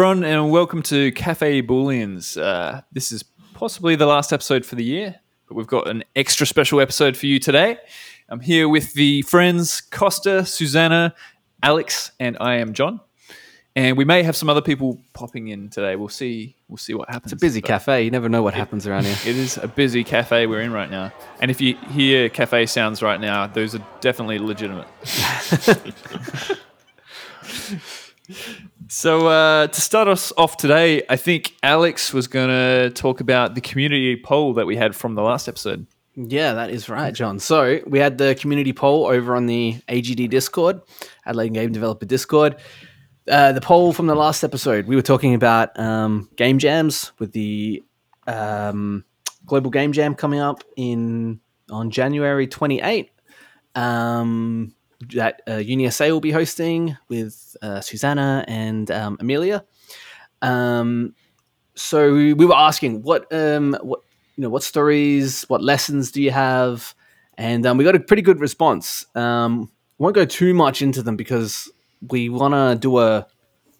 Everyone, and welcome to Cafe Booleans. Uh, this is possibly the last episode for the year, but we've got an extra special episode for you today. I'm here with the friends Costa, Susanna, Alex, and I am John. And we may have some other people popping in today. We'll see. We'll see what happens. It's a busy But cafe. You never know what happens around here. It is a busy cafe we're in right now. And if you hear cafe sounds right now, those are definitely legitimate. So uh, to start us off today, I think Alex was going to talk about the community poll that we had from the last episode. Yeah, that is right, John. So we had the community poll over on the AGD Discord, Adelaide Game Developer Discord. Uh, the poll from the last episode, we were talking about um, game jams with the um, Global Game Jam coming up in on January 28. Um, that uh, UniSA will be hosting with uh, Susanna and um, Amelia. Um, so we were asking what um, what you know what stories, what lessons do you have, and um, we got a pretty good response. Um, won't go too much into them because we want to do a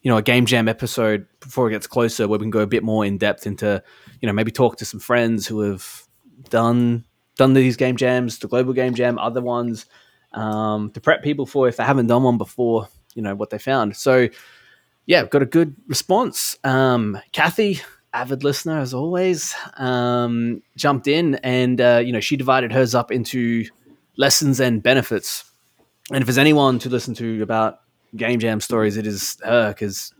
you know a game jam episode before it gets closer where we can go a bit more in depth into you know maybe talk to some friends who have done done these game jams, the global game jam, other ones um, to prep people for if they haven't done one before, you know, what they found. So, yeah, got a good response. Um, Kathy, avid listener as always, um, jumped in and, uh, you know, she divided hers up into lessons and benefits. And if there's anyone to listen to about game jam stories, it is her because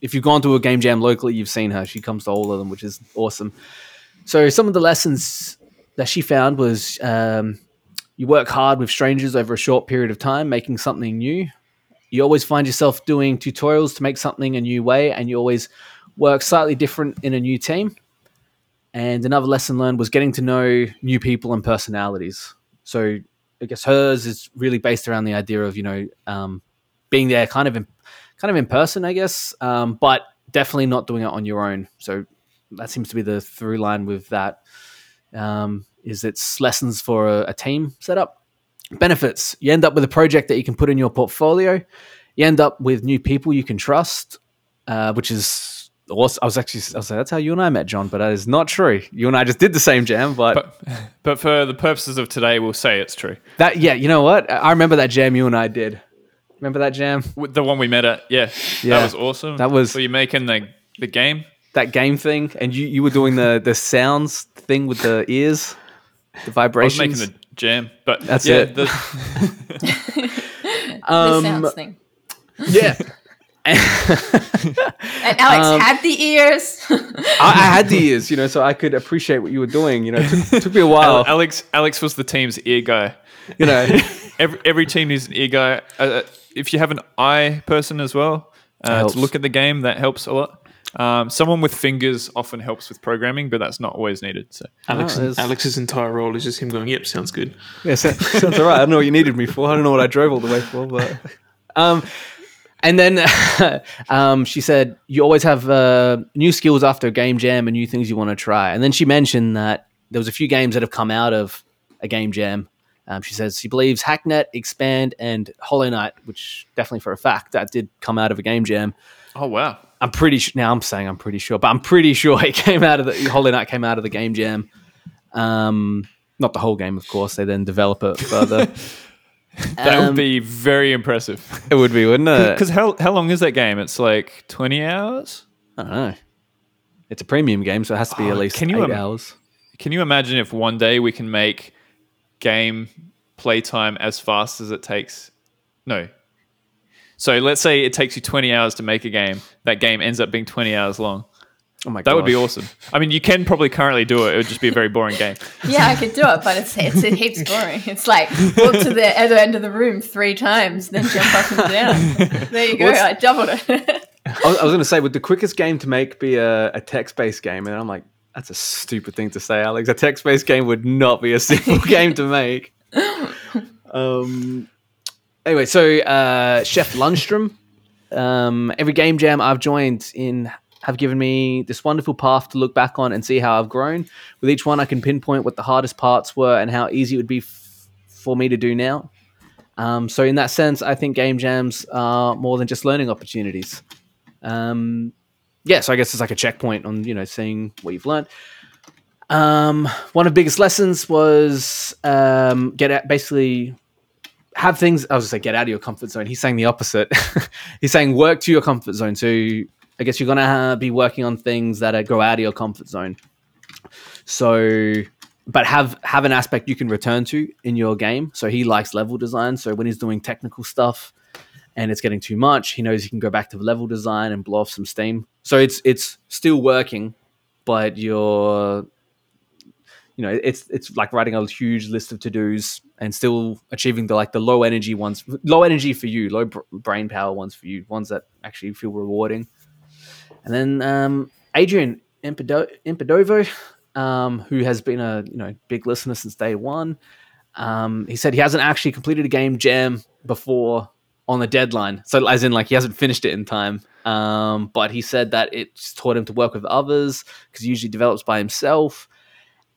if you've gone to a game jam locally, you've seen her. She comes to all of them, which is awesome. So some of the lessons that she found was um, you work hard with strangers over a short period of time, making something new. You always find yourself doing tutorials to make something a new way, and you always work slightly different in a new team. And another lesson learned was getting to know new people and personalities. So I guess hers is really based around the idea of you know um, being there, kind of in, kind of in person, I guess, um, but definitely not doing it on your own. So that seems to be the through line with that. Um, is it's lessons for a, a team setup. Benefits: you end up with a project that you can put in your portfolio. You end up with new people you can trust, uh, which is awesome. I was actually I was like, that's how you and I met, John, but that is not true. You and I just did the same jam, but, But, but for the purposes of today, we'll say it's true. that yeah, you know what? I remember that jam you and I did. Remember that jam? The one we met at, yeah, Yeah. that was awesome. That was- Were you making the, the game? That game thing, and you you were doing the the sounds thing with the ears, the I was making the jam, but That's yeah, it. The, the sounds thing. yeah. And Alex Um, had the ears. I, I had the ears, you know, so I could appreciate what you were doing. You know, it took, took me a while. Alex Alex was the team's ear guy. you know, Every every team needs an ear guy. Uh, if you have an eye person as well uh, to look at the game, that helps a lot. Um, someone with fingers often helps with programming, but that's not always needed. So Alex, there's- Alex's entire role is just him going, "Yep, sounds good." yeah, so- sounds all right. I don't know what you needed me for. I don't know what I drove all the way for, but um, and then um, she said you always have uh, new skills after a game jam and new things you want to try. And then she mentioned that there was a few games that have come out of a game jam. Um, she says she believes Hacknet, Expand, and Hollow Knight, which definitely for a fact that did come out of a game jam. oh wow, I'm pretty sure. Now I'm saying I'm pretty sure, but I'm pretty sure it came out of the Hollow Knight came out of the game jam. Um, not the whole game, of course. They then develop it further. that Um, would be very impressive. It would be, wouldn't it? Because how how long is that game? It's like twenty hours. I don't know. It's a premium game, so it has to be Oh, at least can you eight im- hours. Can you imagine if one day we can make game playtime as fast as it takes? No. So let's say it takes you 20 hours to make a game. That game ends up being 20 hours long. Oh my god, That would be awesome. I mean, you can probably currently do it. It would just be a very boring game. yeah, I could do it, but it's it's it heaps boring. It's like walk to the other end of the room three times, then jump up and down. There you go. What's- I doubled it. I was, I was going to say, would the quickest game to make be a, a text-based game? And I'm like, that's a stupid thing to say, Alex. A text-based game would not be a simple game to make. Um. Anyway, so uh, Chef Lundstrom, um, every game jam I've joined in have given me this wonderful path to look back on and see how I've grown. With each one, I can pinpoint what the hardest parts were and how easy it would be f- for me to do now. Um, so, in that sense, I think game jams are more than just learning opportunities. Um, yeah, so I guess it's like a checkpoint on you know seeing what you've learned. Um, one of the biggest lessons was um, get out, basically have things. I was gonna say get out of your comfort zone. He's saying the opposite. He's saying work to your comfort zone. So I guess you're gonna uh, be working on things that are, go out of your comfort zone. So, but have have an aspect you can return to in your game. So he likes level design. So when he's doing technical stuff and it's getting too much, he knows he can go back to level design and blow off some steam. So it's it's still working, but you're you know it's it's like writing a huge list of to dos and still achieving the like the low energy ones, low energy for you, low br- brain power ones for you, ones that actually feel rewarding. And then um, Adrian Impedo- Impedovo, um, who has been a you know big listener since day one. Um, he said he hasn't actually completed a game jam before on the deadline. So as in like he hasn't finished it in time. Um, but he said that it's taught him to work with others because he usually develops by himself.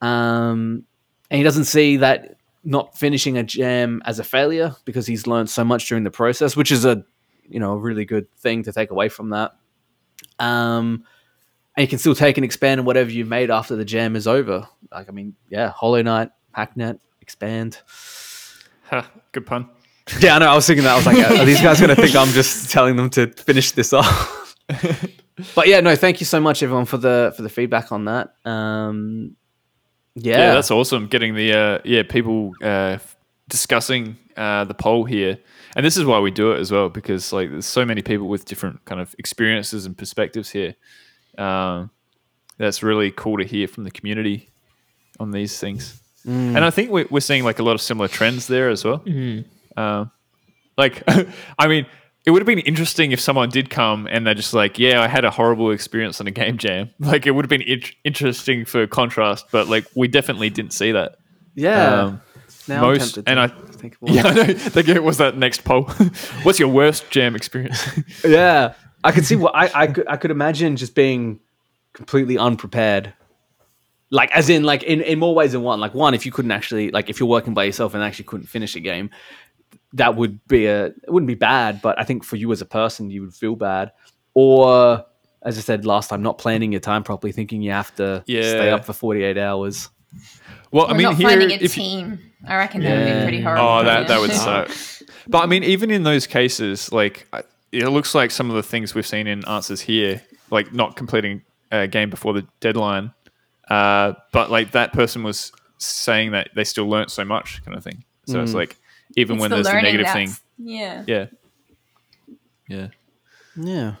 Um, and he doesn't see that not finishing a jam as a failure because he's learned so much during the process, which is a you know a really good thing to take away from that. Um, and you can still take and expand on whatever you've made after the jam is over. Like I mean, yeah, Hollow Knight, Hacknet, expand. Ha, good pun. Yeah, I know. I was thinking that. I was like, are these guys going to think I'm just telling them to finish this off? but yeah, no. Thank you so much, everyone, for the for the feedback on that. Um, yeah, Yeah, that's awesome. Getting the uh, yeah people uh, discussing uh, the poll here, and this is why we do it as well because like there's so many people with different kind of experiences and perspectives here. Um, that's really cool to hear from the community on these things, and I think we're, we're seeing like a lot of similar trends there as well. Um, like, I mean. It would have been interesting if someone did come and they're just like, "Yeah, I had a horrible experience on a game jam." Like, it would have been int- interesting for contrast, but like, we definitely didn't see that. yeah. Um, now most- I'm and to I- think. Yeah, I know. Like, it was that next poll. What's your worst jam experience? yeah, I could see what I, I could I could imagine just being completely unprepared. Like as in like in, in more ways than one. Like one, if you couldn't actually like if you're working by yourself and actually couldn't finish a game, that would be a it wouldn't be bad, but I think for you as a person you would feel bad. Or as I said last time, not planning your time properly, thinking you have to stay up for forty eight hours. well, Or I mean, not here, finding a if you- team. I reckon that would be pretty horrible. oh, that that would suck. But I mean, even in those cases, like it looks like some of the things we've seen in answers here, like not completing a game before the deadline, uh, but like that person was saying that they still learnt so much, kind of thing. So it's like even It's when the there's the negative thing, Yeah. yeah, yeah. Yeah.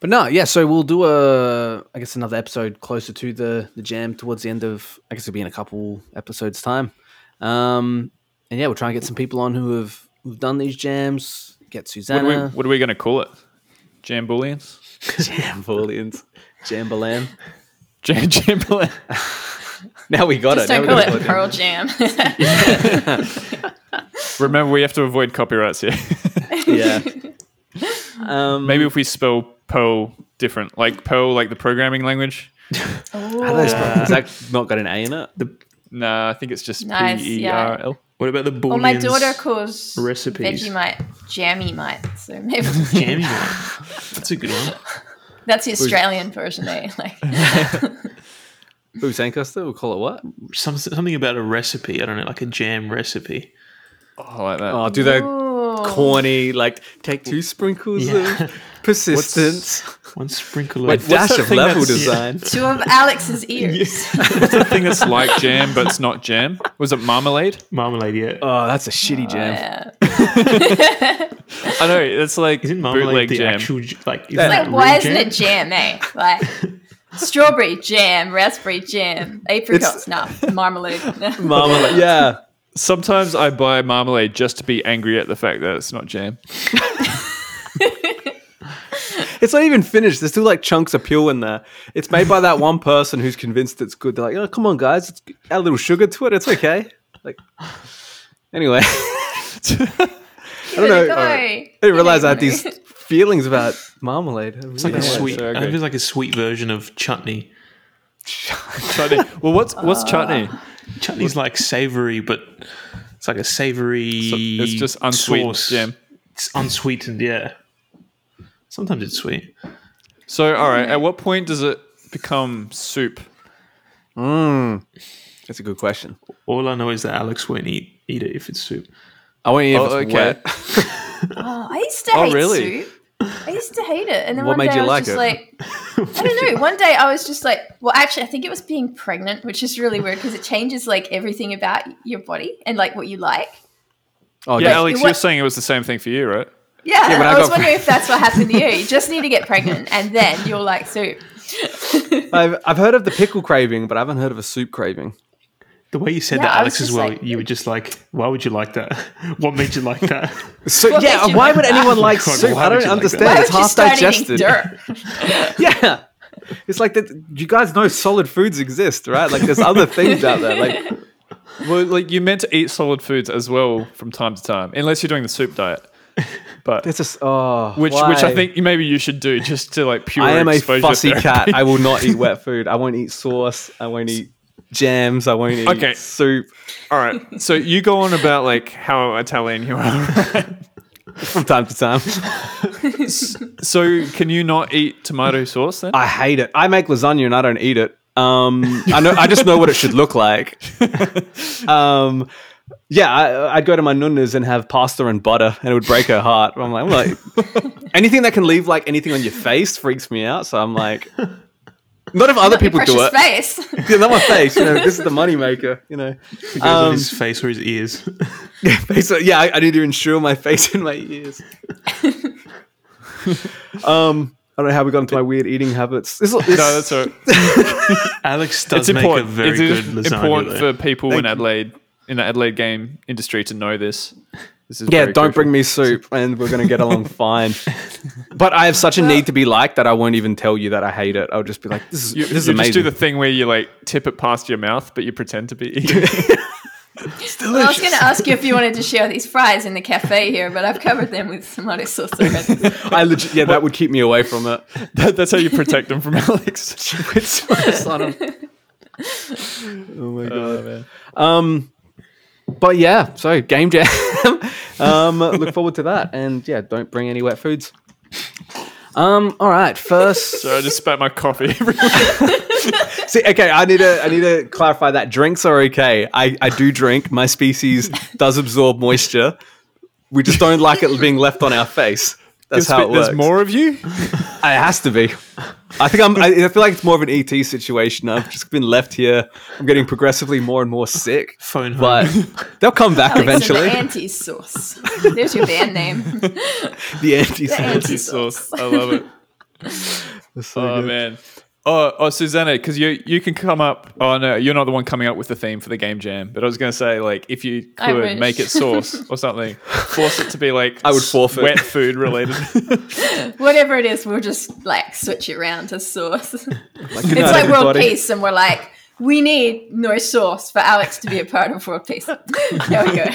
But no, yeah, so we'll do a I guess another episode closer to the the jam towards the end of I guess it'll be in a couple episodes time. Um and yeah, we'll try and get some people on who have who've done these jams, get What are Susanna, we, what are we going to call it? Jam booleans? Jam Booleans, Jambalam. Jam Jambalaya. Now we got Just it. don't Now call it Pearl Jam. Remember, we have to avoid copyrights here. Yeah. Um, Maybe if we spell Perl different, like Perl, like the programming language. how do they spell- is that not got an A in it? Nah, I think it's just Nice, P E yeah. What about the booleans? well, my daughter calls recipes. Vegemite Jammy Mite, so maybe Jammy one. That's a good one. that's the Australian version. Eh? Like, Who Sancaster? We'll call it what? Some, something about a recipe. I don't know, like a jam recipe. Oh, I like that. Oh, do they Ooh. corny like take two sprinkles Yeah. of persistence, One sprinkle a of dash that of level that's- design. two of Alex's ears. What's the thing that's like jam, but it's not jam? Was it marmalade? marmalade. Yeah, Oh, that's a shitty jam. Yeah. I know it's like isn't marmalade bootleg the jam. actual like? Isn't Like, that why real isn't jam? it jam, eh? Like strawberry jam, raspberry jam, apricots, nah, marmalade. Marmalade. Yeah. Sometimes I buy marmalade just to be angry at the fact that it's not jam. It's not even finished. There's still like chunks of peel in there. It's made by that one person who's convinced it's good. They're like, oh, come on, guys. It's add a little sugar to it. It's okay. Like, anyway. I don't know. I didn't realize I had these feelings about marmalade. It's like a Yeah, sweet. so I think it's like a sweet version of chutney. Chutney. Well, what's what's chutney? Chutney's like savory, but it's like a savory. So it's just unsweetened sauce. jam. It's unsweetened, yeah. Sometimes it's sweet. So, all right, at what point does it become soup? Mm, that's a good question. All I know is that Alex won't eat eat it if it's soup. I want you if Oh, it's okay. wet. Oh, I used to Oh, hate really? soup. I used to hate it, and then What one made day you I was like just it? like, I don't know. One day I was just like, well, actually, I think it was being pregnant, which is really weird because it changes like everything about your body and like what you like. Oh, Yeah, yeah. Alex, what- you're saying it was the same thing for you, right? Yeah, Yeah, I I was got- wondering if that's what happened to you. You just need to get pregnant, and then you'll like soup. I've, I've heard of the pickle craving, but I haven't heard of a soup craving. The way you said Yeah, that, Alex, was as well, like- you were just like, why would you like that? what made you like that? So What yeah, makes you why like would that? anyone like God, soup? I don't you like understand. Why it's half start digested. Yeah, it's like that. You guys know solid foods exist, right? Like there's other things out there. Like Well, like you're meant to eat solid foods as well from time to time, unless you're doing the soup diet. But there's just oh, which, which I think maybe you should do just to like pure I am a fussy therapy. cat. I will not eat wet food. I won't eat sauce. I won't eat jams. I won't eat Okay. soup All right, so you go on about like how Italian you are. from time to time. so can you not eat tomato sauce then? I hate it. I make lasagna and I don't eat it. Um, I know. I just know what it should look like. Um, yeah, I, I'd go to my nunna's and have pasta and butter, and it would break her heart. I'm like, I'm like, anything that can leave like anything on your face freaks me out. So I'm like, not if other people do it. face. Yeah, not my face. You know, this is the moneymaker. You know, It goes on Um, his face or his ears. Basically, yeah, I, I need to ensure my face and my ears. um, I don't know how we got into my weird eating habits. This, this, no, that's all right. Alex does It's make important. a very it's good lasagna. important though. for people Thank in. Adelaide, in the Adelaide game industry, to know this. This is yeah, don't crucial. bring me soup, and we're gonna get along fine. But I have such a need to be liked that I won't even tell you that I hate it. I'll just be like, "This is You, this is you amazing." just do the thing where you like tip it past your mouth, but you pretend to be eating. Well, I was going to ask you if you wanted to share these fries in the cafe here, but I've covered them with some tomato sauce already. I legit, yeah, that would keep me away from it. That- that's how you protect them from Alex. oh my god. Oh, man. Um, but yeah, so game jam. Um, look forward to that, and yeah, don't bring any wet foods. Um, all right, first. So I just spat my coffee everywhere. See, okay, I need to I need to clarify that drinks are okay. I, I do drink. My species does absorb moisture. We just don't like it being left on our face. That's how it works. There's more of you. It has to be. I think I'm. I, I feel like it's more of an ET situation. I've just been left here. I'm getting progressively more and more sick, Phone home. but they'll come back Alex eventually. the anti sauce. There's your band name. The anti The anti sauce. sauce. I love it. oh man. Oh, oh, Susanna, because you you can come up. Oh no, you're not the one coming up with the theme for the game jam. But I was going to say, like, if you could make it sauce or something, force it to be like I would s- forfeit. wet food related. Whatever it is, we'll just like switch it around to sauce. it's Like, good night, like world peace, and we're like, we need no sauce for Alex to be a part of world peace. There we go.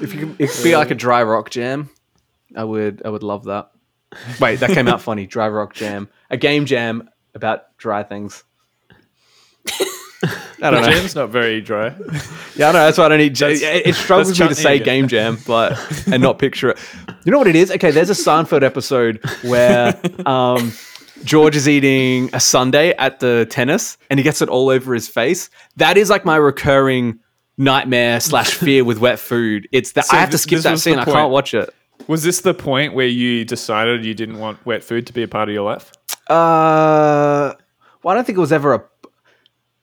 If you could, it could be like a dry rock jam, I would I would love that. Wait, that came out funny. Dry rock jam, a game jam about dry things. I don't know. Jam's not very dry. Yeah, I know. That's why I don't eat. Jam. That's- It, it struggles me to say again. game jam, but and not picture it. You know what it is? Okay, there's a Seinfeld episode where um, George is eating a sundae at the tennis, and he gets it all over his face. That is like my recurring nightmare slash fear with wet food. It's that So I have to skip that scene. I can't watch it. Was this the point where you decided you didn't want wet food to be a part of your life? Uh, well, I don't think it was ever a.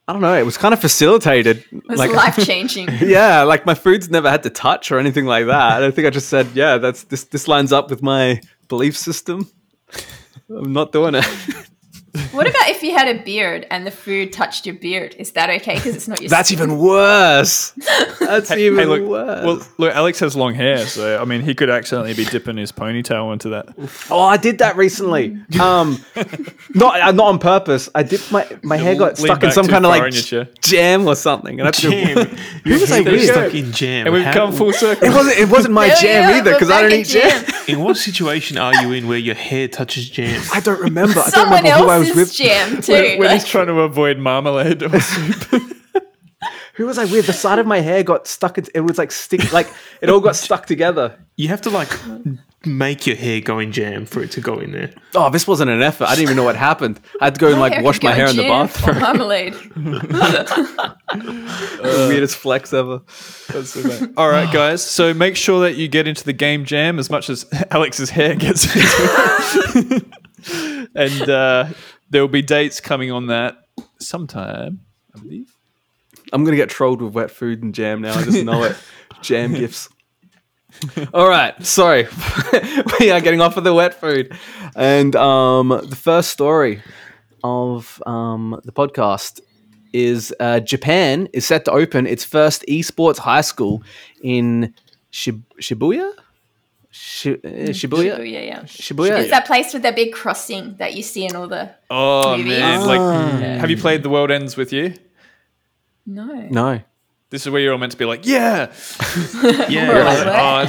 I don't know. It was kind of facilitated. It was life changing. yeah, like my food's never had to touch or anything like that. I think I just said, yeah, that's this. This lines up with my belief system. I'm not doing it. What about if you had a beard and the food touched your beard? Is that okay? Because it's not your. That's skin? even worse. That's even Hey, look, worse. well, look, Alex has long hair, so I mean, he could accidentally be dipping his ponytail into that. oh, I did that recently. Um, not uh, not on purpose. I dipped my my hair got stuck in some kind of like in jam or something. And I had to- Jam. Your was I hair got with? stuck in jam. And we've How- come full circle. It wasn't. It wasn't my There jam either because I don't eat jam. In what situation are you in where your hair touches jam? I don't remember. I don't Someone remember who I was else's with. jam too. when, when he's trying to avoid marmalade or soup. Who was I with? The side of my hair got stuck. in- It was like stick. Like it all got stuck together. You have to like make your hair go in jam for it to go in there. Oh, this wasn't an effort. I didn't even know what happened. I had to go and like wash my hair in the bathroom. Marmalade. the weirdest flex ever. That's so bad. All right, guys. So make sure that you get into the game jam as much as Alex's hair gets into it. And uh, there will be dates coming on that sometime, I believe. I'm gonna get trolled with wet food and jam now. I just know it. Jam gifts. All right, sorry, we are getting off of the wet food, and um, the first story of um, the podcast is uh, Japan is set to open its first esports high school in Shib- Shibuya. Shi- uh, Shibuya. Shibuya, yeah. Shibuya. It's that place with the big crossing that you see in all the. Oh, Movies. man. Like, Ah. have you played The World Ends with You? No. No. This is where you're all meant to be like, yeah. Yeah, Right. Oh, I.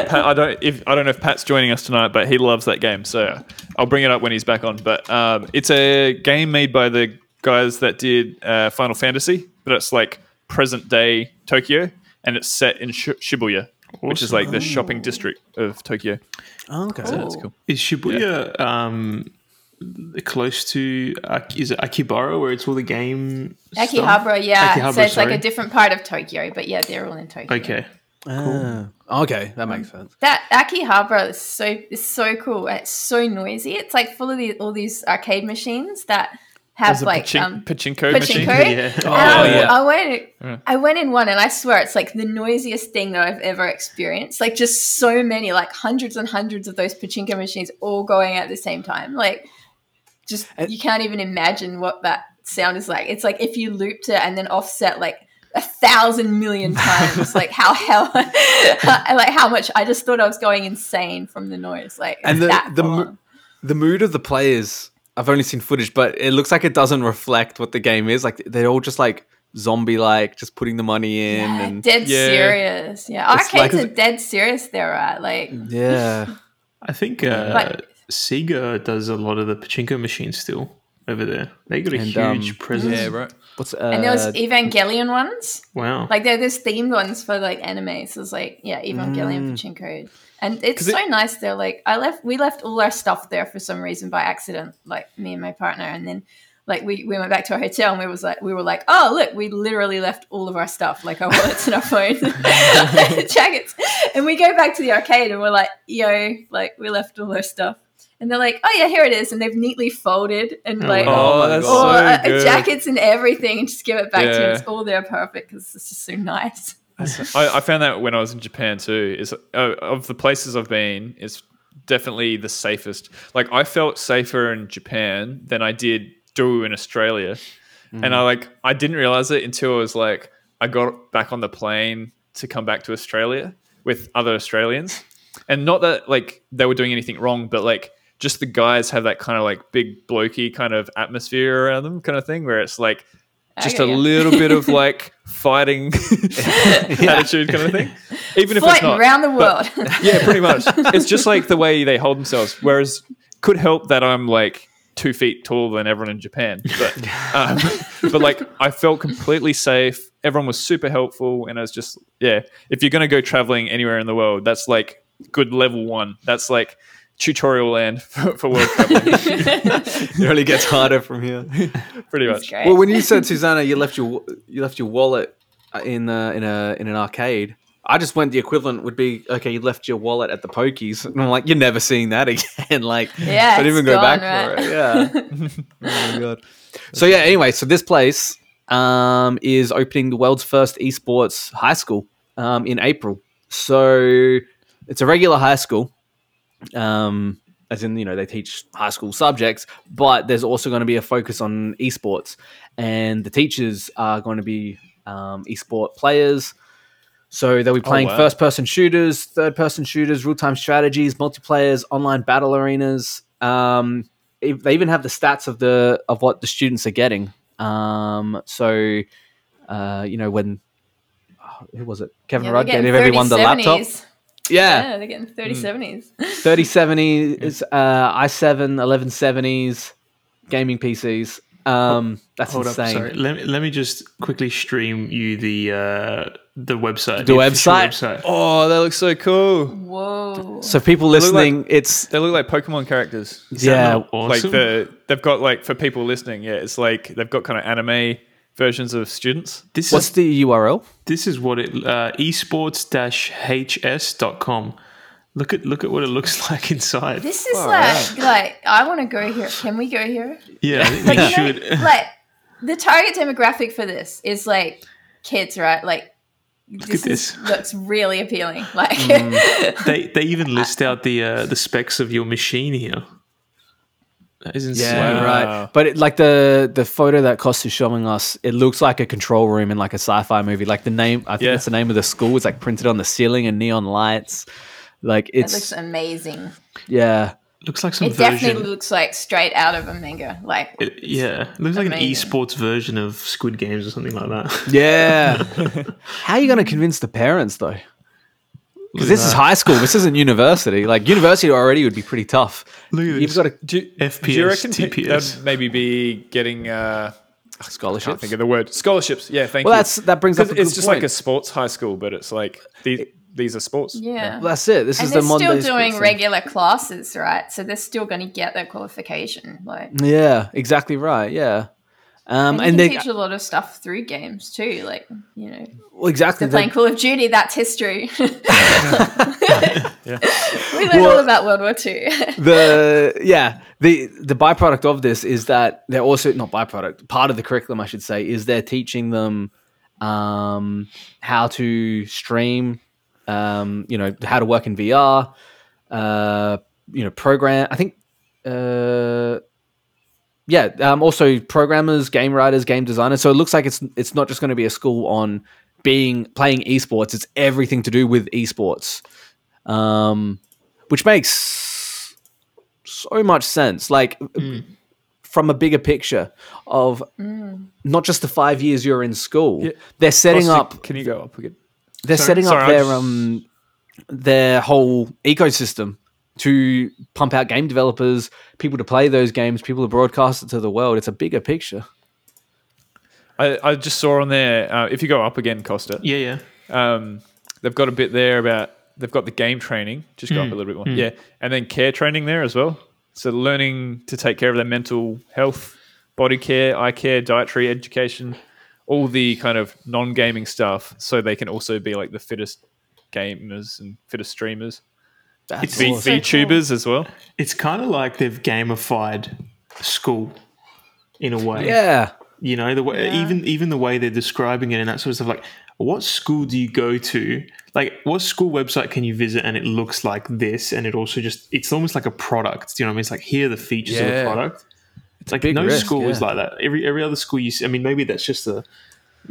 Uh, Pat, I don't. If I don't know if Pat's joining us tonight, but he loves that game, so I'll bring it up when he's back on. But um, it's a game made by the guys that did uh, Final Fantasy, but it's like present day Tokyo, and it's set in Sh- Shibuya, which is like the shopping district of Tokyo. Oh, okay. So that's cool. Is Shibuya um, close to Ak- is it Akibara where it's all the game? stuff? Akihabara, yeah. Akihabara, so it's like a different part of Tokyo, but yeah, they're all in Tokyo. Okay, Ah, okay, that makes sense. That Akihabara is so is so cool. It's so noisy. It's like full of these, all these arcade machines that have a like pachin- um, pachinko, pachinko. machine. Yeah. Oh, I, yeah. I went I went in one and I swear it's like the noisiest thing that I've ever experienced. Like just so many, like hundreds and hundreds of those pachinko machines all going at the same time. Like just And- you can't even imagine what that sound is like. It's like if you looped it and then offset like a thousand million times, like how hell like how much I just thought I was going insane from the noise. Like And the- the full mo- the mood of the players i've only seen footage but it looks like it doesn't reflect what the game is like they're all just like zombie like just putting the money in Yeah, and dead Yeah. serious. Yeah, It's like- are dead serious. There, right? Like, yeah I think uh, But- Sega does a lot of the pachinko machines still over there. They got a And, huge um, presence. Yeah, right. what's uh, and there was Evangelion ones. Wow. Like there, there's themed ones for like anime. So it's like yeah, Evangelion Mm. Pachinko, and it's 'Cause it- so nice. There, like I left, we left all our stuff there for some reason by accident. Like me and my partner, and then like we, we went back to our hotel and we was like we were like oh look we literally left all of our stuff like our wallets and our phones, jackets, and we go back to the arcade and we're like yo like we left all our stuff. And they're like, "Oh yeah, here it is," and they've neatly folded and like Oh, that's all so uh, good. jackets and everything, and just give it back to you. It's all there perfect because it's just so nice. I, I found that when I was in Japan too. Is uh, of the places I've been, it's definitely the safest. Like I felt safer in Japan than I did do in Australia, and I like I didn't realize it until I was like I got back on the plane to come back to Australia with other Australians, and not that like they were doing anything wrong, but like just the guys have that kind of like big blokey kind of atmosphere around them, kind of thing, where it's like just Okay, a yeah. little bit of like fighting attitude kind of thing. Even if it's Fighting not. around the world. Yeah, pretty much. It's just like the way they hold themselves. Whereas could help that I'm like two feet taller than everyone in Japan. But um, but like I felt completely safe. Everyone was super helpful, and I was just yeah. If you're gonna go traveling anywhere in the world, that's like good level one. That's like tutorial land for, for world traveling. it really gets harder from here pretty much. well when you said susanna you left your you left your wallet uh, in uh, in a in an arcade I just went the equivalent would be okay. You left your wallet at the pokies, and I'm like, you're never seeing that again. like, Yeah, I didn't even go gone, back right? for it. Yeah. oh my god. So yeah. Anyway, so this place um, is opening the world's first esports high school um, in April. So it's a regular high school, um, as in you know they teach high school subjects, but there's also going to be a focus on esports, and the teachers are going to be um, esport players. So they'll be playing wow. first-person shooters, third-person shooters, real-time strategies, multiplayers, online battle arenas. Um, if- they even have the stats of the of what the students are getting. Um, so uh, you know when oh, who was it? Kevin Yeah, Rudd they're gave getting everyone the laptop. 3070s. Yeah, Yeah, they're getting 3070s. 3070 is uh, i7 1170s gaming PCs. Um, that's Hold insane. up, sorry. Let me, let me just quickly stream you the uh, the website. The official website? Oh, that looks so cool. Whoa. So people look like- listening, it's They look like Pokemon characters. Is yeah. not awesome? Like the they've got like for people listening, yeah, it's like they've got kind of anime versions of students. this What's is the URL? this is what it uh, esports-hs.com. Look at look at what it looks like inside. This is Far like, like I want to go here. Can we go here? yeah, I think Like, we you know, should. like the target demographic for this is like kids, right? Like this, at is- looks really appealing. Like Mm. they they even list out the uh, the specs of your machine here. That is insane. Yeah, Wow. right. But it, like the the photo that Costa's is showing us, it looks like a control room in like a sci-fi movie. Like the name, I think Yeah. that's the name of the school. It's like printed on the ceiling and neon lights. Like it it's looks amazing. yeah, Looks like some It version. definitely looks like straight out of a manga. Like it- yeah, it looks like an esports version of Squid Games or something like that. yeah. How are you going to convince the parents though? Because this is high school. This isn't university. Like university already would be pretty tough. Look at You've this. got to Do, you- FPS, do you reckon pe- TPS. they'd maybe be getting uh, I scholarships. can't think of the word scholarships? Yeah, thank you. Well, you. that's that brings up. 'Cause A it's good just point. like a sports high school, but it's like these these are sports. yeah. Well, that's it. This and is they're the modern still day doing sports thing. regular classes, right? So they're still going to get their qualification. Like, Yeah, exactly right. Yeah. Um, and, and you they teach a lot of stuff through games too. Like, you know, well, exactly. they're playing Call of Duty. That's history. Yeah. we learned all about World War Two. the yeah the the byproduct of this is that they're also not byproduct part of the curriculum i should say is they're teaching them um how to stream um you know how to work in vr uh you know program i think uh yeah um also programmers game writers game designers so it looks like it's it's not just going to be a school on being playing esports it's everything to do with esports um which makes so much sense. Like from a bigger picture of not just the five years you're in school, Yeah. they're setting Austin, up. Can you go up again? They're sorry- setting sorry, up their just- um their whole ecosystem to pump out game developers, people to play those games, people to broadcast it to the world. It's a bigger picture. I, I just saw on there. Uh, if you go up again, Costa, Yeah, yeah. um, they've got a bit there about they've got the game training. Just go up a little bit more, yeah, and then care training there as well. So learning to take care of their mental health, body care, eye care, dietary education, all the kind of non-gaming stuff, so they can also be like the fittest gamers and fittest streamers, That's v- awesome. VTubers as well. It's kind of like they've gamified school in a way. Yeah. You know, the way Yeah. even even the way they're describing it and that sort of stuff. Like, what school do you go to? Like, what school website can you visit and it looks like this? And it also just it's almost like a product. Do you know what I mean? It's like here are the features of Yeah. the product. It's like no risk, school is like that. Every every other school you see. I mean, maybe that's just a.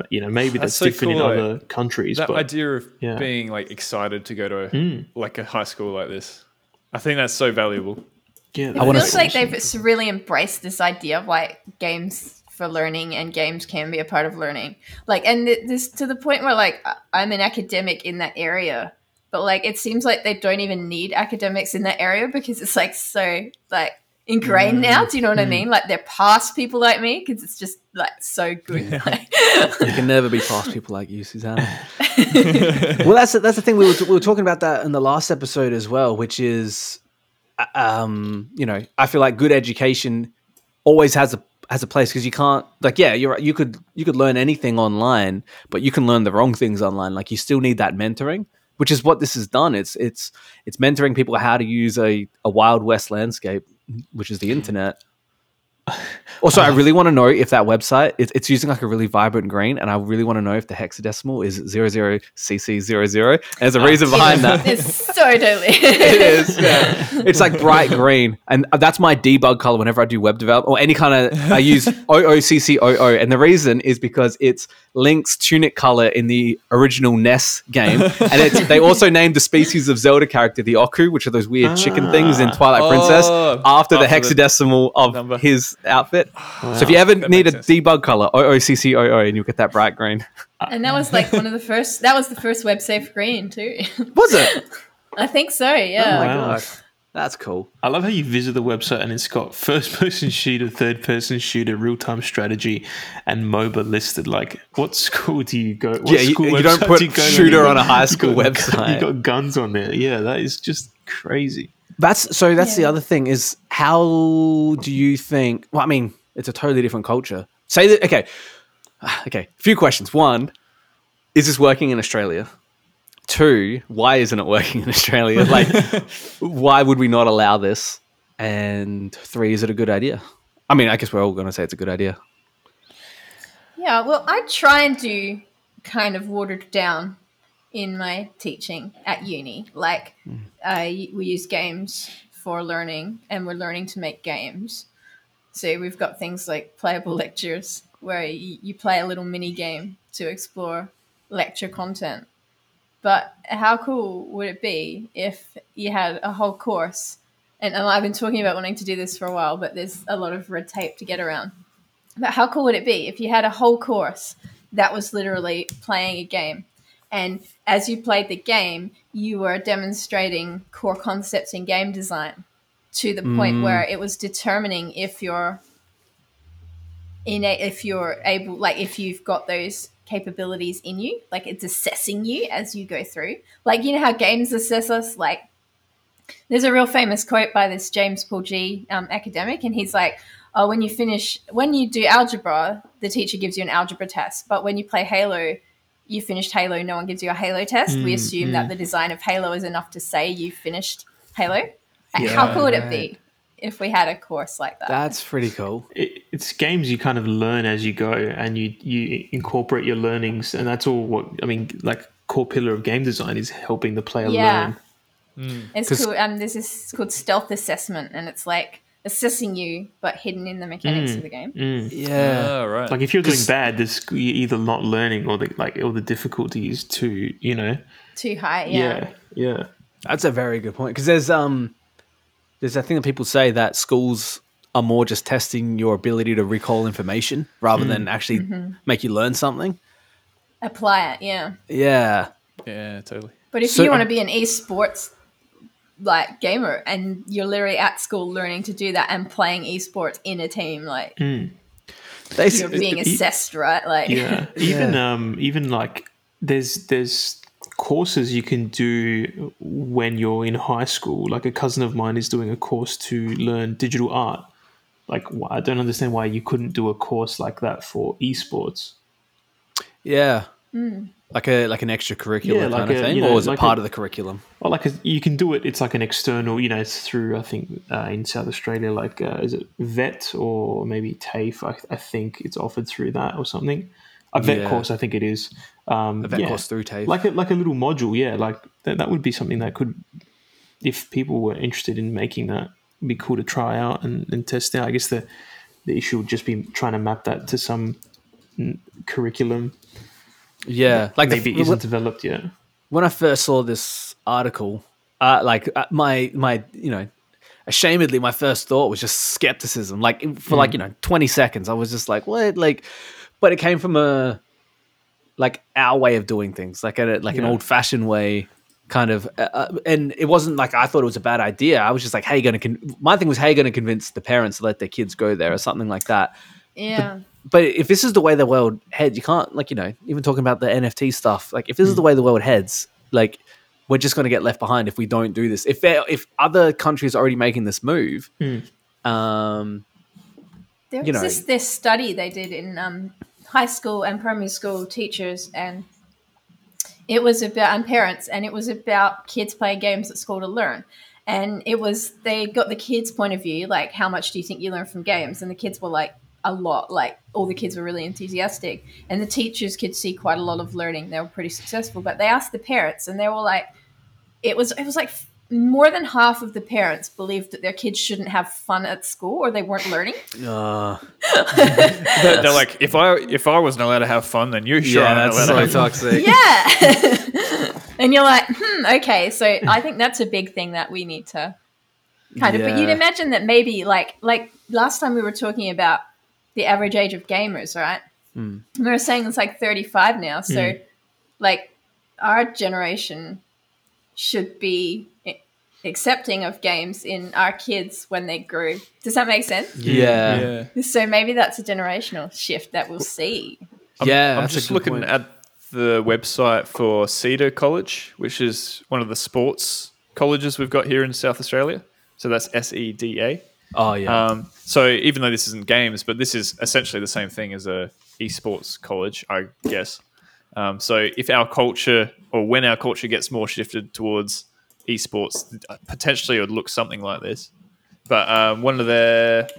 You know, maybe that's, That's so different cool, in though. other countries. that but idea of yeah. being like excited to go to a, Hmm. like a high school like this, I think that's so valuable. yeah, It that wanna feels is like they've s- really embraced this idea of like games for learning and games can be a part of learning. Like, and this to the point where like I- I'm an academic in that area, but like it seems like they don't even need academics in that area because it's like so like ingrained now. Do you know what I mean? Like they're past people like me because it's just like so good. Like, You can never be past people like you, Susanna. well, that's the, that's the thing. We were, we were talking about that in the last episode as well, which is, uh, um, you know, I feel like good education always has a has a place because you can't like yeah you're you could you could learn anything online but you can learn the wrong things online like you still need that mentoring which is what this has done it's it's it's mentoring people how to use a, a wild west landscape which is the internet Oh, also, I uh-huh. really want to know if that website it, it's using like a really vibrant green, and I really want to know if the hexadecimal is 00cc00. There's a oh, reason behind that. it's so totally. it is. Yeah. It's like bright green, and uh, that's my debug color whenever I do web development or any kind of. I use OOCCOO, and the reason is because it's Link's tunic color in the original NES game, and it's, they also named the species of Zelda character the Ooccoo, which are those weird chicken things in ah. Twilight Princess, Oh, after the after the hexadecimal of number. his outfit. So if you ever That need a sense. debug color, OOCCOO, and you'll get that bright green. and that was like one of the first. That was the first web safe green too. Was it? I think so. Yeah. Oh my Wow. god. That's cool. I love how you visit the website and it's got first person shooter, third person shooter, real time strategy, and MOBA listed. Like, what school do you go? What Yeah, you- school you don't put do you go shooter You on a got- high you school got- website. You got guns on there. Yeah, that is just crazy. That's so. That's the other thing is how do you think? Well, I mean, it's a totally different culture. Say that. Okay, okay. A few questions. One, is this working in Australia? Two, why isn't it working in Australia? Like, why would we not allow this? And three, is it a good idea? I mean, I guess we're all going to say it's a good idea. Yeah, well, I try and do kind of watered down in my teaching at uni. Like, hmm. I we use games for learning, and we're learning to make games. So we've got things like playable lectures, where you, you play a little mini game to explore lecture content. But how cool would it be if you had a whole course? And, and I've been talking about wanting to do this for a while, but there's a lot of red tape to get around. But how cool would it be if you had a whole course that was literally playing a game? And as you played the game, you were demonstrating core concepts in game design to the point where it was determining if you're in a, if you're able like if you've got those capabilities in you like it's assessing you as you go through. Like you know how games assess us? Like there's a real famous quote by this James Paul Gee um, academic, and he's like, "Oh, when you finish, when you do algebra, the teacher gives you an algebra test, but when you play Halo, you finished Halo. No one gives you a Halo test. we hmm, assume hmm. that the design of Halo is enough to say you finished Halo. Like, How cool would it be if we had a course like that? That's pretty cool. It, it's games you kind of learn as you go, and you you incorporate your learnings, and that's all. What I mean, like core pillar of game design is helping the player Yeah. learn. Hmm. It's cool. Um, this is called stealth assessment, and it's like assessing you, but hidden in the mechanics mm. of the game. Mm. Yeah. Oh, right. Like if you're doing bad, there's you're either not learning or the like, or the difficulty is too. You know. Too high, yeah. Yeah. Yeah. That's a very good point because there's um there's a thing that people say that schools are more just testing your ability to recall information rather mm. than actually mm-hmm. make you learn something. Apply it, yeah. Yeah. yeah, totally. But if So- you want to be an esports like gamer and you're literally at school learning to do that and playing esports in a team, like They you're being assessed, right? Like Yeah. Even um even like there's there's courses you can do when you're in high school. Like a cousin of mine is doing a course to learn digital art. Like I don't understand why you couldn't do a course like that for esports. yeah. Like a like an extracurricular Yeah, like kind of a, thing, you know, or is it part a- of the curriculum? Or like a, you can do it. It's like an external. You know, it's through I think uh, in South Australia. Like uh, is it VET or maybe TAFE? I, I think it's offered through that or something. A VET Yeah. course, I think it is. Um, A vet yeah. course through TAFE. like a, like a little module yeah like that, that would be something that could if people were interested in making that be cool to try out and, and test out i guess the the issue would just be trying to map that to some curriculum yeah. Like the- maybe isn't developed yet when I first saw this article, uh, like uh, my my you know, ashamedly, my first thought was just skepticism. Like for like you know twenty seconds, I was just like, what? Like, but it came from a like our way of doing things, like a like an old fashioned way. Kind of, uh, uh, and it wasn't like I thought it was a bad idea. I was just like, "Hey, going to con-? my thing was, hey, going to convince the parents to let their kids go there or something like that." yeah. But if this is the way the world heads, you can't like you know even talking about the NFT stuff. Like if this Hmm. is the way the world heads, like we're just going to get left behind if we don't do this. If if other countries are already making this move, Hmm. um, There was you know- this, this study they did in um, high school and primary school teachers, and it was about and parents, and it was about kids playing games at school to learn. And it was they got the kids' point of view, like how much do you think you learn from games? And the kids were like a lot, like all the kids were really enthusiastic, and the teachers could see quite a lot of learning. They were pretty successful, but they asked the parents, and they were like, it was it was like more than half of the parents believed that their kids shouldn't have fun at school or they weren't learning. uh, They're, they're like, if I if I wasn't allowed to have fun, then you sure yeah, aren't that's so toxic. Yeah. and you're like, hmm, okay. So I think that's a big thing that we need to kind of, but you'd imagine that maybe like, like last time we were talking about the average age of gamers, right? And we were saying it's like 35 now. So like our generation should be accepting of games in our kids when they grew. Does that make sense? Yeah. yeah. So maybe that's a generational shift that we'll see. Yeah, I'm just looking point. at the website for SEDA College, which is one of the sports colleges we've got here in South Australia. So that's S E D A. Oh yeah. Um, so even though this isn't games, but this is essentially the same thing as a esports college, I guess. Um, so if our culture, or when our culture gets more shifted towards esports, potentially it would look something like this. But um, one of the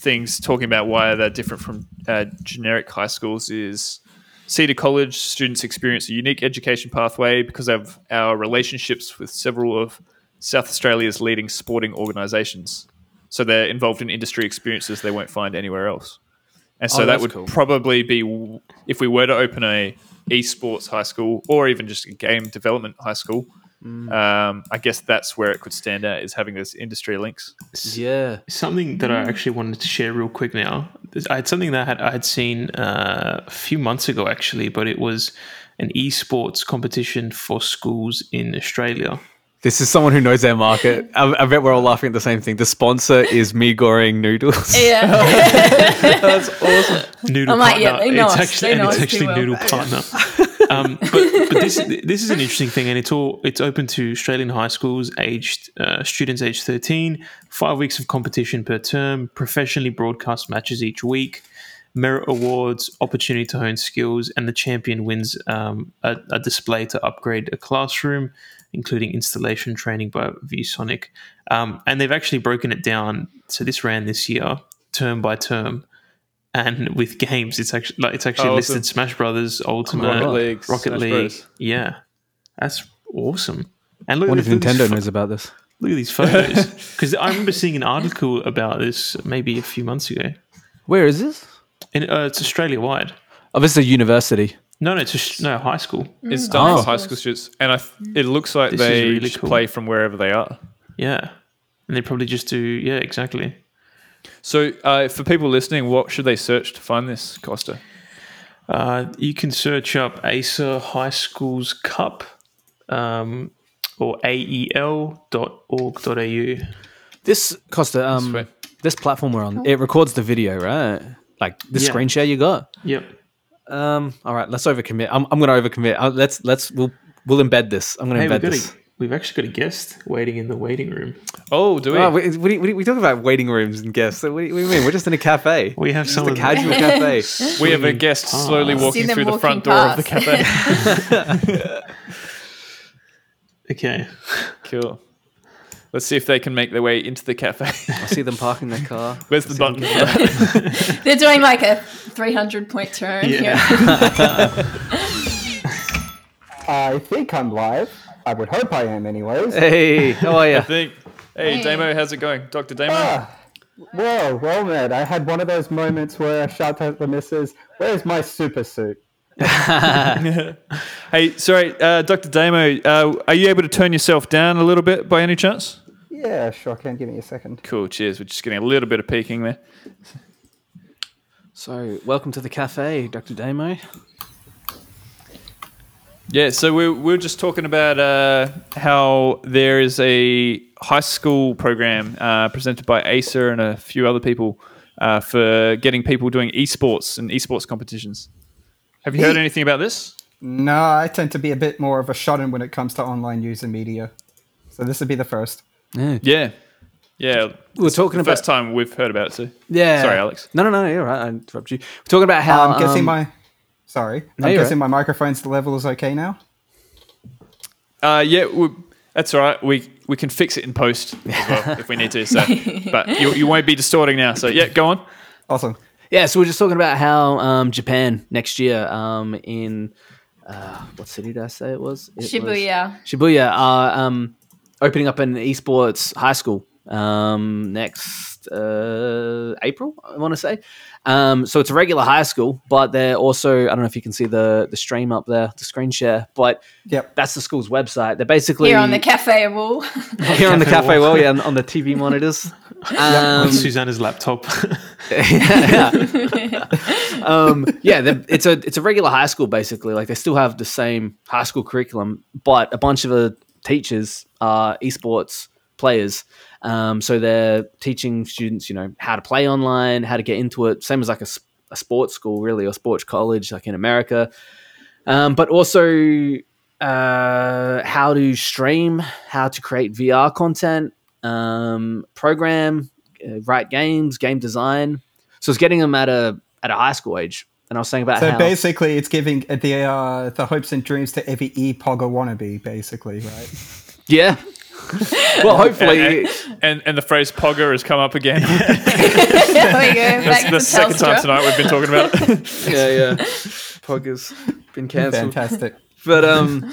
things talking about why they're different from uh, generic high schools is SEDA College students experience a unique education pathway because of our relationships with several of South Australia's leading sporting organisations. So they're involved in industry experiences they won't find anywhere else. And so Oh, that would cool. probably be if we were to open a esports high school or even just a game development high school. Mm. Um, I guess that's where it could stand out is having those industry links. yeah. Something that I actually wanted to share real quick now. I had something that I had, I had seen uh, a few months ago, actually, but it was an esports competition for schools in Australia. This is someone who knows their market. I, I bet we're all laughing at the same thing. The sponsor is Mi Goreng noodles. Yeah. That's awesome. Noodle I'm like, partner. yeah, they know it's us. actually, and know it's us too actually well. noodle partner. um, but but this this is an interesting thing, and it's all it's open to Australian high schools, aged uh, students aged thirteen. Five weeks of competition per term, professionally broadcast matches each week, merit awards, opportunity to hone skills, and the champion wins um, a, a display to upgrade a classroom, including installation training by ViewSonic. Um, and they've actually broken it down. So this ran this year, term by term and with games, it's actually like it's actually Oh, listed awesome. Smash Brothers, Ultimate, Rocket League, Rocket League. Bros. Yeah, that's awesome. And look, I wonder if look at these Nintendo pho- knows about this. Look at these photos because I remember seeing an article about this maybe a few months ago. Where is this? And uh, it's Australia wide. Oh, this is a university. No, no, it's just no high school. It's done Oh. for high school students, and I th- it looks like This is they really just cool. play from wherever they are. Yeah, and they probably just do yeah exactly. So, uh, for people listening, what should they search to find this, Costa? Uh, you can search up Acer High Schools Cup um, or ael.org.au. This Costa, um, Sweet. this platform we're on, it records the video, right? Like the Yeah. screen share you got. Yep. Um, all right, let's overcommit. I'm, I'm going to overcommit. Uh, let's let's we'll we'll embed this. I'm going to Hey, we've, embed this. a, we've actually got a guest waiting in the waiting room. Oh, do we? Oh, we, we, we, we talk about waiting rooms and guests. What do you, what do you mean? We're just in a cafe. We have just a casual cafe. we have a guest past. slowly walking them through the walking front door of the cafe. Okay. cool. Let's see if they can make their way into the cafe. I see them parking their car. Where's the button? for that? They're doing like a 300 point turn. Yeah. I think I'm live. I would hope I am, anyways. Hey, how are you? I think. Hey, Hey. Damo, how's it going, Doctor Damo? Ah, whoa, well, man, I had one of those moments where I shout at the missus, "Where's my super suit?" Hey, sorry, uh, Doctor Damo, uh, are you able to turn yourself down a little bit by any chance? Yeah, sure. Can give me a second. Cool. Cheers. We're just getting a little bit of peeking there. So, welcome to the cafe, Dr. Damo. Yeah, so we we we're just talking about uh, how there is a high school program uh, presented by Acer and a few other people uh, for getting people doing esports and esports competitions. Have you heard anything about this? No, I tend to be a bit more of a shut-in when it comes to online news and media, so this would be the first. Yeah, yeah. We were talking The about first time we've heard about it too. yeah. Sorry, Alex. No, no, no. You're right. I interrupted you. We're talking about how I'm guessing um, my. Sorry, No, I'm guessing right. my microphone's the level is okay now. Uh, yeah, we, that's all right. We we can fix it in post as well if we need to. So, but you, you won't be distorting now. So yeah, go on. Awesome. Yeah, so we're just talking about how um, Japan next year um, in uh, what city did I say it was? It was- Shibuya. Shibuya are um, opening up an esports high school um, next uh, April. I want to say. Um, so it's a regular high school, but they're also I don't know if you can see the the stream up there, the screen share, but Yep. that's the school's website. They're basically Here on the cafe wall. here on the Cafe cafe wall. wall, yeah, on, on the TV monitors. Um, On Susanna's laptop. um, yeah, they're- it's a it's a regular high school basically. Like they still have the same high school curriculum, but a bunch of the teachers are esports players. Um, so they're teaching students, you know, how to play online, how to get into it, same as like a sports school, really, or sports college, like in America. Um, but also uh, how to stream, how to create VR content, um, program, uh, write games, game design. So it's getting them at a at a high school age. And I was saying about So how basically, it's giving the uh, the hopes and dreams to every e-pogger wannabe, basically, right? yeah. well, hopefully, and, and and the phrase "pogger" has come up again. there we go. That's Back the to second time tonight we've been talking about. it. yeah, yeah. Poggers been cancelled. Fantastic. but um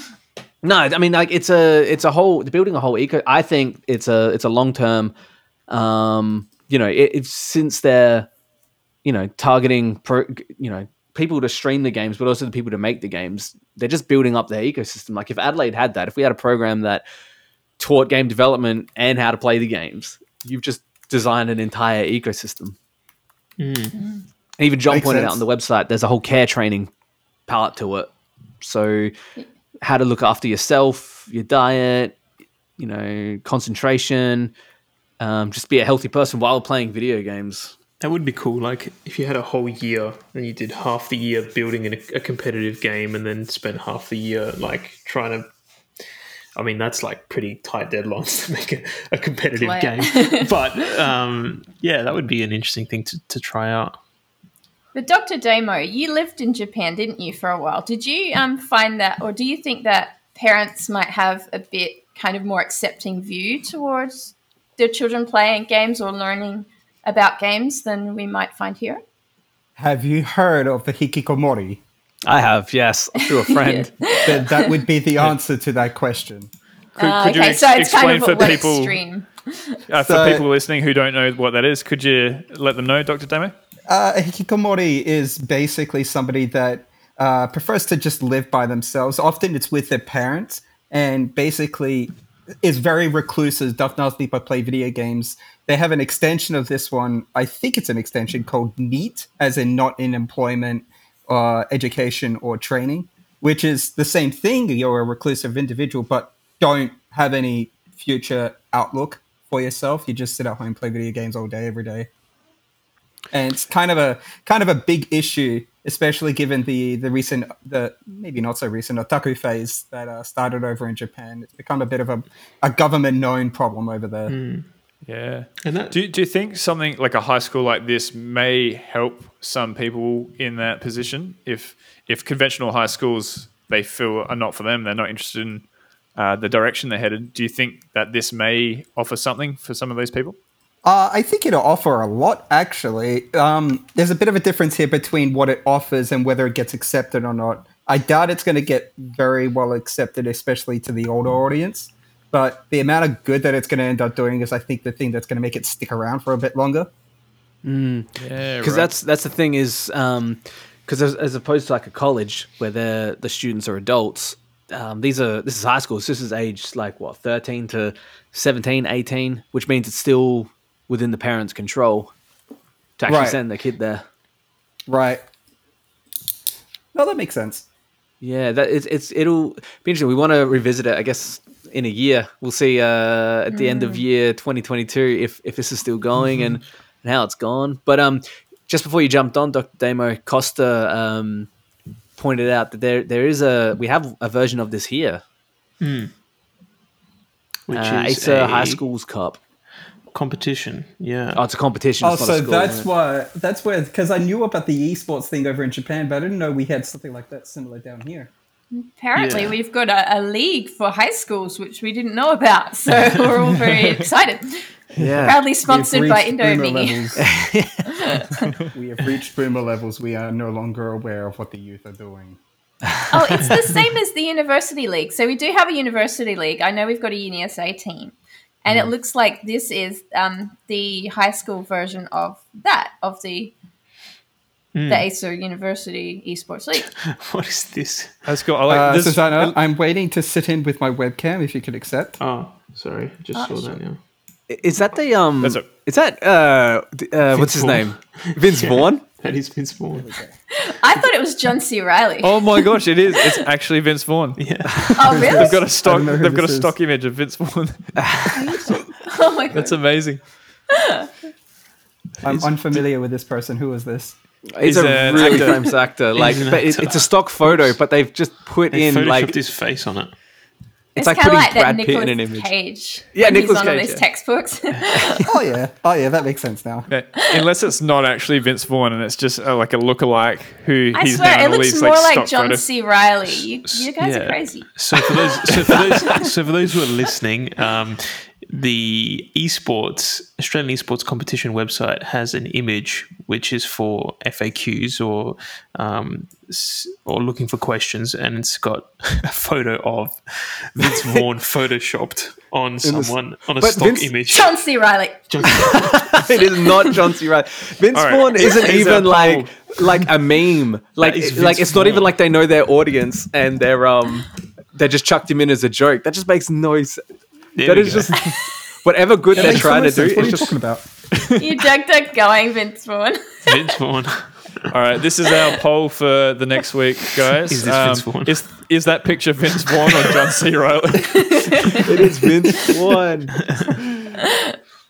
no i mean like it's a it's a whole building a whole eco i think it's a it's a long term um you know it, it's since they're you know targeting pro, you know people to stream the games but also the people to make the games. They're just building up their ecosystem. Like if adelaide had that if we had a program that taught game development and how to play the games you've just designed an entire ecosystem. And even john Makes pointed sense. out on the website there's a whole care training palette to it. So, how to look after yourself, your diet, you know, concentration, um, just be a healthy person while playing video games. That would be cool. Like if you had a whole year and you did half the year building a, a competitive game, and then spent half the year like trying to. I mean, that's like pretty tight deadlines to make a, a competitive game. but um, yeah, that would be an interesting thing to, to try out. But Dr. Damo, you lived in Japan, didn't you, for a while? Did you um, find that, or do you think that parents might have a bit kind of more accepting view towards their children playing games or learning about games than we might find here? Have you heard of the hikikomori? I have, yes, through a friend. That, that would be the answer to that question. Could, Uh, could you okay, ex- so it's kind explain of for a one people extreme. uh, for So- people listening who don't know what that is? Could you let them know, Doctor Damo? Uh, a hikikomori is basically somebody that uh, prefers to just live by themselves. Often it's with their parents, and basically is very reclusive, does not sleep but play video games. They have an extension of this one. I think it's an extension called NEET, as in not in employment, uh, education, or training, which is the same thing. You're a reclusive individual, but don't have any future outlook for yourself. You just sit at home, and play video games all day, every day and it's kind of a kind of a big issue, especially given the the recent, the maybe not so recent otaku phase that uh, started over in Japan. It's become a bit of a, a government known problem over there. Yeah. And that, Do, do you think something like a high school like this may help some people in that position? If if conventional high schools they feel are not for them, they're not interested in uh, the direction they're headed. Do you think that this may offer something for some of those people? Uh, I think it'll offer a lot, actually. Um, there's a bit of a difference here between what it offers and whether it gets accepted or not. I doubt it's going to get very well accepted, especially to the older audience. But the amount of good that it's going to end up doing is, I think, the thing that's going to make it stick around for a bit longer. Yeah, because that's that's the thing is because as, as opposed to like a college where the the students are adults um, these are this is high school so this is age like what 13 to 17 18 which means it's still within the parents control to actually Right. send their kid there Right. No, that makes sense. yeah that it's, it's it'll be interesting we want to revisit it i guess in a year we'll see uh at the end of year 2022 if if this is still going and and how it's gone but um just before you jumped on dr damo costa um pointed out that there there is a we have a version of this here which uh, is Acer a High Schools Cup. competition. Yeah. Oh, it's a competition. Oh, it's not so school, that's why that's where because I knew about the esports thing over in Japan, but I didn't know we had something like that similar down here. Apparently, Yeah. we've got a, a league for high schools, which we didn't know about. So we're all very excited. yeah. Proudly sponsored by Indomie. we have reached boomer levels. We are no longer aware of what the youth are doing. Oh, it's the same as the university league. So we do have a university league. I know we've got a UniSA team, and Mm. it looks like this is um, the high school version of that of the Mm. the Acer University Esports League. what is this? That's cool. I like Uh, this. Susanna, I'm waiting to sit in with my webcam. If you could accept. Oh, sorry. Just Oh, saw sure. that now. Is that the um? That's a- Is that uh? uh what's his Vaughn. name? Vince Vaughn. That is Vince Vaughn. I thought it was John C. Reilly. Oh my gosh, it is. It's actually Vince Vaughn. Yeah. Oh, really? They've got a stock. They've got a this is. stock image of Vince Vaughn. oh my god. That's amazing. I'm unfamiliar with this person. Who is this? He's, He's a an really actor. famous actor. Like, an but it, it's a stock photo, but they've just put They in like his face on it. it's, It's, like putting like Brad that Pitt in an image. Cage. Yeah, when Nicolas he's on Cage, these yeah. textbooks. Oh yeah, oh yeah, that makes sense now. Yeah, Unless it's not actually Vince Vaughn and it's just uh, like a lookalike who I he's swear, now it in all looks these more like, like John photos. C. Reilly. You, you guys Yeah. are crazy. So for those, so for those, so for those who are listening, um, the esports Australian esports competition website has an image which is for FAQs or um, or looking for questions, and it's got a photo of Vince Vaughn photoshopped on the- someone on a stock Vince- image. John C. Reilly. it is not John C. Reilly. Vince All right. Vaughn isn't Is even like like a meme. Like like Vince it's not even like they know their audience and they're um they just chucked him in as a joke. That just makes no sense. There That we is go. just whatever good That they're trying to much do. What are It's you just talking about? You ducked duck going, Vince Vaughn. Vince Vaughn. All right, this is our poll for the next week, guys. Is this Vince Vaughn? Is, is that picture Vince Vaughn or John C. Reilly? it is Vince Vaughn.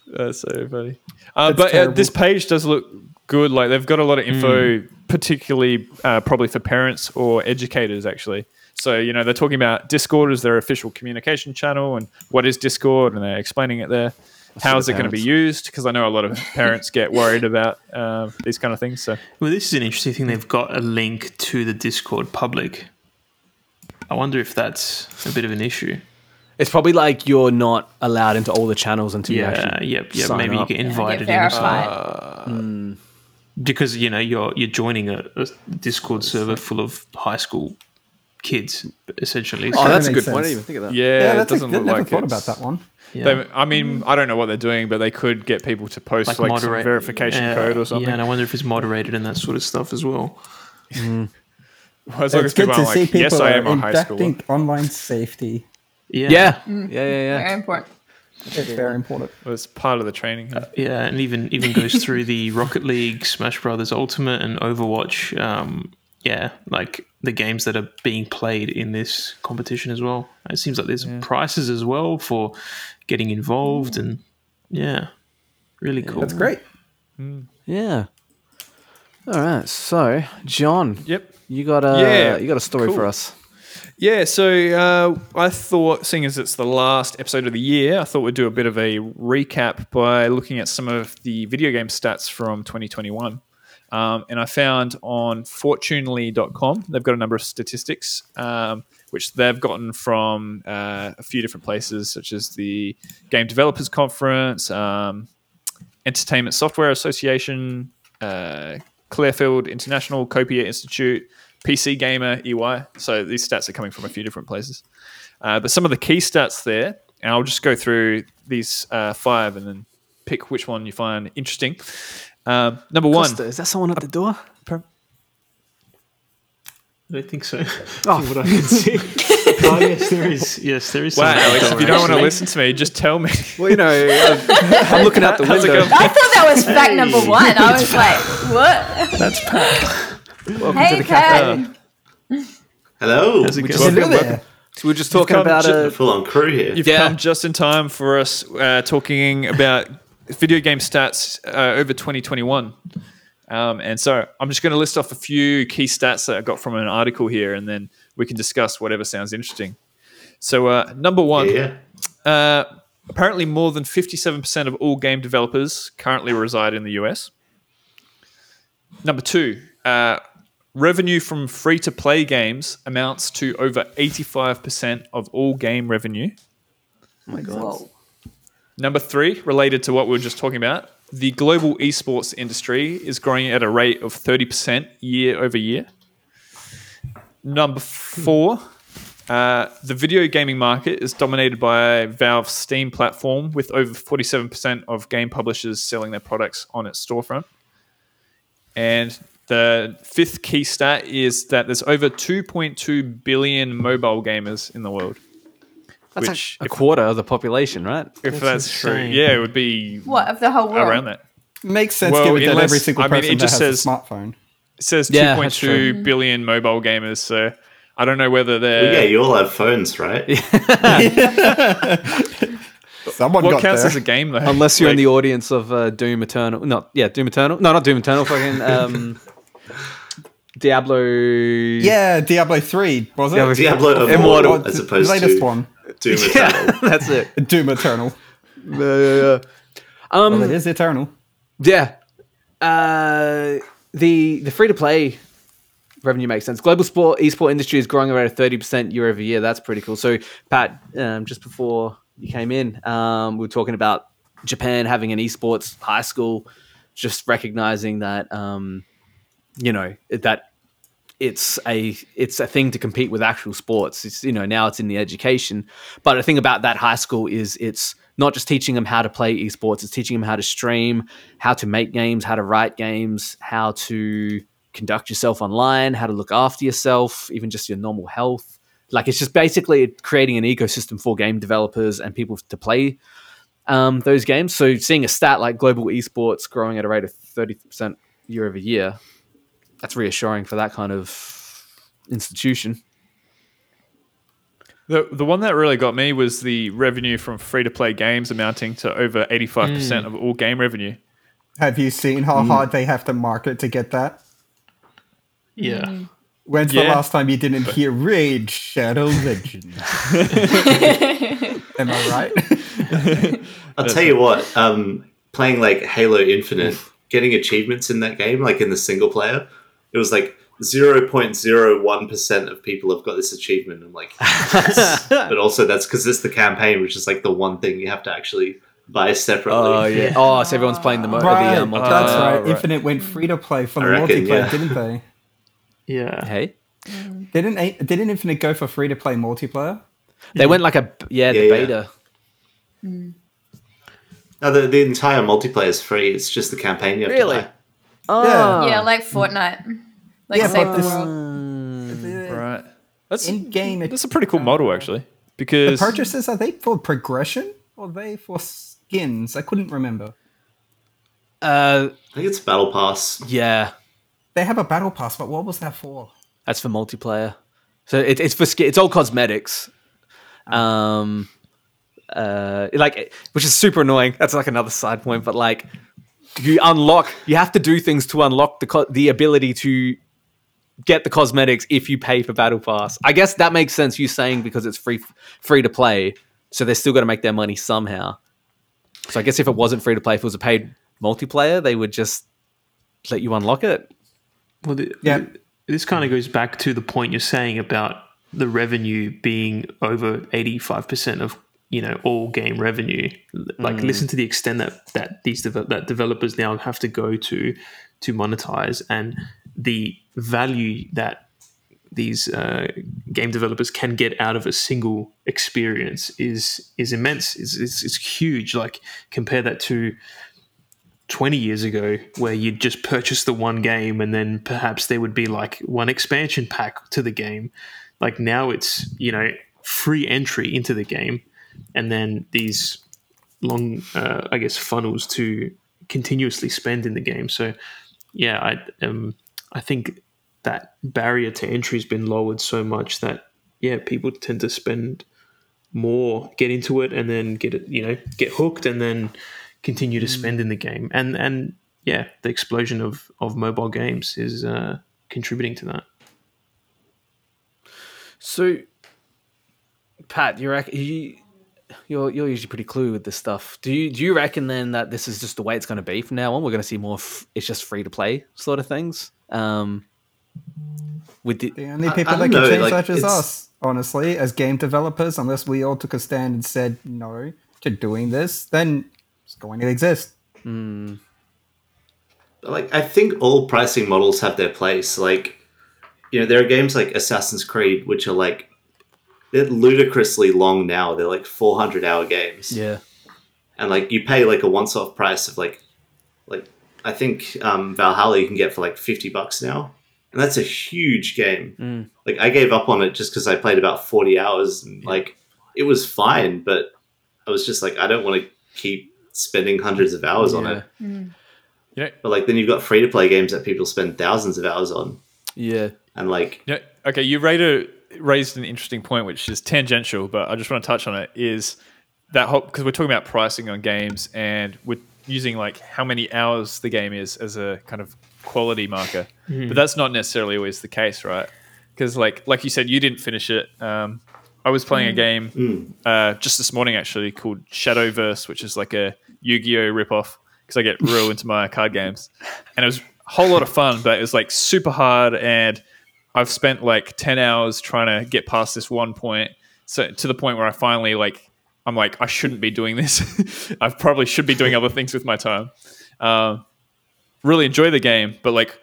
That's so funny. Uh, but uh, this page does look good. Like they've got a lot of info, particularly uh, probably for parents or educators, actually. So you know they're talking about Discord as their official communication channel, and what is Discord, and they're explaining it there. How for is the it going to be used? Because I know a lot of parents get worried about uh, these kind of things. So Well, this is an interesting thing. They've got a link to the Discord public. I wonder if that's a bit of an issue. It's probably like you're not allowed into all the channels until you Yeah, actually yep, yep. sign Maybe up. you get Get invited in or something. verified. because you know you're you're joining a, a Discord server full of high school kids, essentially. Oh, So, that's a makes good point. I didn't even think of that. yeah, Yeah, it that's a, doesn't I look never like thought it's- about that one. yeah. They, I mean, I don't know what they're doing, but they could get people to post like, some moderate- verification yeah, code or something. Yeah, and I wonder if it's moderated and that sort of stuff as well. as long as It's good to are see like, people yes, I am a high schooler. online safety. Yeah, Yeah. Yeah, yeah, yeah. Very important. It's very important. Well, it's part of the training. yeah, and even even goes through the Rocket League, Smash Brothers Ultimate, and Overwatch. Um, yeah, like the games that are being played in this competition as well. It seems like there's prices as well for getting involved, and yeah, really cool. That's great. Yeah. All right. So, John, Yep. you got a Yeah, you got a story cool. for us. Yeah, so uh, I thought, seeing as it's the last episode of the year, I thought we'd do a bit of a recap by looking at some of the video game stats from 2021. Um, and I found on fortunely.com, they've got a number of statistics, um, which they've gotten from uh, a few different places, such as the Game Developers Conference, um, Entertainment Software Association, uh, Clairfield International, Copia Institute, PC Gamer, EY. So these stats are coming from a few different places. Uh, but some of the key stats there, and I'll just go through these uh, five and then pick which one you find interesting. Um, number one. Is that someone at the door? I don't think so. Oh. From what I can see. oh yes, there is. Yes, there is. Wow, Alex, if you door, don't want to listen to me, just tell me. Well, you know, I'm, I'm looking out the How's window. I thought that was fact number one. I was like, what? That's Pat. Welcome hey, to the cafe. Pat. Hello. How's it We going? just- welcome. there. So we're just talking come about ju- a Full on crew here. You've Yeah. come just in time for us uh, talking about video game stats uh, over 2021. Um, and so I'm just going to list off a few key stats that I got from an article here, and then we can discuss whatever sounds interesting. So, uh, number one, Yeah. uh, apparently more than 57% of all game developers currently reside in the US. Number two, uh, revenue from free to play games amounts to over 85% of all game revenue. Oh my Whoa. Number three, related to what we were just talking about, the global esports industry is growing at a rate of 30% year over year. Number four, uh, the video gaming market is dominated by Valve's Steam platform, with over 47% of game publishers selling their products on its storefront. And the fifth key stat is that there's over 2.2 billion mobile gamers in the world. That's which, a, a quarter of the population, right? if That's that's, true, yeah, it would be What of the whole world? around that. makes sense Well, given that unless- every single I mean, person it just that has says- a smartphone. It says Yeah, 2.2 true. billion mobile gamers, so I don't know whether they're. yeah, you all have phones, right? Someone what got counts there. as a game though? Unless you're in the audience of uh, Doom Eternal, not yeah, Doom Eternal, no, not Doom Eternal, fucking um, Diablo. yeah, Diablo three was it? Diablo- Diablo Immortal. Immortal, as the latest to one, Doom yeah, Eternal. that's it. Doom Eternal. Yeah, yeah, yeah. Um, Well, it is eternal. Yeah. Uh, the the free to play revenue makes sense. Global sport esport industry is growing around thirty percent year over year. That's pretty cool. So Pat, um, just before you came in, um, we were talking about Japan having an esports high school, just recognizing that um, you know that it's a it's a thing to compete with actual sports. It's you know now it's in the education, but the thing about that high school is it's not just teaching them how to play esports. It's teaching them how to stream, how to make games, how to write games, how to conduct yourself online, how to look after yourself, even just your normal health. Like it's just basically creating an ecosystem for game developers and people to play um, those games. So seeing a stat like global esports growing at a rate of thirty percent year over year, that's reassuring for that kind of institution. The, the one that really got me was the revenue from free to play games amounting to over 85% mm. of all game revenue. Have you seen how mm. hard they have to market to get that? Yeah. Mm. When's the last time you didn't hear Raid Shadow Legends? Am I right? I'll tell you what, um, playing like Halo Infinite, getting achievements in that game, like in the single player, it was like 0.01% of people have got this achievement. I'm like, yes. but also that's because it's the campaign, which is like the one thing you have to actually buy separately. Oh yeah. Oh, so everyone's playing the, mo- right, the uh, multiplayer. that's Oh, right. right. Infinite went free to play for the reckon, multiplayer, yeah. didn't they? Yeah. Hey, Didn't didn't Infinite go for free to play multiplayer? they went like a yeah, the Yeah, yeah. beta. No, the, the entire multiplayer is free. It's just the campaign you have Really? to buy. Oh. yeah, like Fortnite. Like Yeah, save the this- world. Right. That's, In game, that's a pretty cool model, actually. Because purchases are they for progression or are they for skins? I couldn't remember. Uh, I think it's Battle Pass. yeah, They have a battle pass, but what was that for? that's for multiplayer. So it, it's for sk- it's all cosmetics. Um, uh, like which is super annoying. That's like another side point, but like you unlock, you have to do things to unlock the co- the ability to get the cosmetics if you pay for battle pass. I guess that makes sense. You saying because it's free free to play, so they're still got to make their money somehow. So I guess if it wasn't free to play, if it was a paid multiplayer, they would just let you unlock it. Well, the, Yeah. this kind of goes back to the point you're saying about the revenue being over 85% of you know all game revenue. Like, listen to the extent that that these deve- that developers now have to go to to monetize, and the value that these uh, game developers can get out of a single experience is is immense. Is is is huge. Like compare that to 20 years ago where you'd just purchase the one game and then perhaps there would be like one expansion pack to the game like now it's you know free entry into the game and then these long uh, i guess funnels to continuously spend in the game. So yeah i um i think that barrier to entry has been lowered so much that yeah people tend to spend more get into it and then get it you know get hooked and then continue to spend in the game. And and yeah the explosion of of mobile games is uh contributing to that. So, Pat, you're you you're you're usually pretty clue with this stuff. Do you do you reckon then that this is just the way it's going to be from now on? We're going to see more. F- it's just free to play sort of things. Um, with the The only people I that can change like, that is it's- us, honestly, as game developers. Unless we all took a stand and said no to doing this, then it's going to exist. like I think all pricing models have their place. Like, you know, there are games like Assassin's Creed which are like they're ludicrously long now. They're like 400 hour games, yeah, and like you pay like a once off price of like like I think um, Valhalla you can get for like 50 bucks now, and that's a huge game. Like I gave up on it just because I played about 40 hours, and like it was fine, but I was just like I don't want to keep spending hundreds of hours on Yeah. it. You know, But like then you've got free to play games that people spend thousands of hours on, Yeah. and like Yeah. Okay, you rate a, raised an interesting point, which is tangential, but I just want to touch on it. Is that whole because we're talking about pricing on games, and we're using like how many hours the game is as a kind of quality marker, but that's not necessarily always the case, right? Because like like you said, you didn't finish it. Um, I was playing a game uh, just this morning actually called Shadowverse, which is like a Yu-Gi-Oh ripoff because I get real into my card games, and it was a whole lot of fun, but it was like super hard, and I've spent like ten hours trying to get past this one point, so to the point where I finally like I'm like I shouldn't be doing this. I probably should be doing other things with my time. Um, really enjoy the game, but like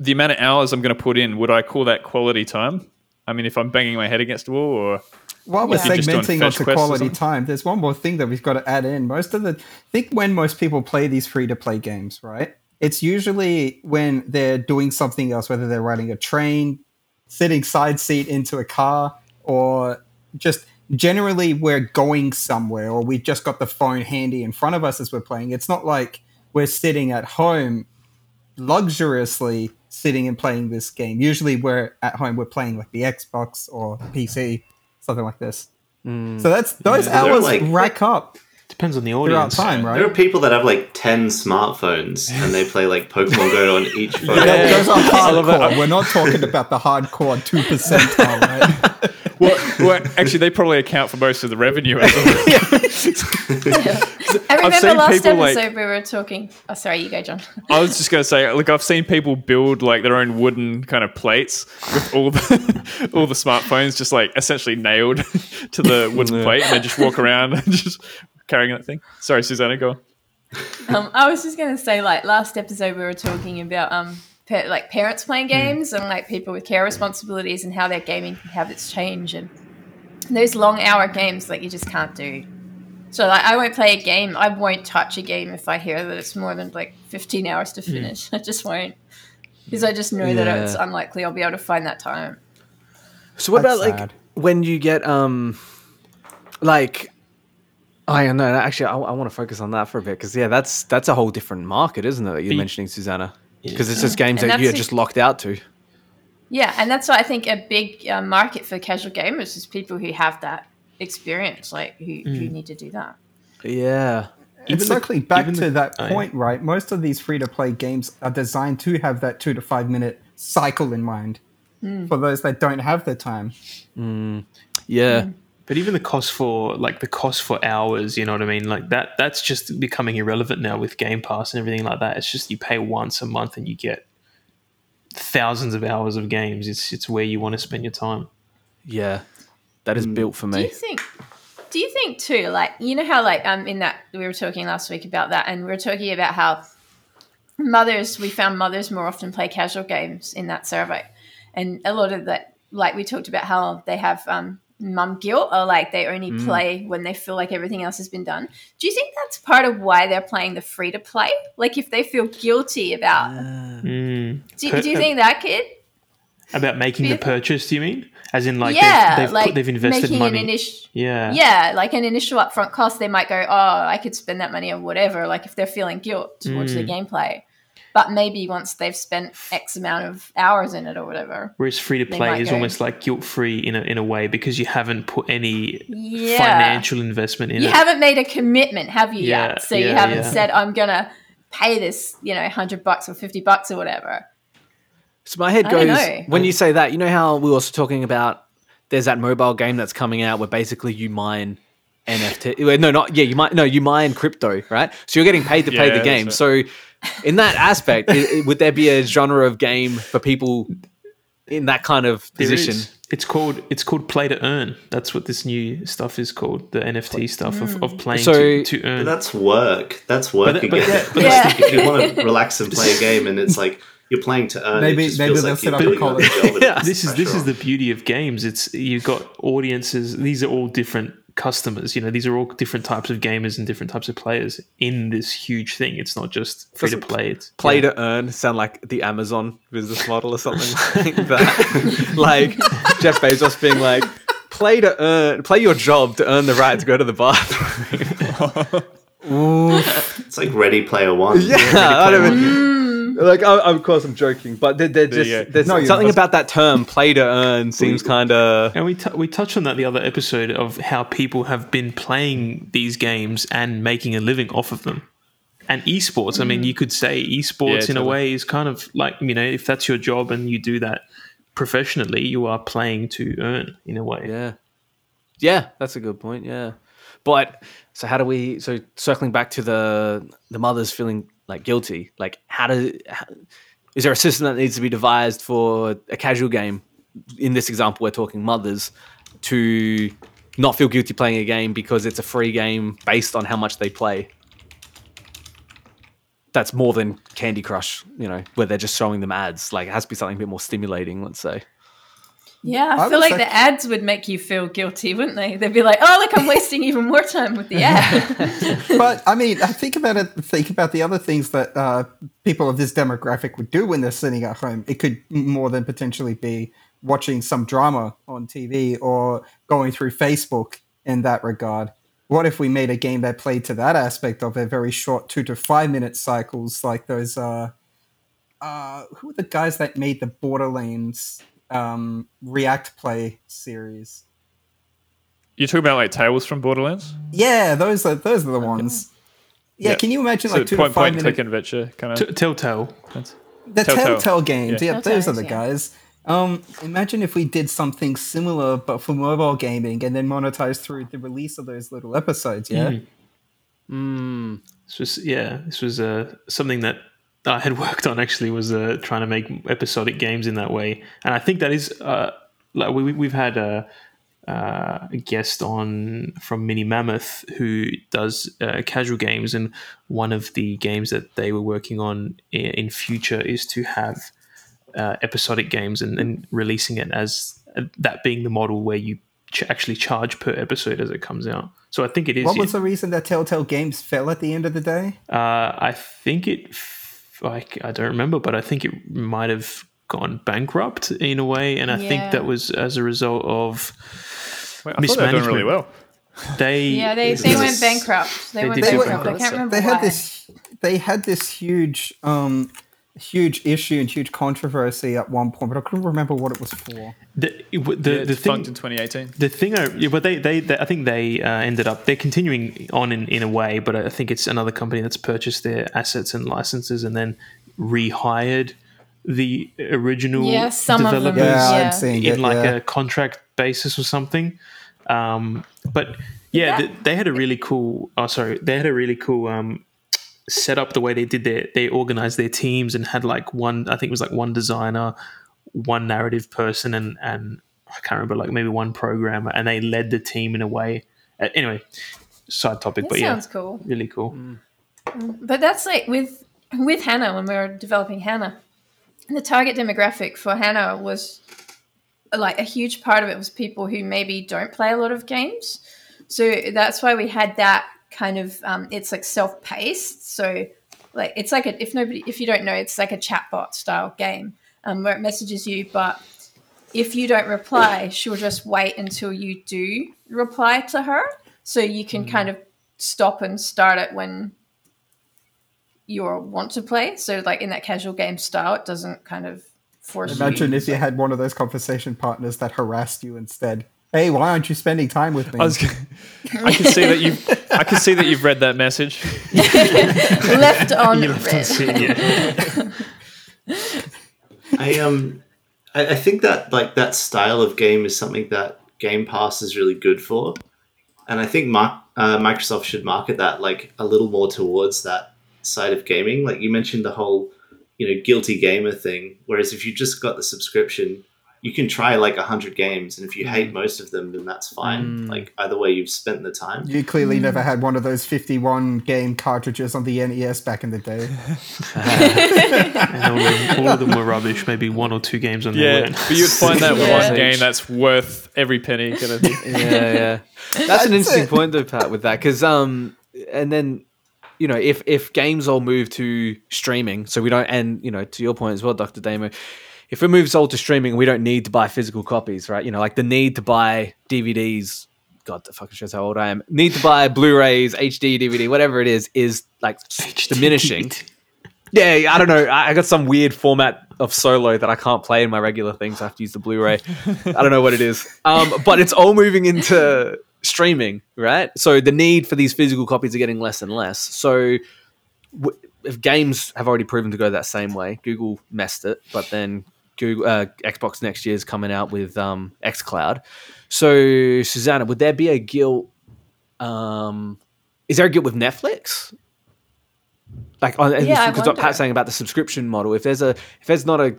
the amount of hours I'm going to put in, would I call that quality time? I mean, if I'm banging my head against a wall, or While we're Yeah. You're just doing segmenting onto quality time, there's one more thing that we've got to add in. Most of the, I think when most people play these free to play games, right? It's usually when they're doing something else, whether they're riding a train, sitting side seat into a car, or just generally we're going somewhere, or we've just got the phone handy in front of us as we're playing. It's not like we're sitting at home luxuriously sitting and playing this game. Usually we're at home, we're playing like the Xbox or PC, something like this. Hmm. So that's those Yeah, hours like- rack up Depends on the throughout audience. time, there are people that have like ten smartphones and they play like Pokemon Go on each phone. Yeah, those are I hardcore. We're not talking about the hardcore two percent, right? well, well, actually, they probably account for most of the revenue. As well. I remember seen last people, like- episode we were talking. Oh, sorry, you go, John. I was just going to say, look, I've seen people build like their own wooden kind of plates with all the all the smartphones just like essentially nailed to the wooden plate, and they just walk around and just carrying that thing. Sorry, Susanna, go on. Um, I was just going to say, like last episode, we were talking about um, pa- like parents playing Hmm. games and like people with care responsibilities and how their gaming habits change and those long hour games like you just can't do. So like I won't play a game. I won't touch a game if I hear that it's more than like fifteen hours Hmm. to finish. I just won't because I just know that it's unlikely I'll be able to find that time. So what That's about like when you get um like I don't know. Actually, I, I want to focus on that for a bit because yeah, that's that's a whole different market, isn't it? That you're Be- mentioning, Susanna, because it's just games And that you're just locked out to. Yeah, and that's why I think a big uh, market for casual gamers is people who have that experience, like who, who mm. need to do that. Yeah, And Even the- back even to the- that oh, yeah. point, right? Most of these free to play games are designed to have that two to five minute cycle in mind mm. for those that don't have the time. Mm. yeah, But even the cost for like the cost for hours, you know what I mean? Like that that's just becoming irrelevant now with Game Pass and everything like that. It's just you pay once a month and you get thousands of hours of games. It's it's where you want to spend your time. yeah. That is built for me. Do you me. think? Do you think too? Like you know how like um in that we were talking last week about that, and we were talking about how mothers we found mothers more often play casual games in that survey, and a lot of that like we talked about how they have um mum guilt or like they only mm. play when they feel like everything else has been done. Do you think that's part of why they're playing the free to play? Like if they feel guilty about, Mm. do, do you uh, think that kid? About making the purchase, do you mean? As in like yeah, they've, they've, like put, they've invested money. an initial. yeah. yeah, like an initial upfront cost, they might go, "Oh, I could spend that money on whatever." Like if they're feeling guilt towards the mm. gameplay, but maybe once they've spent X amount of hours in it or whatever, Whereas free to play is go- almost like guilt free in a in a way because you haven't put any yeah, financial investment in you it. You haven't made a commitment, have you Yeah, yet? So you haven't yeah. said, "I'm gonna pay this," you know, hundred bucks or fifty bucks or whatever. So my head goes when you say that. You know how we were also talking about. There's that mobile game that's coming out where basically you mine NFT. No, not yeah. You might no. You mine crypto, right? So you're getting paid to play Yeah, the game. that's So in that aspect, i- i- would there be a genre of game for people in that kind of position? It's called it's called play to earn. That's what this new stuff is called. The NFT stuff of, of playing So- to, to earn. That's work. That's work But- again. but that- But Yeah. if you want to relax and play a game, and it's like you're playing to earn, Maybe- it maybe they'll like set up a college. Yeah. this is this is the beauty of games. It's you've got audiences. These are all different customers. You know, these are all different types of gamers and different types of players in this huge thing. It's not just free to Doesn't play. It's Play yeah. to earn sound like the Amazon business model or something like that. like Jeff Bezos being like, play to earn, play your job to earn the right to go to the bathroom. It's like Ready Player One. Yeah, I don't even, like I, of course I'm joking, but they're, they're just you go. there's No, something about that term "play to earn" seems kind of And we t- we touched on that the other episode of how people have been playing these games and making a living off of them. And esports, I mean, you could say esports Yeah, in a way is kind of like you know if that's your job and you do that professionally, you are playing to earn in a way. yeah, yeah. That's a good point. Yeah, but so how do we? So circling back to the the mothers feeling like guilty, like how does How, is there a system that needs to be devised for a casual game? In this example, we're talking mothers to not feel guilty playing a game because it's a free game based on how much they play. That's more than Candy Crush, you know, where they're just showing them ads. Like it has to be something a bit more stimulating, let's say. Yeah, I, I feel like like- the ads would make you feel guilty, wouldn't they? They'd be like, "Oh, look, I'm wasting even more time with the ad." but I mean, I think about it. Think about the other things that uh, people of this demographic would do when they're sitting at home. It could more than potentially be watching some drama on TV or going through Facebook in that regard. What if we made a game that played to that aspect of it, very short two to five minute cycles, like those? Uh, uh, who are the guys that made the Borderlands um, React Play series? You're talking about like Tales from Borderlands? Yeah, those are those are the ones. Yeah, Yeah. can you imagine So like two point, to five point, minute click adventure kind T- of. Telltale. The Telltale. Telltale, games, Yeah. yeah, those are the yeah. guys. Um, imagine if we did something similar, but for mobile gaming, and then monetized through the release of those little episodes. Yeah, Mm. This was yeah, this was uh, something that I had worked on actually was uh, trying to make episodic games in that way, and I think that is uh, like we we- we've had a, uh, a guest on from Mini Mammoth who does uh, casual games, and one of the games that they were working on in, in future is to have uh, episodic games and, and releasing it as uh, that being the model where you ch- actually charge per episode as it comes out. So I think it is. what was the reason that Telltale Games fell at the end of the day? Uh, I think it, f- like I don't remember, but I think it might have gone bankrupt in a way, and I Yeah. think that was as a result of Wait, I thought they doing really well. they. yeah, they, they went bankrupt. They, They went did go bankrupt. I can't remember They had why. this. They had this huge, um, huge issue and huge controversy at one point, but I couldn't remember what it was for. The the, Yeah, the thing. defunct in 2018. The thing, I, yeah, but they, they, they, I think they uh, ended up they're continuing on in, in a way, but I think it's another company that's purchased their assets and licenses and then rehired the original Yeah, some of them, developers Yeah, Yeah. In it. like yeah. a contract basis or something. Um, but yeah, Yeah. th- they had a really cool. Oh, sorry, they had a really cool um, setup. The way they did their, they organized their teams and had like one. I think it was like one designer, one narrative person, and and I can't remember like maybe one programmer, and they led the team in a way. Uh, anyway, side topic, That but yeah, sounds cool. really cool. But that's like with with Hannah when we were developing Hannah, the target demographic for Hannah was like a huge part of it was people who maybe don't play a lot of games. So that's why we had that kind of um, it's like self paced. So like it's like a if nobody if you don't know it's like a chatbot style game um, where it messages you, but if you don't reply, she'll just wait until you do reply to her, so you can kind of stop and start it when you want to play. So like in that casual game style, it doesn't kind of force you. Imagine you. if you had one of those conversation partners that harassed you instead. Hey, why aren't you spending time with me? I was. I can see that you've. I can see that you've read that message. left on You left on yeah. I um, I, I think that like that style of game is something that Game Pass is really good for, and I think Mar- uh, Microsoft should market that like a little more towards that side of gaming. Like you mentioned the whole, you know, guilty gamer thing. Whereas if you just got the subscription, you can try like a hundred games, and if you hate mm. most of them, then that's fine. Mm. Like either way, you've spent the time. you clearly mm. never had one of those 51 game cartridges on the NES back in the day. And all, of them, all of them were rubbish. Maybe one or two games on Yeah, there. weren't. but you'd find that Yeah. one game that's worth every penny. Gonna be. yeah, yeah. That's an interesting point though, Pat, with that because um, and then you know if if games all move to streaming, so we don't, and you know to your point as well, Doctor Damo, if it moves all to streaming, we don't need to buy physical copies, right? You know, like the need to buy DVDs God, that fucking shows how old I am. Need to buy Blu-rays, HD, DVD, whatever it is, is like diminishing. Yeah, I don't know. I I got some weird format of solo that I can't play in my regular things. I have to use the Blu-ray. I don't know what it is. Um, but it's all moving into streaming, right? So the need for these physical copies are getting less and less. So w- if games have already proven to go that same way, Google messed it, but then Google uh, Xbox next year is coming out with um, XCloud. So Susanna, would there be a guilt? Um, is there a guilt with Netflix? Like, on, Yeah, because what. Pat's saying about the subscription model, if there's a if there's not a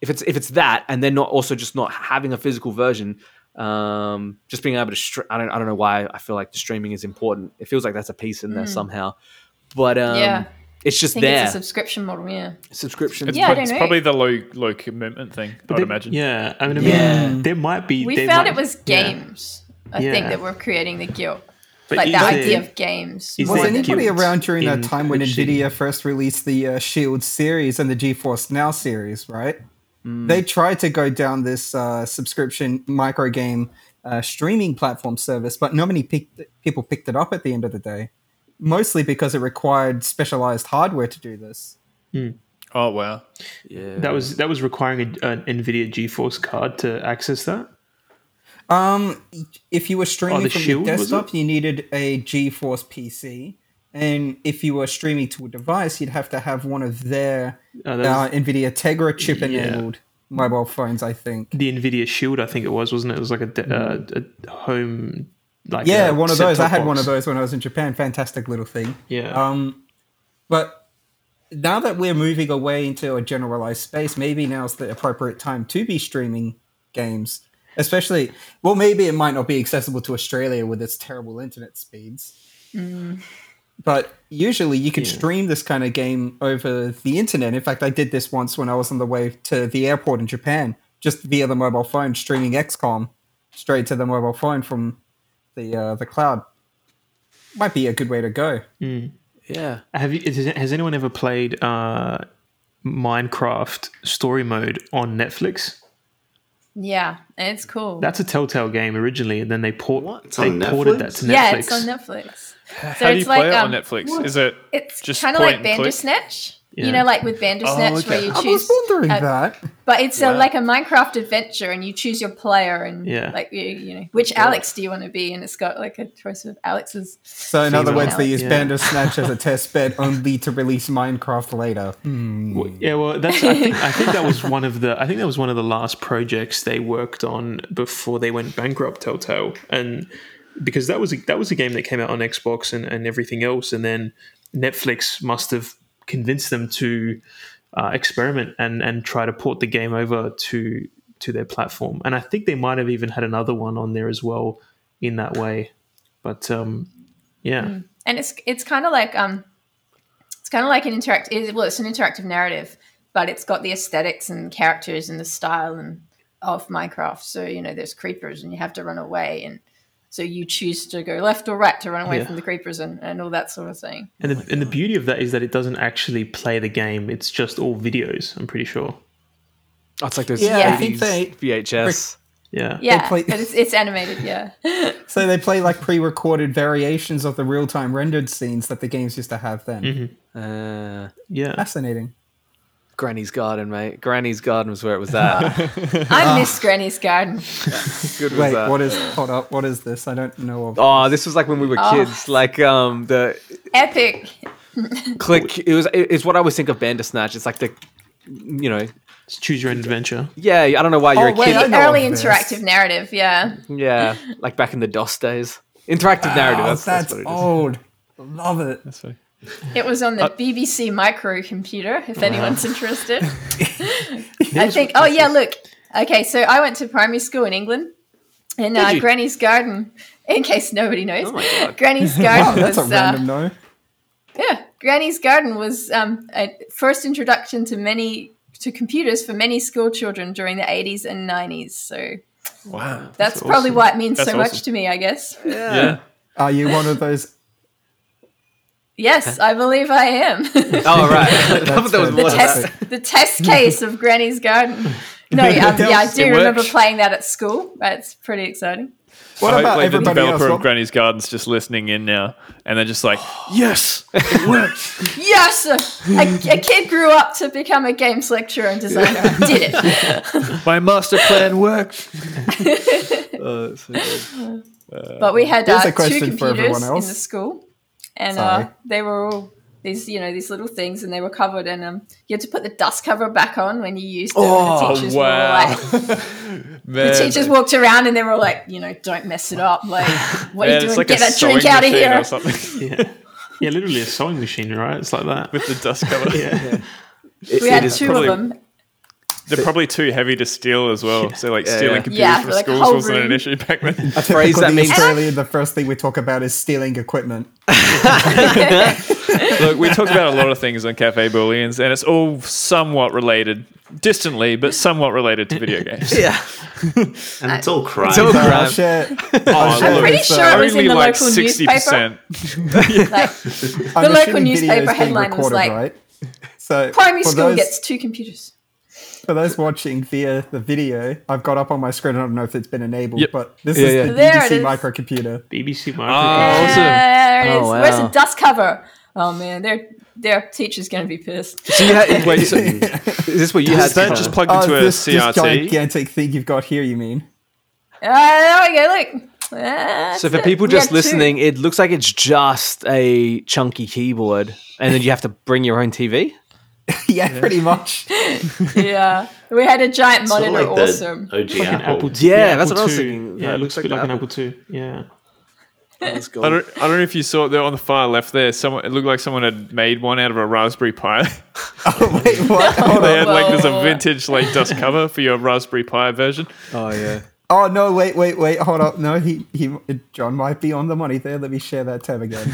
if it's if it's that and they're not also just not having a physical version, um, just being able to str- I don't I don't know why I feel like the streaming is important. It feels like that's a piece in there somehow, but um. Yeah. It's I just think there it's a subscription model. Yeah. subscription. It's, Yeah, I pro- don't it's know. probably the low low commitment thing. I'd There- imagine. Yeah, I mean, I mean Yeah. there might be. We found might- it was yeah. games. I Yeah. think that were creating the guilt, But like the there- idea of games. Was anybody around during that time when purchasing- Nvidia first released the uh, Shield series and the GeForce Now series, right? Mm. They tried to go down this uh, subscription micro game uh, streaming platform service, but not many picked, people picked it up at the end of the day. Mostly because it required specialized hardware to do this. Oh wow. yeah, That was that was requiring a, an NVIDIA GeForce card to access that. Um, if you were streaming the from Shield, your desktop, you needed a GeForce PC, and if you were streaming to a device, you'd have to have one of their Uh, uh, NVIDIA Tegra chip Yeah. enabled mobile phones. I think. the NVIDIA Shield, I think it was, wasn't it? It was like a, de- uh, a home, like Yeah, one of those. I set-top had one of those when I was in Japan. Fantastic little thing. Yeah, Um, but now that we're moving away into a generalized space, maybe now's the appropriate time to be streaming games. Especially, well, maybe it might not be accessible to Australia with its terrible internet speeds. But usually, you can Yeah. stream this kind of game over the internet. In fact, I did this once when I was on the way to the airport in Japan, just via the mobile phone, streaming XCOM straight to the mobile phone from the uh, the cloud. Might be a good way to go. yeah. have you? Has, has anyone ever played uh, Minecraft Story Mode on Netflix? Yeah, it's cool. That's a Telltale game originally, and then they port they ported Netflix? that to Netflix. yeah, it's on Netflix. How So do you it's play it um, on Netflix? Is it It's Just kind of like and click? Bandersnatch. Yeah. You know, like with Bandersnatch, Oh, okay. where you choose. I was choose, wondering uh, that. but it's Wow. a, like a Minecraft adventure, and you choose your player, and Yeah. like you, you know, which Alex do you want to be? And it's got like a choice of Alex's. So in other Female words, they use Yeah. Bandersnatch as a test bed only to release Minecraft later. Hmm. Well, yeah, well, that's. I think I think that was one of the. I think that was one of the last projects they worked on before they went bankrupt. Telltale, and because that was a, that was a game that came out on Xbox and, and everything else, and then Netflix must have convinced them to uh, experiment and and try to port the game over to to their platform. And I think they might have even had another one on there as well in that way. But um, yeah, and it's it's kind of like um it's kind of like an interactive. well it's an interactive narrative but it's got the aesthetics and characters and the style and of minecraft so you know there's creepers and you have to run away and so you choose to go left or right to run away Yeah. from the creepers and, and all that sort of thing and the, and the beauty of that is that it doesn't actually play the game; it's just all videos. I'm pretty sure. Oh, it's like those Yeah, I 80s think they- VHS. Yeah. yeah play- but it's, it's animated yeah So they play like pre-recorded variations of the real-time rendered scenes that the games used to have then. Uh, Yeah. Fascinating. Granny's Garden, mate. Granny's Garden was where it was at. i miss granny's garden Good was Wait, that. what is? Hold up, what is this? I don't know. Of Oh, this was like when we were Oh. kids. Like um the epic click. It was. It's what I always think of Bandersnatch. It's like the, you know, choose your own adventure. yeah. I don't know why you're Oh, a wait, kid. I know early of this. interactive narrative yeah Yeah, like back in the DOS days. Interactive narrative. Oh, That's, that's, that's, what it is. old. Love it. That's funny. It was on the Uh, BBC microcomputer, if anyone's interested. I think, oh, yeah, look. Okay, so I went to primary school in England, and uh, Granny's Garden, in case nobody knows, Oh my God. Granny's Wow, Garden that's a was, random uh, no. yeah, Granny's Garden was um, a first introduction to many to computers for many school children during the 80s and 90s. So Wow. that's, probably awesome. why it means That's so much to me, I guess. Yeah. Are you one of those? Yes, I believe I am. Oh right. I thought there was The more the test- the test case of Granny's Garden. No, um, yeah, I do It remember works. playing that at school. That's pretty exciting. What I hope, about like, the developer else? of Granny's Gardens just listening in now, and they're just like, "Yes, it worked." Yes, a, a kid grew up to become a games lecturer and designer. and Did it. My master plan worked. oh, so good. But we had Here's uh, two question for everyone computers in the school, and uh, they were all these, you know, these little things, and they were covered, and um, you had to put the dust cover back on when you used them. Oh, and the teachers were all wow. like, Man, the teachers walked around, and they were all like, you know, don't mess it up. Like, what are you doing? like Get a that drink out of here. or something Yeah. Yeah, literally a sewing machine, right? It's like that. with the dust cover. Yeah. It- We it had two probably- of them. They're probably too heavy to steal as well. So like Yeah, stealing yeah. computers Yeah, from like schools wasn't an issue back then. a phrase For that the means Australian, the first thing we talk about is stealing equipment. Look, we talk about a lot of things on Cafe Booleans, and it's all somewhat related, distantly, but somewhat related to video games. yeah. and it's all crime. It's all Uh, crime. I'll share, Oh, I'll share pretty sure it was in only the like local sixty percent. Like, I'm the local newspaper is being headline was like, right? So primary school those, gets two computers. For those watching via the video, I've got up on my screen. I don't know if it's been enabled, Yep. but this Yeah, is yeah. the There BBC is. microcomputer. BBC Oh, awesome. There it is. Oh, Where's the dust cover? Oh man, their their teacher's gonna be pissed. So you had, wait, so, is this what you had? Is that just plugged Oh, into a this, this CRT? gigantic thing you've got here, you mean? Ah, there we go. Look. Ah, so for it. people We just had two. listening, it looks like it's just a chunky keyboard, and then you have to bring your own TV. yeah, pretty much. yeah, we had a giant Sort of monitor. like awesome. OG Like Apple. Apple Yeah, that's what I was II. thinking. Yeah, That it looks a looks bit like like an Apple. Apple II. Yeah. I don't, I don't know if you saw it there on the far left there. Someone it looked like someone had made one out of a Raspberry Pi. Oh, wait, what? Hold they had like there's a vintage like dust cover for your Raspberry Pi version. Oh yeah. Oh no! Wait, wait, wait! Hold up! No, he, he, John might be on the money there. Let me share that tab again.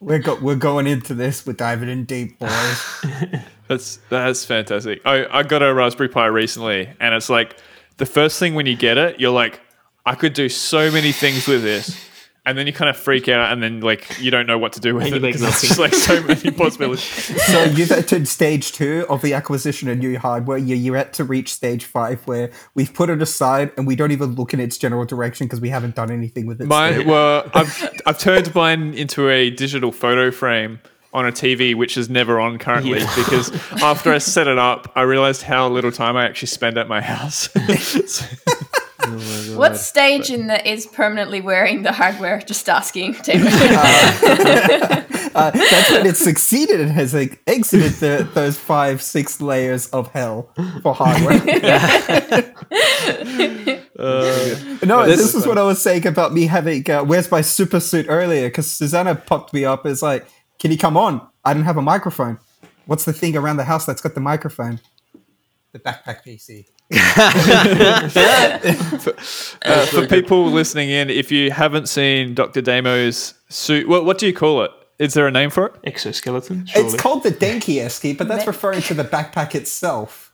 We're go, we're going into this. We're diving in deep, boys. That's that's fantastic. I, I got a Raspberry Pi recently, and it's like the first thing when you get it, you're like, I could do so many things with this. And then you kind of freak out, and then like you don't know what to do with And it because it's just like so many possibilities. so you've entered stage two of the acquisition of new hardware. You, you're yet to reach stage five, where we've put it aside and we don't even look in its general direction because we haven't done anything with it. Mine, well, I've I've turned mine into a digital photo frame on a TV, which is never on currently because after I set it up, I realized how little time I actually spend at my house. So- What stage in the is permanently wearing the hardware? Just asking. David. Uh, that's when it succeeded and has like, exited the, those five, six layers of hell for hardware. no, this is what I was saying about me having uh, where's my super suit earlier because Susanna popped me up It's like, "Can you come on?" I don't have a microphone. What's the thing around the house that's got the microphone? The backpack PC. Uh, for people listening in, if you haven't seen Dr. Damo's suit, what, what do you call it? Is there a name for it? Exoskeleton. Surely. It's called the Denki Eski, but that's referring to the backpack itself.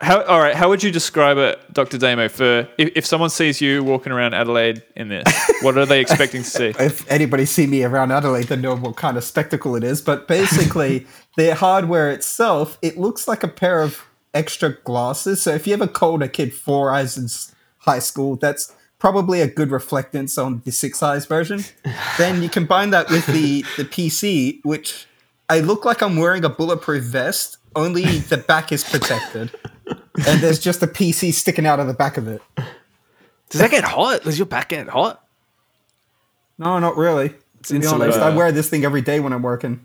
How, all right, how would you describe it, Dr. Damo, for if, if someone sees you walking around Adelaide in this? What are they expecting to see? if anybody see me around Adelaide, they know what kind of spectacle it is. But basically, the hardware itself, it looks like a pair of extra glasses. So if you ever called a kid four eyes in high school, that's probably a good reflectance on the six eyes version. then you combine that with the the PC, which I look like I'm wearing a bulletproof vest. Only the back is protected, and there's just a PC sticking out of the back of it. Does that get hot? Does your back get hot? No, not really. To be insulated. honest, I wear this thing every day when I'm working.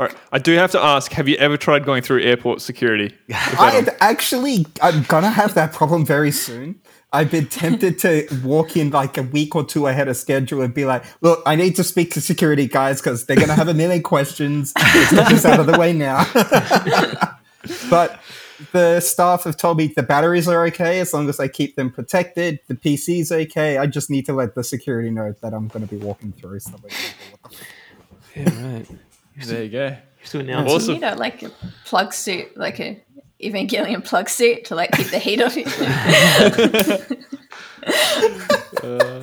All right, I do have to ask: Have you ever tried going through airport security? I've actually, I'm gonna have that problem very soon. I've been tempted to walk in like a week or two ahead of schedule and be like, "Look, I need to speak to security guys because they're gonna have a million questions. Let's get this out of the way now." but the staff have told me the batteries are okay as long as I keep them protected. The PC's okay. I just need to let the security know that I'm going to be walking through. So like, what the f- Yeah, right. There you go. to announce Awesome. you know, like a plug suit, like a Evangelion plug suit to like keep the heat off you. Yeah,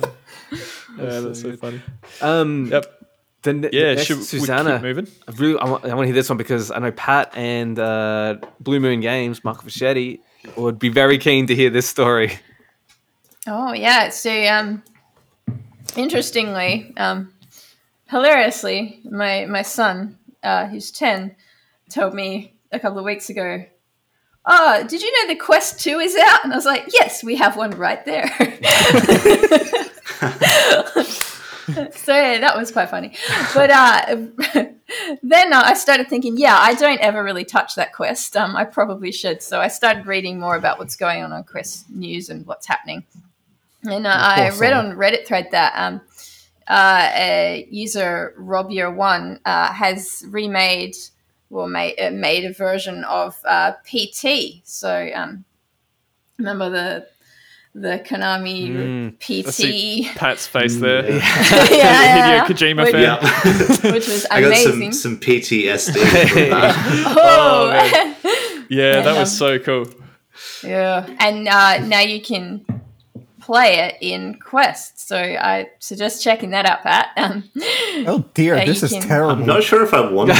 that's so funny. Um, Yep. the, ne- Yeah, next, should we Susanna. keep moving? I really, I want, I want to hear this one because I know Pat and uh, Blue Moon Games, Michael Fischetti, would be very keen to hear this story. Oh yeah. So um, interestingly, um, hilariously, my my son, uh, who's ten, told me a couple of weeks ago. Oh, did you know the Quest Two is out? And I was like, yes, we have one right there. so yeah, that was quite funny. But uh, then uh, I started thinking, yeah, I don't ever really touch that quest. Um, I probably should. So I started reading more about what's going on on Quest News and what's happening. And uh, I read on Reddit thread that um, uh, a user Rob Year One uh, has remade well made, uh, made a version of uh, PT. So um, remember the the Konami I PT, see Pat's face there. yeah, yeah, Hideo Kojima Which- fan. Yeah. which was I got some some PTSD. from that. oh, Yeah, that was so cool. Yeah, and uh, now you can play it in Quest. So I suggest checking that out, Pat. Um, Oh dear, Yeah, this is can- terrible. I'm not sure if I want to.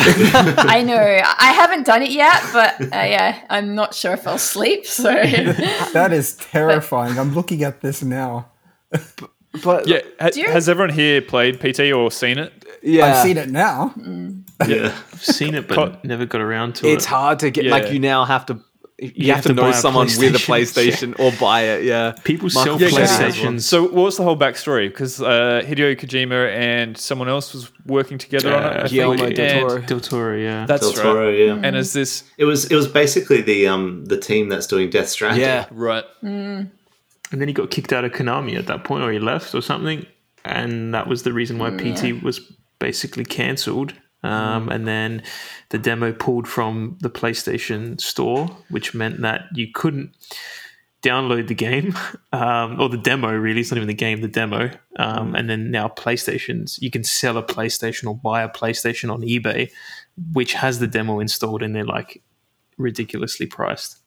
I know I haven't done it yet, but uh, yeah, I'm not sure if I'll sleep. So that is terrifying. I'm looking at this now. But Yeah, ha- you- has everyone here played PT or seen it? yeah, I've seen it now. yeah. I've seen it, but never got around to it's it. It's hard to get. Yeah. Like you now have to. You, You have, have to, to know buy a someone with a PlayStation. PlayStation or buy it. Yeah, People Michael sell Yeah, 'cause- PlayStations. So, what was the whole backstory? Because uh, Hideo Kojima and someone else was working together on it. I Uh, think, Guillermo del Toro. Del Toro, yeah. That's Del right. Yeah. And is this It was it was basically the um the team that's doing Death Stranding. yeah. right? and then he got kicked out of Konami at that point, or he left or something, and that was the reason why PT was basically cancelled. Um, and then the demo pulled from the PlayStation Store, which meant that you couldn't download the game um, or the demo. Really, it's not even the game, the demo. Um, And then now PlayStations, you can sell a PlayStation or buy a PlayStation on eBay, which has the demo installed, and they're like ridiculously priced.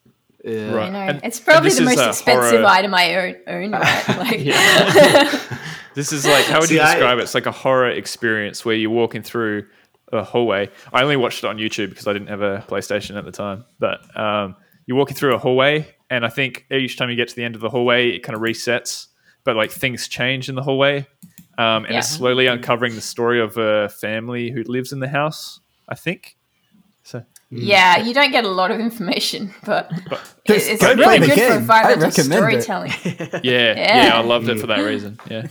Yeah. Right. I know And- it's probably the most expensive horror- item I own. own right? Like, This is like how would See, you I- describe it? It's like a horror experience where you're walking through a hallway. I only watched it on YouTube because I didn't have a PlayStation at the time. But um, you're walking through a hallway, and I think each time you get to the end of the hallway, it kind of resets. But like things change in the hallway, um, and Yeah. it's slowly uncovering the story of a family who lives in the house. I think. So yeah, you don't get a lot of information, but it- Just it's go really good for game. I environmental recommend storytelling. yeah, Yeah. yeah, I loved it for that reason. Yeah.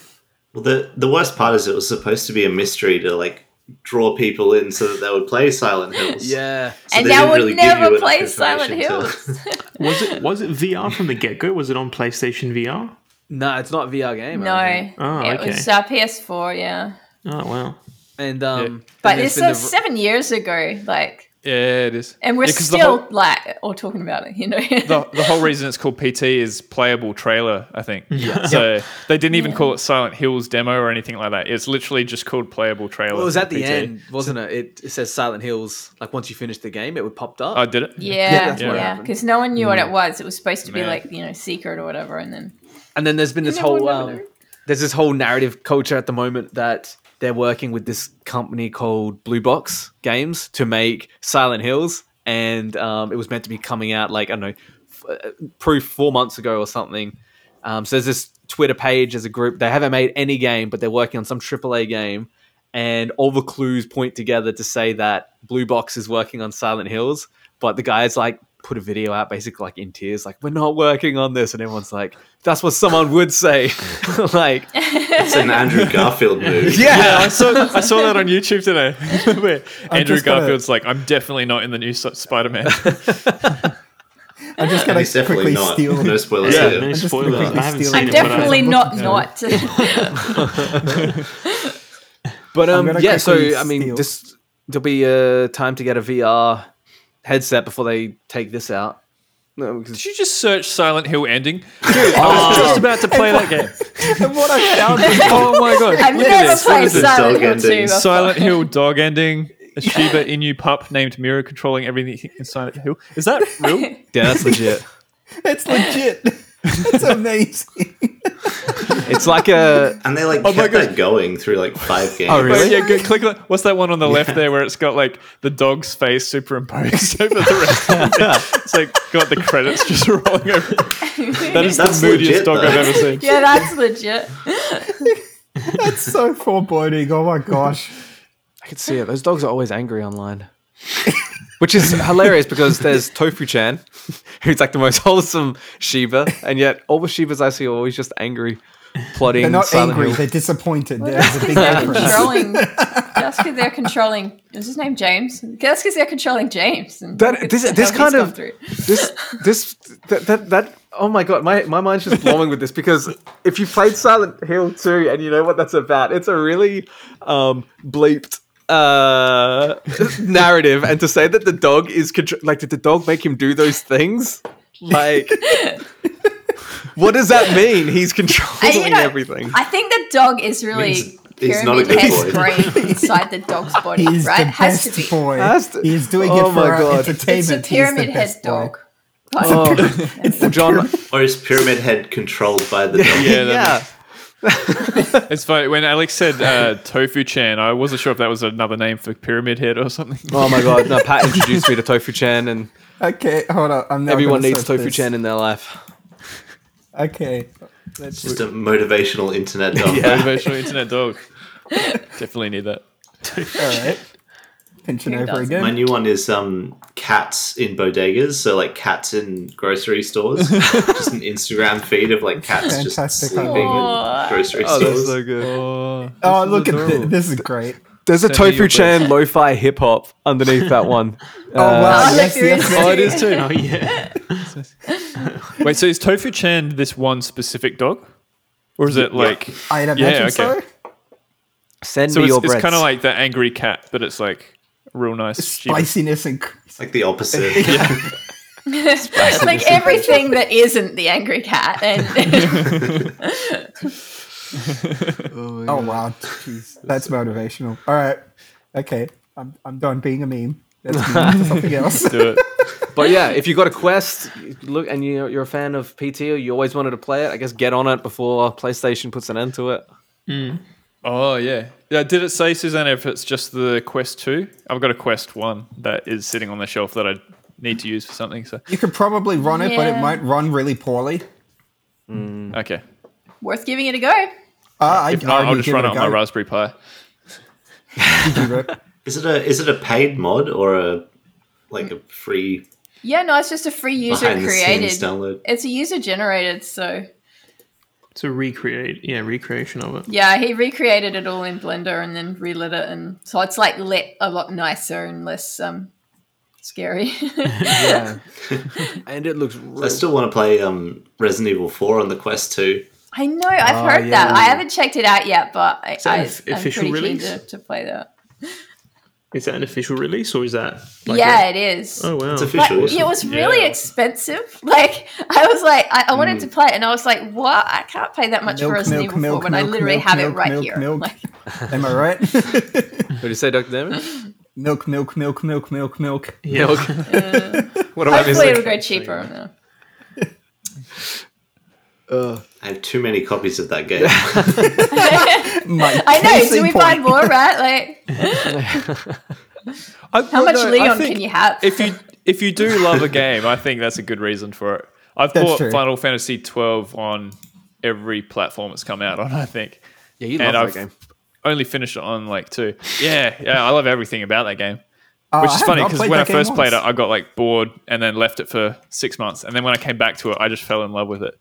Well, the the worst part is it was supposed to be a mystery to like draw people in so that they would play Silent Hills. Yeah. So and they now didn't really never play Silent information Hills. to- Was it was it VR from the get go? Was it on PlayStation VR? No, it's not a VR game. I no, don't think. Oh, it okay. was uh, PS4, yeah. Oh wow! And um, But and it's there's been the- seven years ago, like, Yeah, it is. and we're Yeah, 'cause the still whole- like all talking about it, you know. the, the whole reason it's called PT is playable trailer, I think. Yeah. So they didn't even call it Silent Hills demo or anything like that. It's literally just called playable trailer. Well, it was at the PT. end, wasn't it? it? It says Silent Hills. Like once you finish the game, it would popped up. I did it? yeah, that's what yeah, happened. because no one knew what it was. It was supposed to be Man. like you know secret or whatever, and then and then there's been this whole um, there's this whole narrative culture at the moment that they're working with this company called Blue Box Games to make Silent Hills, and um, it was meant to be coming out like I don't know, f- uh, proof four months ago or something. Um, so there's this Twitter page as a group. They haven't made any game, but they're working on some AAA game, and all the clues point together to say that Blue Box is working on Silent Hills. But the guys like put a video out, basically like in tears, like we're not working on this, and everyone's like, "That's what someone would say." like, It's an Andrew Garfield move. Yeah, I saw I saw that on YouTube today. Andrew just gonna- Garfield's like, I'm definitely not in the new Spider Man. I'm just gonna he's definitely quickly not. steal. No spoilers Yeah, here. No just spoilers. quickly I haven't steal seen I'm it, but I- definitely not not. but um, yeah. So I mean, steal. this there'll be a time to get a VR headset before they take this out. No, because Did you just search Silent Hill ending? Dude, I was just oh. about to play that game. And what I found was Oh my god. I've Look at never this. played is this Silent Hill ending? 2. Silent Hill dog ending. A Shiba Inu pup named Mira controlling everything in Silent Hill. Is that real? yeah, that's legit. it's legit. It's amazing. It's like a And they like Oh kept that going through like five oh, games. Oh, really? Yeah, go, click on what's that one on the left there where it's got like the dog's face superimposed over the rest of it. It's like got the credits just rolling over. That is That's the moodiest legit, dog I've ever seen. Yeah, that's legit. That's so foreboding. Oh my gosh. I can see it. Those dogs are always angry online. Which is hilarious because there's Tofu Chan, who's like the most wholesome Shiba, and yet all the Shibas I see are always just angry, plotting. They're not Silent angry. Hill. They're disappointed. Well, There's a big they're difference. controlling. That's because they're controlling. Is his name James? That's because they're controlling James. And That- this- this kind of- this this that, that that oh my god my my mind's just blowing with this because if you played Silent Hill 2 and you know what that's about it's a really um bleeped uh narrative and to say that the dog is contr- like did the dog make him do those things like what does that mean he's controlling you know, everything I think the dog is really Means he's not a pyramid good head's boy. brain inside the dog's body, He's right? the Has to best be. boy. Has to- He's doing Oh it for our God. entertainment. It's a He's the pyramid head best boy. dog. oh well, John Or is Pyramid Head controlled by the dog? Yeah, that yeah It's funny when Alex said uh, Tofu Chan. I wasn't sure if that was another name for Pyramid Head or something. oh my god no Pat introduced me to Tofu Chan and Okay, hold on. I'm everyone needs Tofu this. Chan in their life Okay. Let's Just a motivational internet dog. yeah. Motivational internet dog. Definitely need that. all right. Pinching over doesn't? again. My new one is um cats in bodegas, so like cats in grocery stores. just an Instagram feed of like cats just sleeping Aw. in grocery oh that's stores. so good Oh, Oh, look is at this. This is great. There's a Send Tofu Chan lo-fi hip hop underneath that one. Oh, uh, wow. Oh, yes, there yes, yes. Oh, it is too. Oh yeah. Wait, so is Tofu Chan this one specific dog, or is it like? I'd imagine Yeah, okay. so. Send So me it's, your it's kind of like the angry cat, but it's like real nice. Shiba. Spiciness and It's like the opposite. yeah. like everything that isn't the angry cat. And oh, oh wow, jeez, that's motivational. All right, okay, I'm I'm done being a meme. Let's move on to something else. Do it. But yeah, if you got a quest, look, and you're, you're a fan of PT, or you always wanted to play it, I guess get on it before PlayStation puts an end to it. Hmm. Oh yeah, yeah. Did it say Suzanne if it's just the Quest Two? I've got a Quest One that is sitting on the shelf that I need to use for something. So You could probably run it, but it might run really poorly. Hmm. okay, worth giving it a go. Uh, I, if not, I I'll just run it it on my. Raspberry Pi. Give it- is it a is it a paid mod or a like a free Yeah, no, it's just a free user created. download? It's a user generated, so It's a recreate, yeah, recreation of it. yeah, he recreated it all in Blender and then relit it, and so it's like lit a lot nicer and less um scary. Yeah, and it looks. I still want to play um, Resident Evil 4 on the Quest 2. I know, I've Oh, heard that. I haven't checked it out yet, but I, that I, an f- I'm official pretty release? keen to, to play that. Is that an official release or is that? Like yeah, a- it is. oh wow. It's But official. it was really Yeah. expensive. Like I was like, I, I wanted to Mm. play it, and I was like, "What? I can't pay that much for Milk, Resident milk, Evil 4 milk, when I milk, literally milk, have it milk, right milk, here." milk. Like, Am I right? What did you say, Doctor Damo? milk, milk, milk, milk, milk, milk. yeah. What am I hopefully, it'll missing? go cheaper. Now. Uh, I have too many copies of that game. I know. case Do we point. buy more? Right? Like, I, how much no, Leon can you have? if you if you do love a game, I think that's a good reason for it. I've That's bought true. Final Fantasy twelve on every platform it's come out on. I think yeah, you love And that I've- game. only finished it on like two. Yeah, yeah, I love everything about that game. Uh, Which is funny because when I that game first played it. I got like bored and then left it for six months, and then when I came back to it, I just fell in love with it.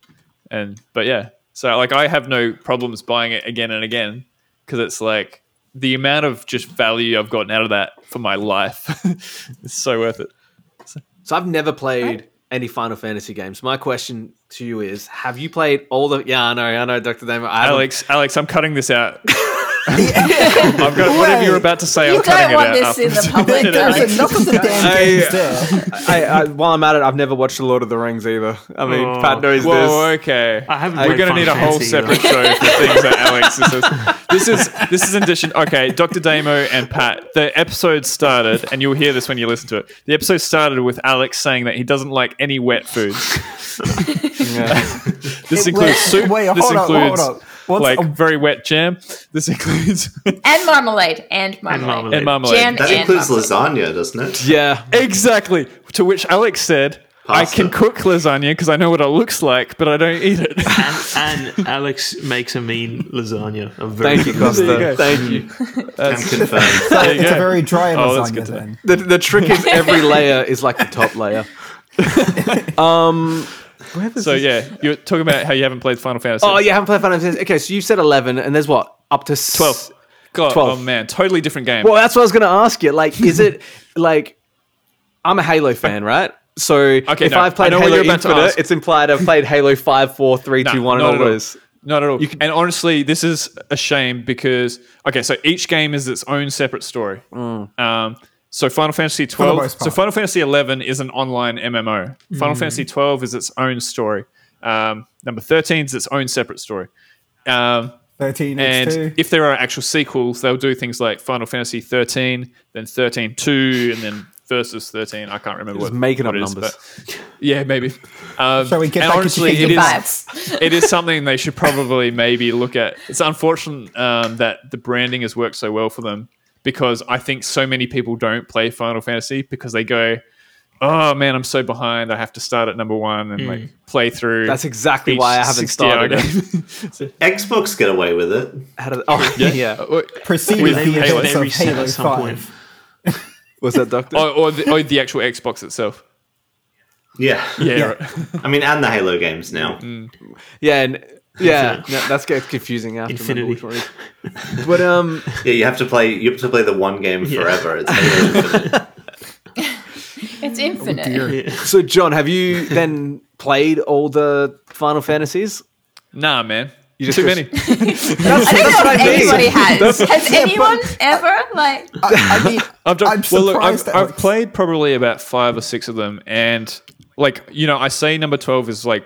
And but yeah, so like I have no problems buying it again and again because it's like the amount of just value I've gotten out of that for my life is so worth it. So I've never played any Final Fantasy games. My question to you is: Have you played all the? Yeah, I know, I know, Doctor Damo. Alex, Alex, I'm cutting this out. I've got whatever you're about to say. You I'm cutting don't want it out. this in the public, Edit it Alex. out. There's enough of the damn I- games there. I, I, while I'm at it, I've never watched The Lord of the Rings either. I mean, Oh. Pat knows Whoa, this. okay. I haven't We're going to need a whole Fantasy separate show for things that Alex says. This is this is in addition. Okay, Dr. Damo and Pat. The episode started, and you'll hear this when you listen to it. The episode started with Alex saying that he doesn't like any wet foods. This Wait, includes soup. Wait, this hold up, includes hold up. What's like a- very wet jam. This includes and marmalade and marmalade. marmalade. and marmalade. Jam That and includes marmalade. lasagna, doesn't it? Yeah. Exactly. To which Alex said, "I can cook lasagna because I know what it looks like, but I don't eat it." and, and Alex makes a mean lasagna. A very Thank you, good There you Costa. Thank you. I'm confirmed. It's a very dry Oh, lasagna then. The, the trick is every layer is like the top layer. um, where was So yeah, you're talking about how you haven't played Final Fantasy. Oh, you haven't played Final Fantasy. Okay, so you said eleven, and there's what up to s- twelve. God, 12. oh man, totally different game. Well, that's what I was going to ask you. Like, is it like I'm a Halo fan, right? So if no, I've played Halo you're about to Infinite, it's implied I've played Halo 5, 4, 3, No, 2, 1, and all those. Not at all. and honestly, this is a shame because okay, so each game is its own separate story. Um, so Final Fantasy twelve. So. Final Fantasy eleven is an online MMO. Final Fantasy twelve is its own story. Um, number thirteen is its own separate story. Um, 13 and X2. if there are actual sequels, they'll do things like Final Fantasy 13, then 13 2, and then versus 13. I can't remember what making what up it is, numbers. but yeah, maybe. Um, Shall we get and back honestly, into it Kingdom is, Vibes. it is something they should probably maybe look at. It's unfortunate um, that the branding has worked so well for them because I think so many people don't play Final Fantasy because they go, "Oh man, I'm so behind. I have to start at number one and like hmm. play through." That's exactly why I haven't started it. game. Xbox get away with it. How did, oh, yeah. Uh, Preceding with the Halo. events They of reset Halo at some 5. point. Was that Doctor? or, oh, or, the, oh, or oh, the actual Xbox itself. Yeah. Yeah, Yeah. right. I mean, and the Halo games now. Mm. Yeah, and, yeah. No, that's gets confusing after. Infinity. Remember which one. But um, Yeah, you have to play. You have to play the one game forever. It's Infinite. It's infinite. dear. so John, have you then played all the Final Fantasies? Nah, man. You just Too go- many. I don't know if anybody has. Has anyone ever? Like, I mean, I've done, I'm well, look, I've, I've played probably about five or six of them, and like you know, I say number twelve is like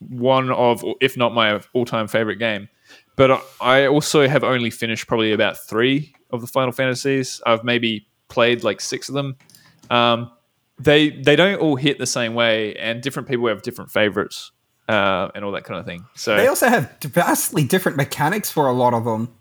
one of, if not my all-time favorite game. But I- also have only finished probably about three of the Final Fantasies. I've maybe played like six of them. Um, they they don't all hit the same way, and different people have different favorites uh, and all that kind of thing. So They also have vastly different mechanics for a lot of them.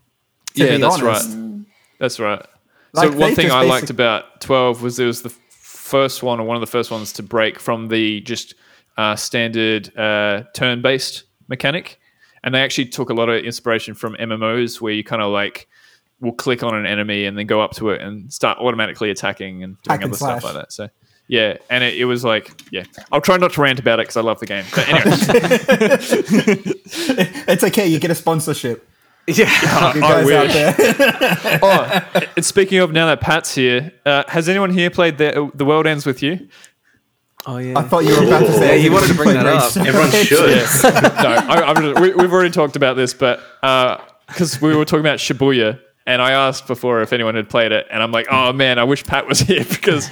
yeah, that's honest. right. That's right. Like, so one thing I liked about twelve was it was the first one or one of the first ones to break from the just uh, standard uh, turn-based mechanic, and they actually took a lot of inspiration from MMOs where you kind of like will click on an enemy and then go up to it and start automatically attacking and doing Hack and other stuff like that. So. Yeah, and it, it was like, yeah. I'll try not to rant about it because I love the game. But anyway, It's okay, you get a sponsorship. Yeah. You I guys out wish. there. oh, and speaking of now that Pat's here, uh, has anyone here played the the World Ends with you? Oh yeah. I thought you were about to say Yeah, he wanted to bring that up. Everyone should. no, I, I'm just, we, we've already talked about this, but because we were talking about Shibuya, and I asked before if anyone had played it, and I'm like, oh man, I wish Pat was here because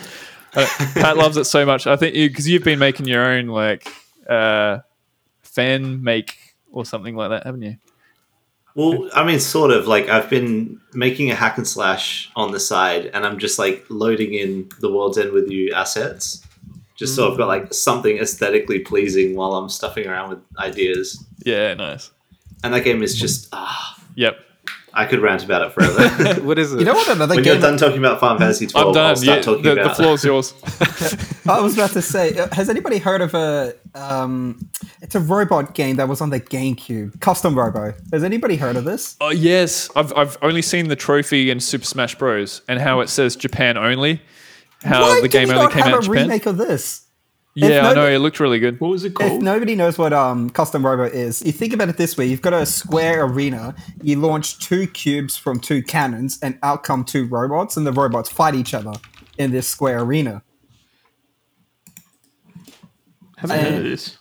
uh, Pat loves it so much. I think because you've been making your own like uh, fan make or something like that, haven't you? Well, I mean, sort of. Like, I've been making a hack and slash on the side, and I'm just like loading in the World Ends with You assets, just so I've got like something aesthetically pleasing while I'm stuffing around with ideas. Yeah, nice. And that game is just ah, Yep, I could rant about it forever. what is it? You know what? Another when game you're done talking about Final Fantasy I'm 12, I'll done. start Yeah, talking the, the about floor's yours. I was about to say, uh, has anybody heard of a? Um, it's a robot game that was on the GameCube, Custom Robo. Has anybody heard of this? Oh yes, I've I've only seen the trophy in Super Smash Bros. and how it says Japan only. How Why Uh, the game only came have out a in Japan. remake of this? yeah, I know it looked really good. What was it If called? nobody knows what um, Custom Robo is, you think about it this way: you've got a square arena. You launch two cubes from two cannons, and out come two robots, and the robots fight each other in this square arena. haven't heard of this.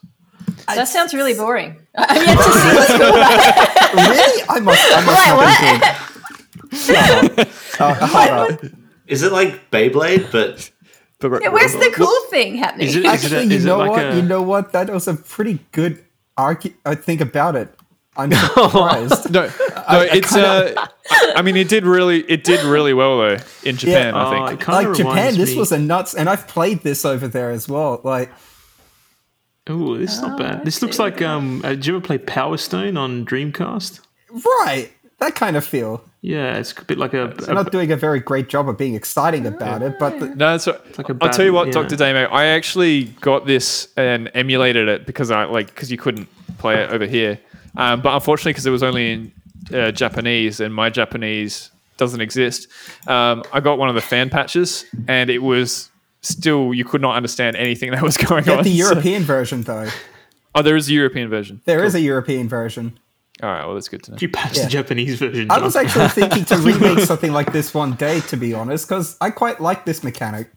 that sounds really boring. I'm yet to see what's going on. really? I must. I must Wait, not be good. Uh, hold up. Is it like Beyblade, but But Yeah, Where's the cool thing happening? Is it- is Actually, it you know like what? a- You know what? That was a pretty good argu- I think about it. I'm surprised. No, no, it's. Uh, I- I mean, it did really, it did really well though in Japan. Oh, I it think. kind like of Japan, reminds this was a nuts, and I've played this over there as well. Like, Oh, this is not bad. This looks like um. Uh, did you ever play Power Stone on Dreamcast? right, that kind of feel. Yeah, it's a bit like a, They're a- not doing a very great job of being exciting about it, but the, No, it's, like a I'll tell you what, bad- Doctor yeah. Damo. I actually got this and emulated it because I like because you couldn't play it over here. Um, but unfortunately, because it was only in uh, Japanese and my Japanese doesn't exist, um, I got one of the fan patches and it was still you could not understand anything that was going get on. the So- European version though. oh, there is a European version. There is a European version. All right, well that's good to know. Did you patch Yeah. the Japanese version. I was actually thinking to remake something like this one day, to be honest, because I quite like this mechanic.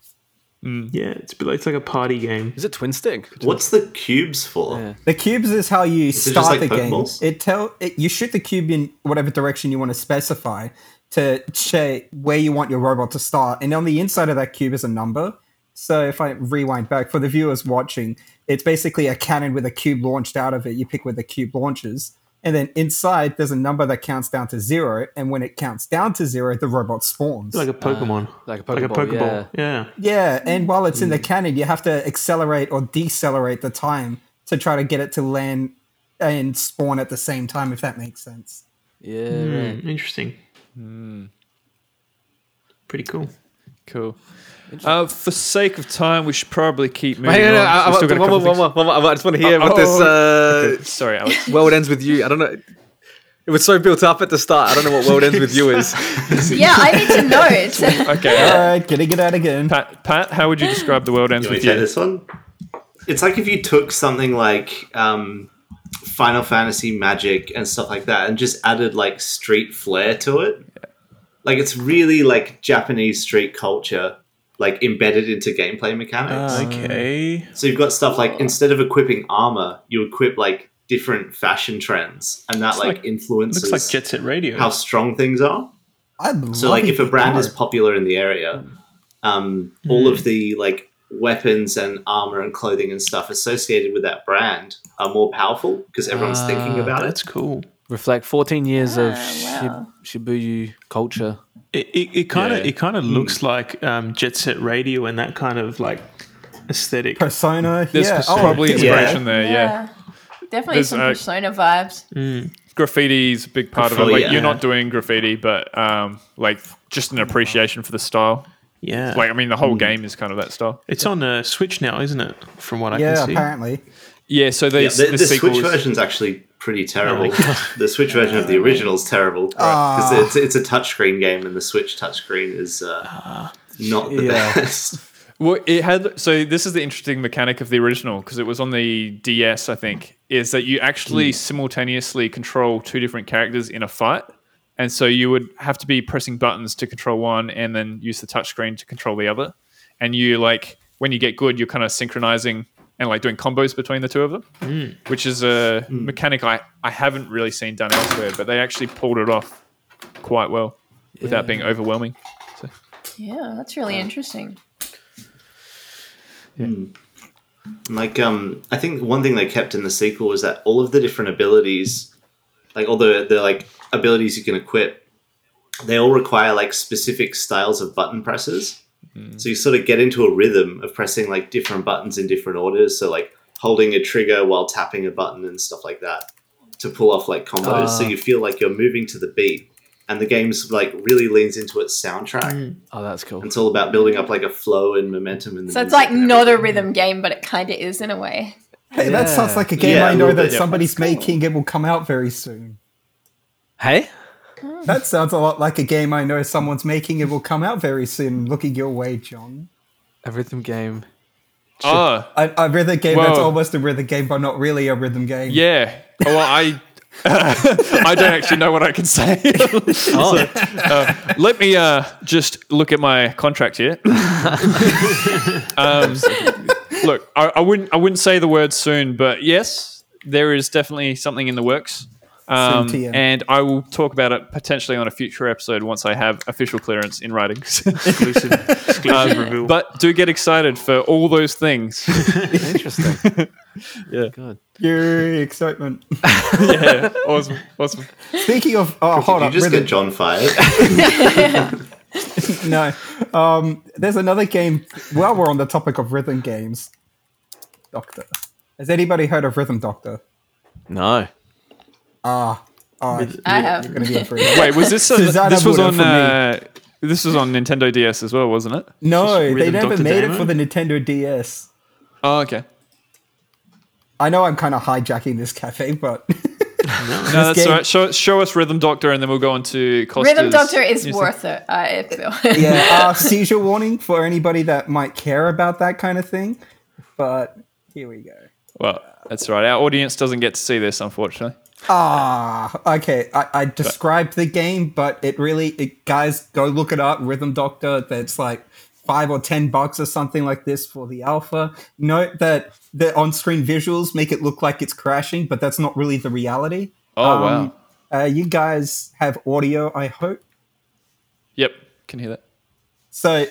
Mm, yeah, it's like, it's like a party game. Is it twin stick? What's the cubes for? Yeah. The cubes is how you it just start like the game. Pokeballs? It tell it, you shoot the cube in whatever direction you want to specify to say where you want your robot to start, and on the inside of that cube is a number. So if I rewind back for the viewers watching, it's basically a cannon with a cube launched out of it. You pick where the cube launches, and then inside there's a number that counts down to zero. And when it counts down to zero, the robot spawns. Like a ah, Pokemon. like a Like a Pokeball, Pokeball. Yeah. Yeah, and while it's in the hmm. cannon, you have to accelerate or decelerate the time to try to get it to land and spawn at the same time, if that makes sense. Yeah, hmm, right. Hmm, interesting. Pretty cool. Cool. Uh, for sake of time, we should probably keep moving Hang on, on. I, I, We've still got a one, more, one, more, one more. I just want to hear Oh, what this oh, uh, things- Sorry, Alex. world ends with you. I don't know. It was so built up at the start. I don't know what world ends with you is. Yeah, I need to know. It's, Okay, All uh, right, getting it out again. Pat. Pat, how would you describe the world ends Can we with take you? this one? It's like if you took something like um, Final Fantasy Magic and stuff like that and just added like street flair to it. Like it's really like Japanese street culture, like embedded into gameplay mechanics. Ah, Okay. So you've got stuff like instead of equipping armor, you equip like different fashion trends, and that like, like- influences Looks like Jet Set Radio. how strong things are. I'm So like if a brand the is popular in the area, um, all of the like weapons and armor and clothing and stuff associated with that brand are more powerful because everyone's thinking Ah, about That's it. That's cool. Reflect 14 years of Ah, wow. Shib- Shibuya culture. It it, it kind of Yeah. it kind of looks like um, Jet Set Radio and that kind of like aesthetic. persona. There's yeah, oh, probably yeah. inspiration there. Yeah. yeah. Definitely There's, some uh, persona vibes. graffiti's a big part of it. Graffiti, Like you're not doing graffiti, but um, like just an appreciation for the style. Yeah, Like I mean, the whole game is kind of that style. it's on uh, Switch now, isn't it? From what I Yeah, can see. Yeah, apparently. Yeah. So Yeah, these the, the, the sequels. Switch version's actually pretty terrible. Oh the Switch version of the original is terrible because Ah. it's, it's a touchscreen game, and the Switch touchscreen is uh, Ah. not the Yeah. best. Well, it had so this is the interesting mechanic of the original because it was on the DS, I think, is that you actually simultaneously control two different characters in a fight, and so you would have to be pressing buttons to control one and then use the touchscreen to control the other, and you like when you get good, you're kind of synchronizing and like doing combos between the two of them, mm. which is a mm. mechanic I I haven't really seen done elsewhere, but they actually pulled it off quite well without being overwhelming. Yeah, that's really interesting. Hmm. Like, um, I think one thing they kept in the sequel was that all of the different abilities, like all the the like abilities you can equip, they all require like specific styles of button presses. Mm. So you sort of get into a rhythm of pressing like different buttons in different orders. So like holding a trigger while tapping a button and stuff like that to pull off like combos. so ah. you feel like you're moving to the beat, and the game's like really leans into its soundtrack. Mm. Oh, that's cool. It's all about building up like a flow and momentum in the So it's like and not a rhythm game, but it kind of is in a way. Hey, that sounds like a game Yeah, I a know that bit, yeah. somebody's making. It will come out very soon. Hey? That sounds a lot like a game I know someone's making. It will come out very soon. Looking your way, John. A rhythm game. Oh, A, a rhythm game that's almost a rhythm game, but not really a rhythm game. Yeah. Well, I I don't actually know what I can say. Oh, Uh, let me uh, just look at my contract here. um, look, I, I wouldn't I wouldn't say the word soon, but yes, there is definitely something in the works. Um, and I will talk about it potentially on a future episode once I have official clearance in writing. Exclusive, exclusive reveal. but do get excited for all those things. interesting. Yeah. Good. Yay, excitement. yeah, awesome, awesome. Speaking of, oh, hold you just rhythm- get John fired. no. Um, there's another game. While we're on the topic of rhythm games, Doctor. Has anybody heard of Rhythm Doctor? No. Ah, Oh, I have. You're gonna be in for it. Wait, was this a, this was on uh, this was on Nintendo DS as well, wasn't it? No, they never Dr. made Damo? it for the Nintendo DS. Oh, okay. I know I'm kind of hijacking this cafe, but No, that's game- all right. Show, show us Rhythm Doctor, and then we'll go on to Costa's Rhythm Doctor is music. worth it. I feel. yeah, uh, seizure warning for anybody that might care about that kind of thing. But here we go. Well, that's right. Our audience doesn't get to see this, unfortunately. Ah, okay. I, I described the game, but it really, it, guys, go look it up. Rhythm Doctor. That's like five or ten bucks or something like this for the alpha. Note that the on-screen visuals make it look like it's crashing, but that's not really the reality. Oh Um, wow. Uh, you guys have audio, I hope. Yep, can hear that. So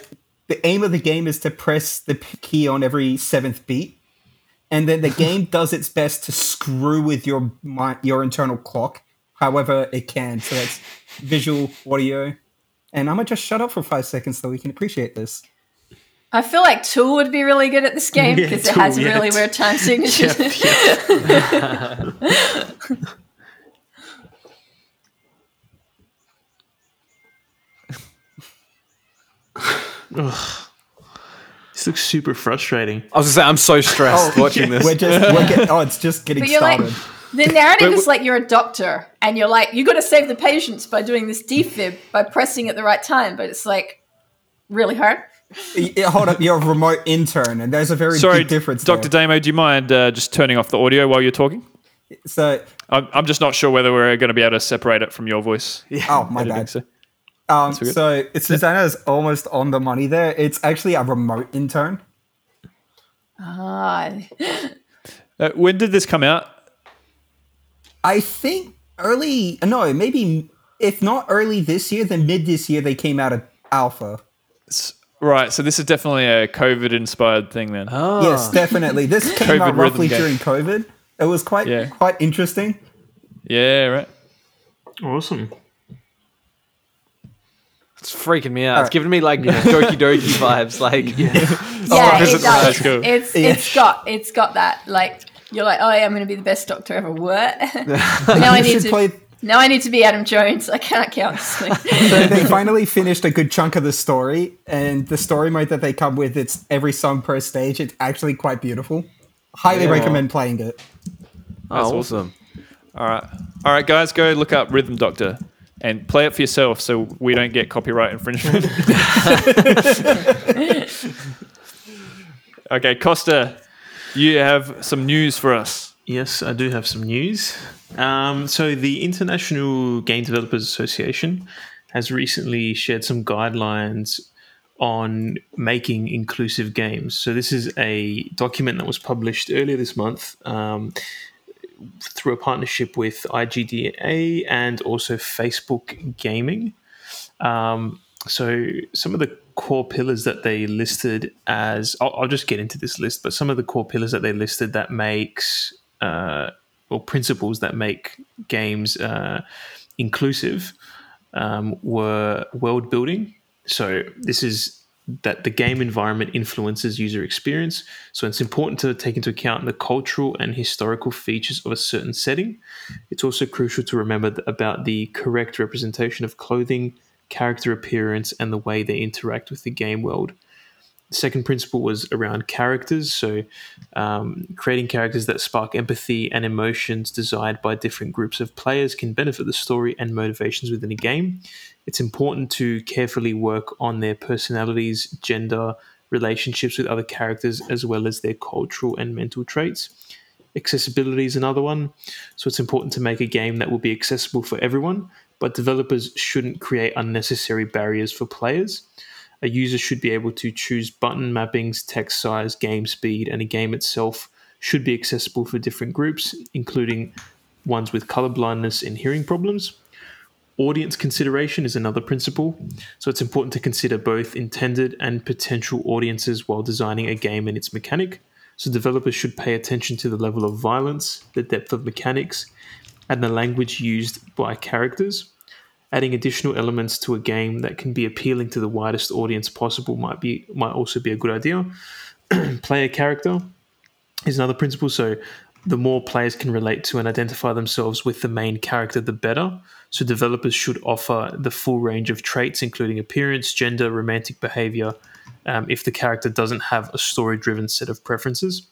the aim of the game is to press the key on every seventh beat, and then the game does its best to screw with your mi- your internal clock, however it can. So that's visual, audio, and I'm gonna just shut up for five seconds so we can appreciate this. I feel like Tool would be really good at this game Yeah, because it has yeah. really weird time signatures. This looks super frustrating. I was gonna say I'm so stressed watching this. We're just we're get, oh, it's just getting But you're like, started. the narrative is like you're a doctor and you're like, you got to save the patients by doing this defib by pressing at the right time, but it's like really hard. Yeah, hold up, you're a remote intern, and there's a very Sorry, big difference. Doctor there. Damo. Do you mind uh, just turning off the audio while you're talking? So, I'm, I'm just not sure whether we're going to be able to separate it from your voice. oh my editing, bad. so- Um, good. so Susanna's almost on the money there. It's actually a remote intern. Ah, Uh, when did this come out? I think early, no, maybe if not early this year, then mid this year they came out of alpha. Right, so this is definitely a COVID-inspired thing then. oh. Yes, definitely. This came COVID out rhythm roughly game. during COVID. It was quite Yeah. quite interesting. Yeah, right. Awesome. It's freaking me out. It's giving me like Doki Doki vibes. Like, yeah, oh, this it is- does. that's cool. It's Yeah. it's got it's got that like you're like, oh yeah, I'm going to be the best doctor ever. What? now I need to play. now I need to be Adam Jones. I can't count. So they finally finished a good chunk of the story, and the story mode that they come with, it's every song per stage. It's actually quite beautiful. Highly Yeah. recommend playing it. oh, awesome. awesome. All right, all right, guys, go look up Rhythm Doctor and play it for yourself, so we don't get copyright infringement. okay, Costa, you have some news for us. Yes, I do have some news. Um, so, the International Game Developers Association has recently shared some guidelines on making inclusive games. So, this is a document that was published earlier this month um, through a partnership with IGDA and also Facebook Gaming. Um, so some of the core pillars that they listed as I'll, I'll just get into this list, but some of the core pillars that they listed that makes uh, or principles that make games uh, inclusive um, were world building. So this is that the game environment influences user experience. So it's important to take into account the cultural and historical features of a certain setting. It's also crucial to remember about the correct representation of clothing, character appearance, and the way they interact with the game world. The second principle was around characters. So, um, creating characters that spark empathy and emotions desired by different groups of players can benefit the story and motivations within a game. It's important to carefully work on their personalities, gender, relationships with other characters, as well as their cultural and mental traits. Accessibility is another one. So it's important to make a game that will be accessible for everyone, but developers shouldn't create unnecessary barriers for players. A user should be able to choose button mappings, text size, game speed, and a game itself should be accessible for different groups, including ones with color blindness and hearing problems. Audience consideration is another principle. So it's important to consider both intended and potential audiences while designing a game and its mechanic. So developers should pay attention to the level of violence, the depth of mechanics, and the language used by characters. Adding additional elements to a game that can be appealing to the widest audience possible might be might also be a good idea. Player character is another principle. So the more players can relate to and identify themselves with the main character, the better. So developers should offer the full range of traits, including appearance, gender, romantic behavior, um, if the character doesn't have a story-driven set of preferences.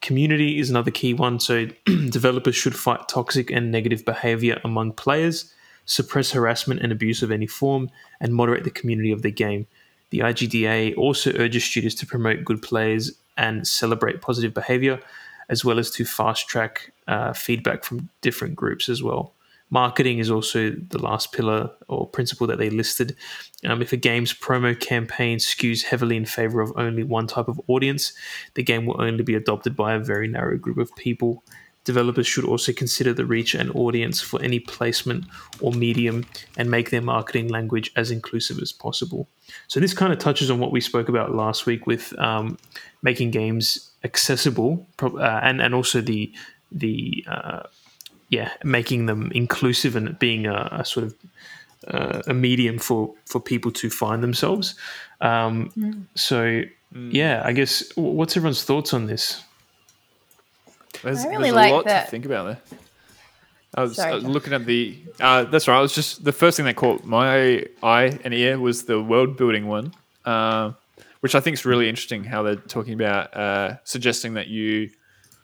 Community is another key one. So developers should fight toxic and negative behavior among players, suppress harassment and abuse of any form, and moderate the community of the game. The IGDA also urges studios to promote good players and celebrate positive behavior, as well as to fast track uh, feedback from different groups as well. Marketing is also the last pillar or principle that they listed. Um, if a game's promo campaign skews heavily in favor of only one type of audience, the game will only be adopted by a very narrow group of people. Developers should also consider the reach and audience for any placement or medium and make their marketing language as inclusive as possible. So, this kind of touches on what we spoke about last week with um, making games accessible uh, and, and also the, the uh, yeah, making them inclusive and being a, a sort of uh, a medium for, for people to find themselves. Um, mm. So, yeah, I guess what's everyone's thoughts on this? There's, I really there's like a lot that. to think about there. I was, Sorry, I was looking at the. Uh, that's right. I was just the first thing that caught my eye and ear was the world building one, uh, which I think is really interesting. How they're talking about uh, suggesting that you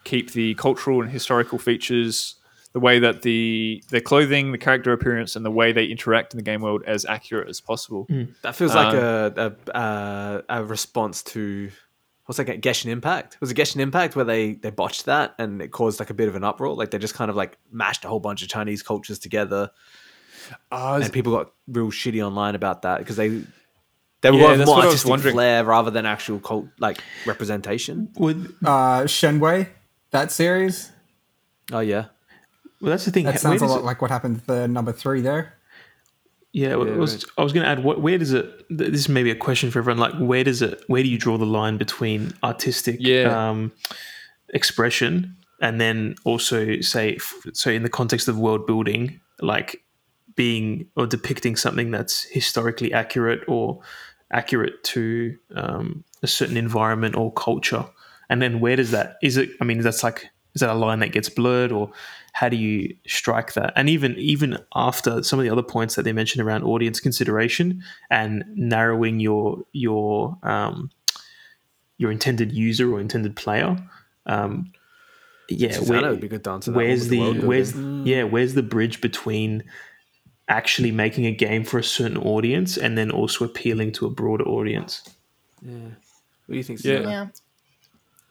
keep the cultural and historical features, the way that the their clothing, the character appearance, and the way they interact in the game world as accurate as possible. Mm. That feels um, like a, a a response to what's like a Genshin Impact? Was it Genshin Impact where they they botched that and it caused like a bit of an uproar? Like they just kind of like mashed a whole bunch of Chinese cultures together, uh, and people got real shitty online about that because they they were yeah, more artistic flair rather than actual cult like representation. With uh, Shenmue, that series. Oh yeah. Well, that's the thing. That sounds a lot it... like what happened to the number three there. Yeah, yeah was, right. I was going to add. What, where does it? This is maybe a question for everyone. Like, where does it? Where do you draw the line between artistic yeah. um, expression and then also say, so in the context of world building, like being or depicting something that's historically accurate or accurate to um, a certain environment or culture, and then where does that? Is it? I mean, that's like is that a line that gets blurred or how do you strike that? And even even after some of the other points that they mentioned around audience consideration and narrowing your your um, your intended user or intended player um, yeah where, would be good to where's the, the where's mm. yeah where's the bridge between actually making a game for a certain audience and then also appealing to a broader audience? Yeah. What do you think yeah, yeah.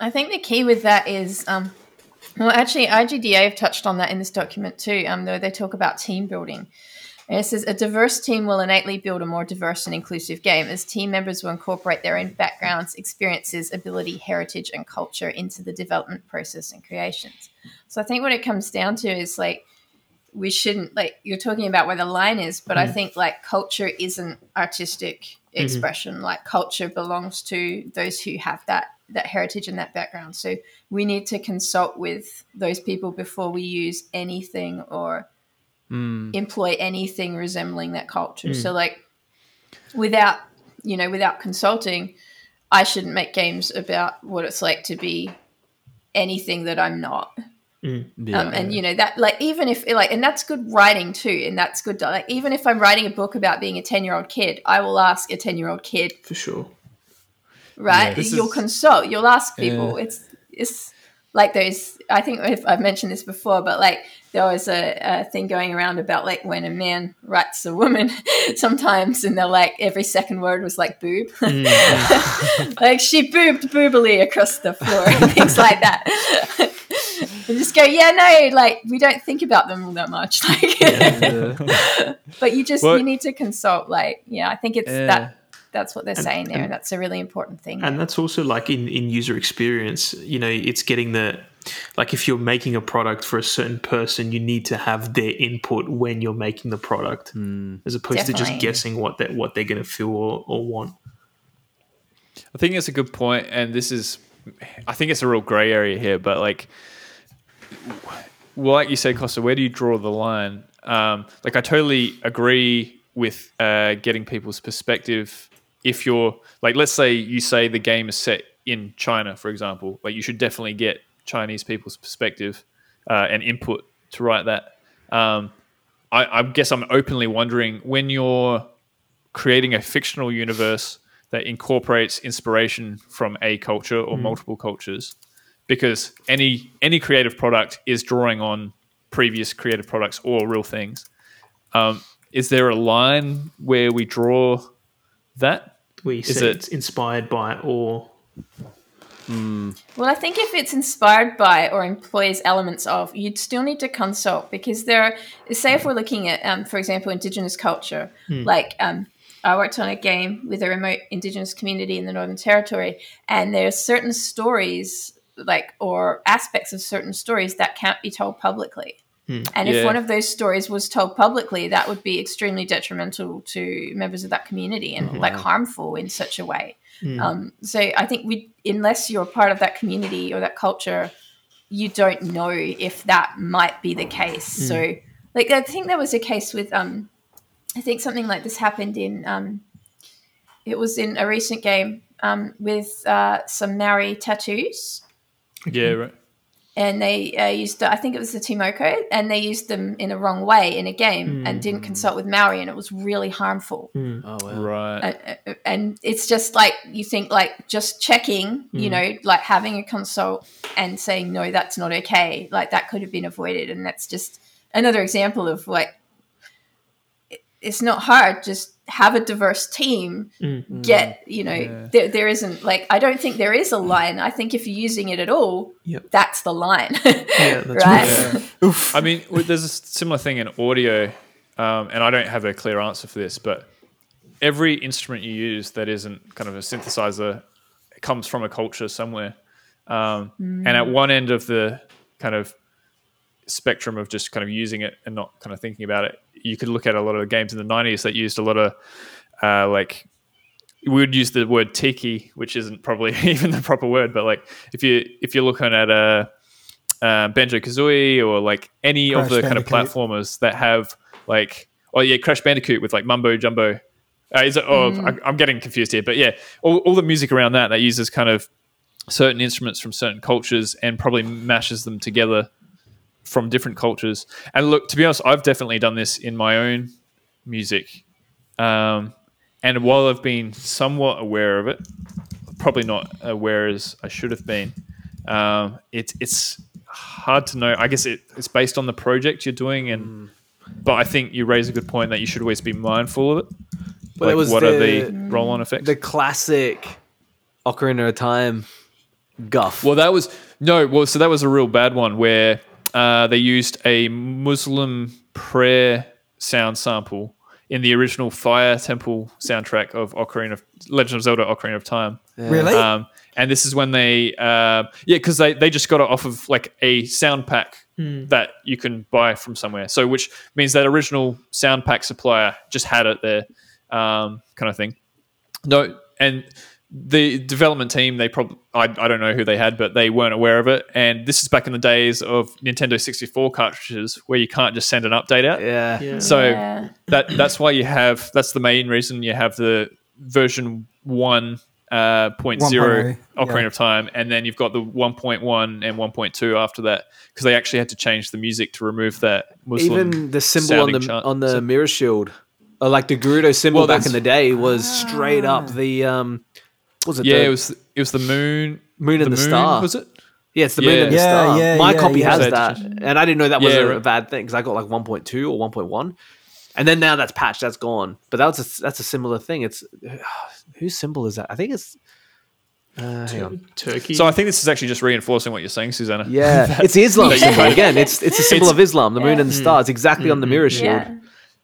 i think the key with that is um, well, actually, IGDA have touched on that in this document too, um, though they talk about team building. And it says a diverse team will innately build a more diverse and inclusive game as team members will incorporate their own backgrounds, experiences, ability, heritage, and culture into the development process and creations. So I think what it comes down to is like we shouldn't like you're talking about where the line is, but mm. I mm-hmm. think like culture isn't artistic mm-hmm. expression. Mm-hmm. Like culture belongs to those who have that that heritage and that background. So we need to consult with those people before we use anything or mm. employ anything resembling that culture. Mm. So like without you know without consulting, I shouldn't make games about what it's like to be anything that I'm not. Mm, yeah, um, and you know that like even if like and that's good writing too and that's good like even if i'm writing a book about being a 10 year old kid i will ask a 10 year old kid for sure right? Yeah, you'll is, consult, you'll ask people. Yeah. It's it's like those. I think I've mentioned this before, but like there was a, a, thing going around about like when a man writes a woman sometimes, and they're like every second word was like boob, mm. like she boobed boobily across the floor and things like that. and just go, yeah, no, like we don't think about them all that much, like. Yeah. but you just well, you need to consult, like, yeah, I think it's that that's what they're and, saying there, and, and, that's a really important thing. And that's also like in in user experience. You know, it's getting the like if you're making a product for a certain person, you need to have their input when you're making the product, mm. as opposed Definitely. to just guessing what they what they're going to feel or, or want. I think it's a good point, and this is, I think it's a real grey area here, but like, well, like you say, Costa, where do you draw the line? Um, like, I totally agree with uh, getting people's perspective if you're like, let's say you say the game is set in China, for example, like you should definitely get Chinese people's perspective uh, and input to write that. Um, I, I guess I'm openly wondering when you're creating a fictional universe that incorporates inspiration from a culture or multiple cultures, because any any creative product is drawing on previous creative products or real things. Um, is there a line where we draw that? We Is say it- it's inspired by or Well, I think if it's inspired by or employs elements of, you'd still need to consult because there, say, if we're looking at, um, for example, Indigenous culture, like um, I worked on a game with a remote Indigenous community in the Northern Territory, and there's certain stories, like or aspects of certain stories that can't be told publicly. And if Yeah. one of those stories was told publicly, that would be extremely detrimental to members of that community and like harmful in such a way. Um, so I think we, unless you're part of that community or that culture, you don't know if that might be the case. So, like, I think there was a case with, um, I think something like this happened in, um, it was in a recent game um, with uh, some Maori tattoos Yeah, right. And they uh, used the, I think it was the tā moko, and they used them in a wrong way in a game and didn't consult with Maori, and it was really harmful. Oh wow. Right. Uh, uh, and it's just like you think, like just checking, you know, like having a consult and saying no, that's not okay. Like that could have been avoided, and that's just another example of like it- it's not hard. Just have a diverse team. Get you know, Yeah. there, there isn't like I don't think there is a line. I think if you're using it at all, Yep. that's the line. Yeah, that's right. right. I mean, there's a similar thing in audio, um, and I don't have a clear answer for this, but every instrument you use that isn't kind of a synthesizer comes from a culture somewhere. Um, And at one end of the kind of spectrum of just kind of using it and not kind of thinking about it, you could look at a lot of the games in the 90s that used a lot of uh, like we would use the word tiki, which isn't probably even the proper word, but like if you if you're looking at a uh, Banjo Kazooie or like any of Crash the kind of platformers that have like oh yeah Crash Bandicoot with like Mumbo Jumbo. Uh, is it? Oh, I, I'm getting confused here, but yeah, all, all the music around that that uses kind of certain instruments from certain cultures and probably mashes them together from different cultures. And look, to be honest, I've definitely done this in my own music. Um, and while I've been somewhat aware of it, probably not aware as I should have been, um, it's it's hard to know. I guess it, it's based on the project you're doing, and but I think you raise a good point that you should always be mindful of it. Well, like, it what are the- the roll-on effects? The classic Ocarina of Time guff. Well, that was no. Well, so that was a real bad one where uh, they used a Muslim prayer sound sample in the original Fire Temple soundtrack of Ocarina of Legend of Zelda: Ocarina of Time. Really? Um, and this is when they, uh, yeah, because they, they just got it off of like a sound pack that you can buy from somewhere. So, which means that original sound pack supplier just had it there, um, kind of thing. No, and the development team, they probably, I, I don't know who they had, but they weren't aware of it. And this is back in the days of Nintendo 64 cartridges where you can't just send an update out. yeah. Yeah. So Yeah. that that's why you have that's the main reason you have the version one uh, point zero 1.0, Ocarina yeah. of Time, and then you've got the one point one and one point two after that because they actually had to change the music to remove that Muslim. Even the symbol on the chant. on the So- mirror shield, or like the Gerudo symbol Well, back in the day, was straight up the um, what was it? yeah, the it was it was the moon, moon and the, star. was it? Yeah, it's the moon and the Yeah, star. yeah, My yeah, copy yeah. has that, and I didn't know that was Yeah, a, a bad thing because I got like 1.2 or 1.1, and then now that's patched, that's gone. But that was a, that's a similar thing. It's whose symbol is that? I think it's. Uh, hang on. Turkey. So I think this is actually just reinforcing what you're saying, Susanna. Yeah, it's the Islam symbol again. It's it's a symbol It's- of Islam, the moon and the star. It's exactly on the mirror shield. Yeah.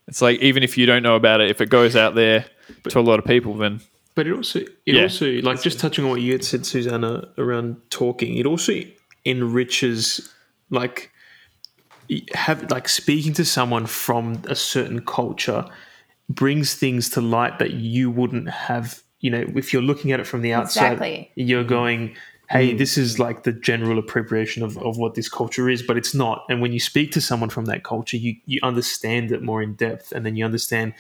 It's like even if you don't know about it, if it goes out there to a lot of people, then But it also, it Yeah. also, like just touching on what you had said, Susanna, around talking, it also enriches, like, have like speaking to someone from a certain culture brings things to light that you wouldn't have. You know, if you're looking at it from the outside, Exactly. you're going, "Hey, mm. this is like the general appropriation of, of what this culture is," but it's not. And when you speak to someone from that culture, you you understand it more in depth, and then you understand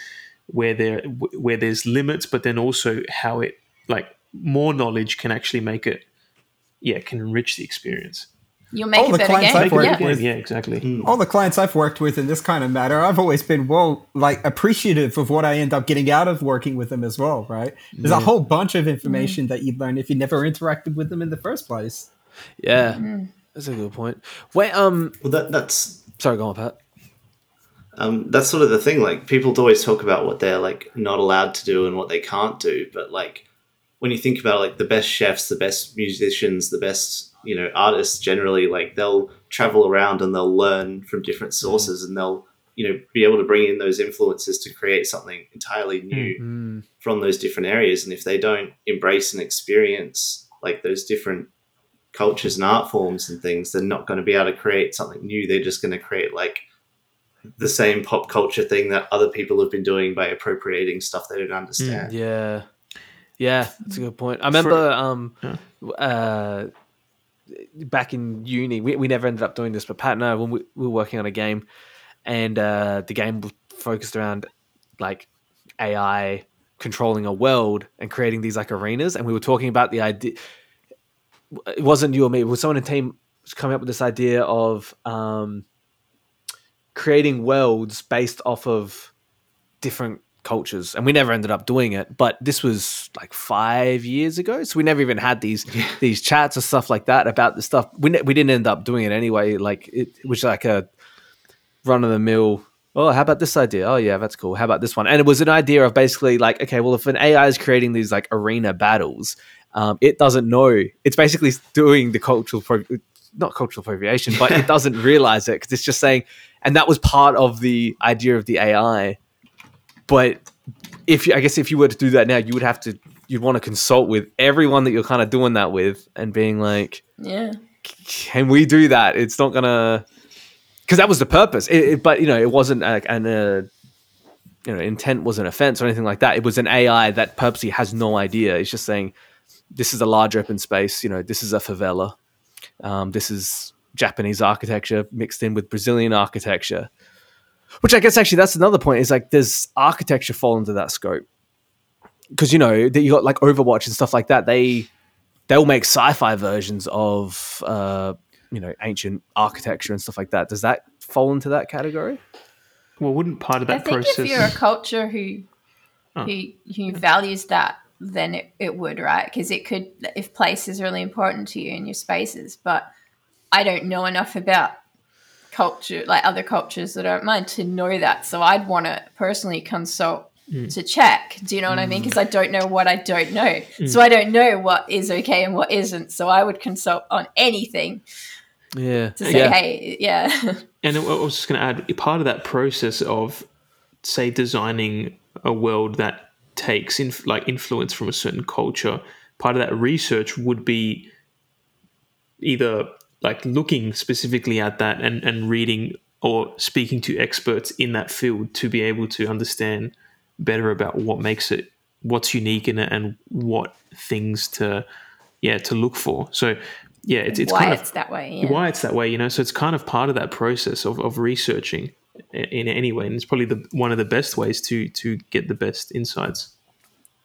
where there where there's limits, but then also how it like more knowledge can actually make it, yeah, can enrich the experience. You'll make All the clients game. I've worked yeah. with- Yeah, exactly. Mm. all the clients I've worked with in this kind of matter, I've always been well, like appreciative of what I end up getting out of working with them as well. Right? There's a mm. whole bunch of mm. information that you learn if you never interacted with them in the first place. Yeah, that's a good point. Wait, um, Well, that that's sorry, go on, Pat. Um, that's sort of the thing. Like people always talk about what they're like not allowed to do and what they can't do, but like when you think about like the best chefs, the best musicians, the best you know artists, generally like they'll travel around and they'll learn from different sources and they'll you know be able to bring in those influences to create something entirely new Mm. from those different areas. And if they don't embrace and experience like those different cultures and art forms and things, they're not going to be able to create something new. They're just going to create like the same pop culture thing that other people have been doing by appropriating stuff they don't understand. Yeah, yeah, that's a good point. I remember, um, uh, back in uni, we, we never ended up doing this, but Pat and I, when we, we were working on a game, and uh, the game was focused around like AI controlling a world and creating these like arenas, and we were talking about the idea. It wasn't you or me; it was someone in the team was coming up with this idea of um, creating worlds based off of different cultures. And we never ended up doing it but this was like five years ago so we never even had these these chats or stuff like that about the stuff. We, ne- we didn't end up doing it anyway. Like it, it was like a run of the mill oh how about this idea? Oh yeah that's cool. How about this one? And it was an idea of basically like okay well if an ai is creating these like arena battles um, it doesn't know. It's basically doing the cultural pro- not cultural appropriation but it doesn't realize it because it's just saying and that was part of the idea of the ai but if you, I guess if you were to do that now, you would have to you'd want to consult with everyone that you're kind of doing that with and being like, Yeah. can we do that? It's not gonna because that was the purpose. It, it- but you know, it wasn't a, an uh, you know intent was an offense or anything like that. It was an AI that purposely has no idea. It's just saying this is a large open space. You know, this is a favela. Um, this is Japanese architecture mixed in with Brazilian architecture. Which I guess actually that's another point is like does architecture fall into that scope? Because you know that you got like Overwatch and stuff like that. They they'll make sci-fi versions of uh, you know ancient architecture and stuff like that. Does that fall into that category? Well, wouldn't part of I that think process? if you're a culture who Oh. who who values that, then it, it would, right? Because it could, if place is really important to you and your spaces. But I don't know enough about culture, like other cultures that aren't mine, to know that. So I'd want to personally consult mm. to check. Do you know what I mean? Mm. Because I don't know what I don't know. Mm. So I don't know what is okay and what isn't. So I would consult on anything Yeah, to say, yeah. hey, yeah. And I was just going to add part of that process of, say, designing a world that takes in, like influence from a certain culture. Part of that research would be either like looking specifically at that and, and reading or speaking to experts in that field to be able to understand better about what makes it, what's unique in it, and what things to, yeah, to look for. So, yeah, it's it's why kind of it's that way. Yeah. why it's that way, you know. So it's kind of part of that process of, of researching in any way, and it's probably the one of the best ways to to get the best insights.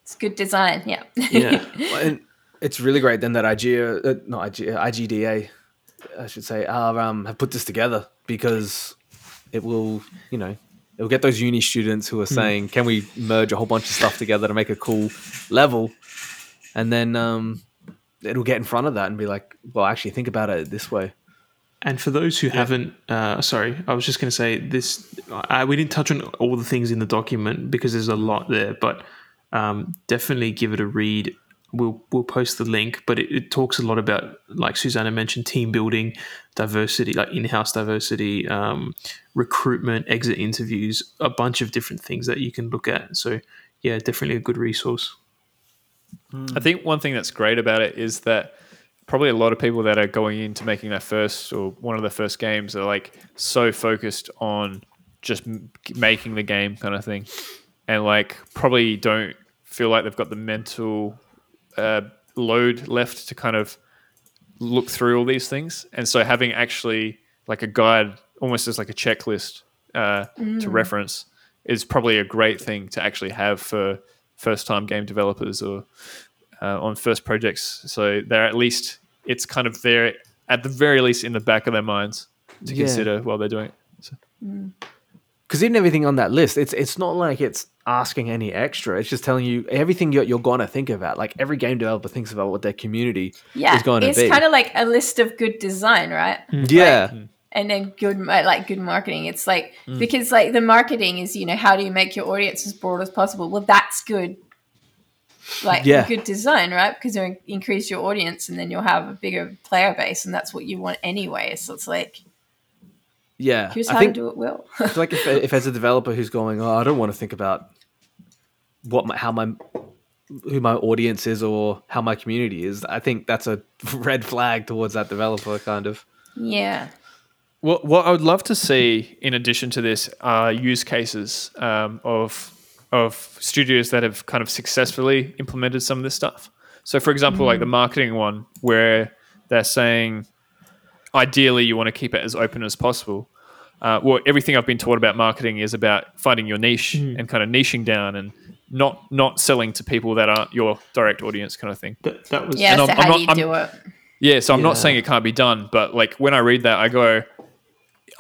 It's good design. Yeah. Yeah, Well, and it's really great then that IGA, uh, not IGA, IGDA, I should say, are, um, have put this together because it will, you know, it will get those uni students who are saying, "Can we merge a whole bunch of stuff together to make a cool level?" And then um, it'll get in front of that and be like, "Well, actually, think about it this way." And for those who haven't, uh, sorry, I was just going to say this. I, we didn't touch on all the things in the document because there's a lot there, but um, definitely give it a read. We'll we'll post the link, but it, it talks a lot about, like Susanna mentioned, team building, diversity, like in-house diversity, um, recruitment, exit interviews, a bunch of different things that you can look at. So yeah, definitely a good resource. I think one thing that's great about it is that probably a lot of people that are going into making their first or one of their first games are like so focused on just making the game kind of thing, and like probably don't feel like they've got the mental uh, load left to kind of look through all these things. And so having actually like a guide, almost as like a checklist uh, to reference, is probably a great thing to actually have for first time game developers or uh, on first projects. So they're at least it's kind of there at the very least in the back of their minds to Yeah. consider while they're doing it. So, because even everything on that list, it's it's not like it's asking any extra. It's just telling you everything you're, you're gonna think about. Like every game developer thinks about what their community Yeah, is going to be. it's kind of like a list of good design, right? yeah, and then good like good marketing it's like Mm. because like the marketing is you know how do you make your audience as broad as possible well that's good like Yeah. good design right because you increase your audience and then you'll have a bigger player base and that's what you want anyway so it's like yeah. here's I how think to do it well it's like if, if as a developer who's going, oh, I don't want to think about what my, how my who my audience is or how my community is. I think that's a red flag towards that developer, kind of. yeah What what I would love to see in addition to this are use cases um, of of studios that have kind of successfully implemented some of this stuff. So, for example, like the marketing one, where they're saying ideally you want to keep it as open as possible. Uh, well, everything I've been taught about marketing is about finding your niche and kind of niching down and not not selling to people that aren't your direct audience, kind of thing. That, that was yeah so I'm- how I'm do you I'm- do it Yeah, so I'm Yeah. not saying it can't be done, but like when I read that, I go,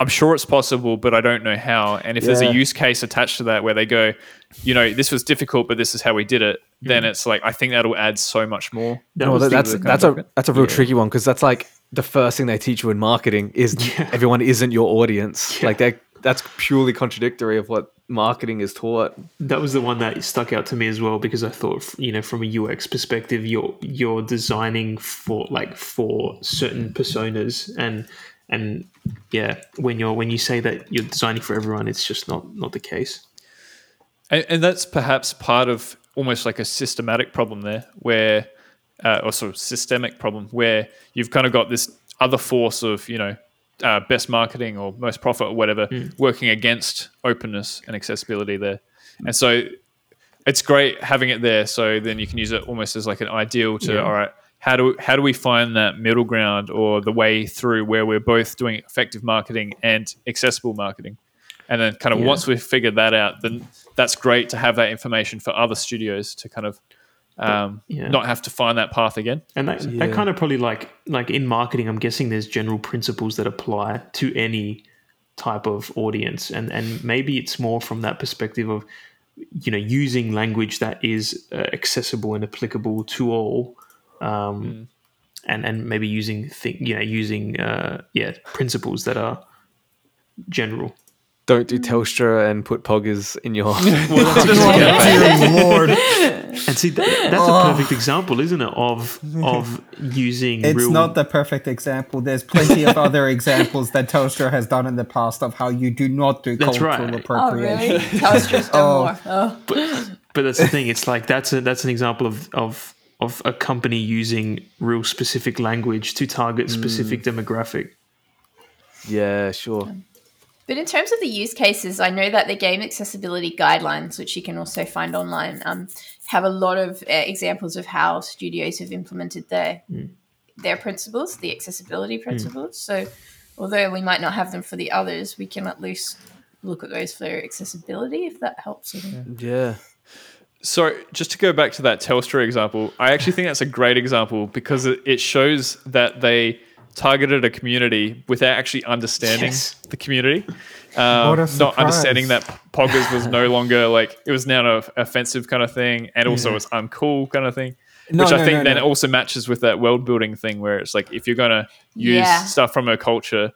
I'm sure it's possible, but I don't know how. And if there's a use case attached to that where they go, you know, this was difficult, but this is how we did it, then hmm. it's like I think that'll add so much more. No, was that- that's that's a that's a real tricky one because that's like the first thing they teach you in marketing is everyone isn't your audience. Like that that's purely contradictory of what marketing is taught. that was the one that stuck out to me as well because I thought, you know, from a UX perspective, you're you're designing for like for certain personas, and and yeah, when you're when you say that you're designing for everyone, it's just not not the case. And, and that's perhaps part of almost like a systematic problem there, where, uh, or sort of systemic problem, where you've kind of got this other force of, you know, uh, best marketing or most profit or whatever working against openness and accessibility there. And so it's great having it there. So then you can use it almost as like an ideal to, Yeah. all right, how do, how do we find that middle ground or the way through where we're both doing effective marketing and accessible marketing? And then kind of Yeah. once we've figured that out, then that's great to have that information for other studios to kind of um, Yeah. not have to find that path again. And that, Yeah. that kind of probably like like in marketing, I'm guessing there's general principles that apply to any type of audience, and and maybe it's more from that perspective of you know using language that is uh, accessible and applicable to all, um, and and maybe using th- you know using uh, yeah principles that are general. Don't do Telstra and put poggers in your. Dear Lord. And see, that, that's a perfect example, isn't it, of of using It's real not the perfect example. There's plenty of other examples that Telstra has done in the past of how you do not do That's cultural right. oh appropriation. really Telstra's done Oh. more oh but but that's the thing. It's like that's a that's an example of of of a company using real specific language to target specific demographic. yeah, sure. But in terms of the use cases, I know that the game accessibility guidelines, which you can also find online, um, have a lot of uh, examples of how studios have implemented their their principles, the accessibility principles. So, although we might not have them for the others, we can at least look at those for accessibility if that helps. I think. Yeah. So, just to go back to that Telstra example, I actually think that's a great example because it, it shows that they targeted a community without actually understanding Yes. the community. Um, What a not understanding that Poggers was no longer like it was now an offensive kind of thing, and also it's uncool kind of thing. No, which I think no, then no. also matches with that world building thing where it's like if you're gonna use Yeah. stuff from a culture,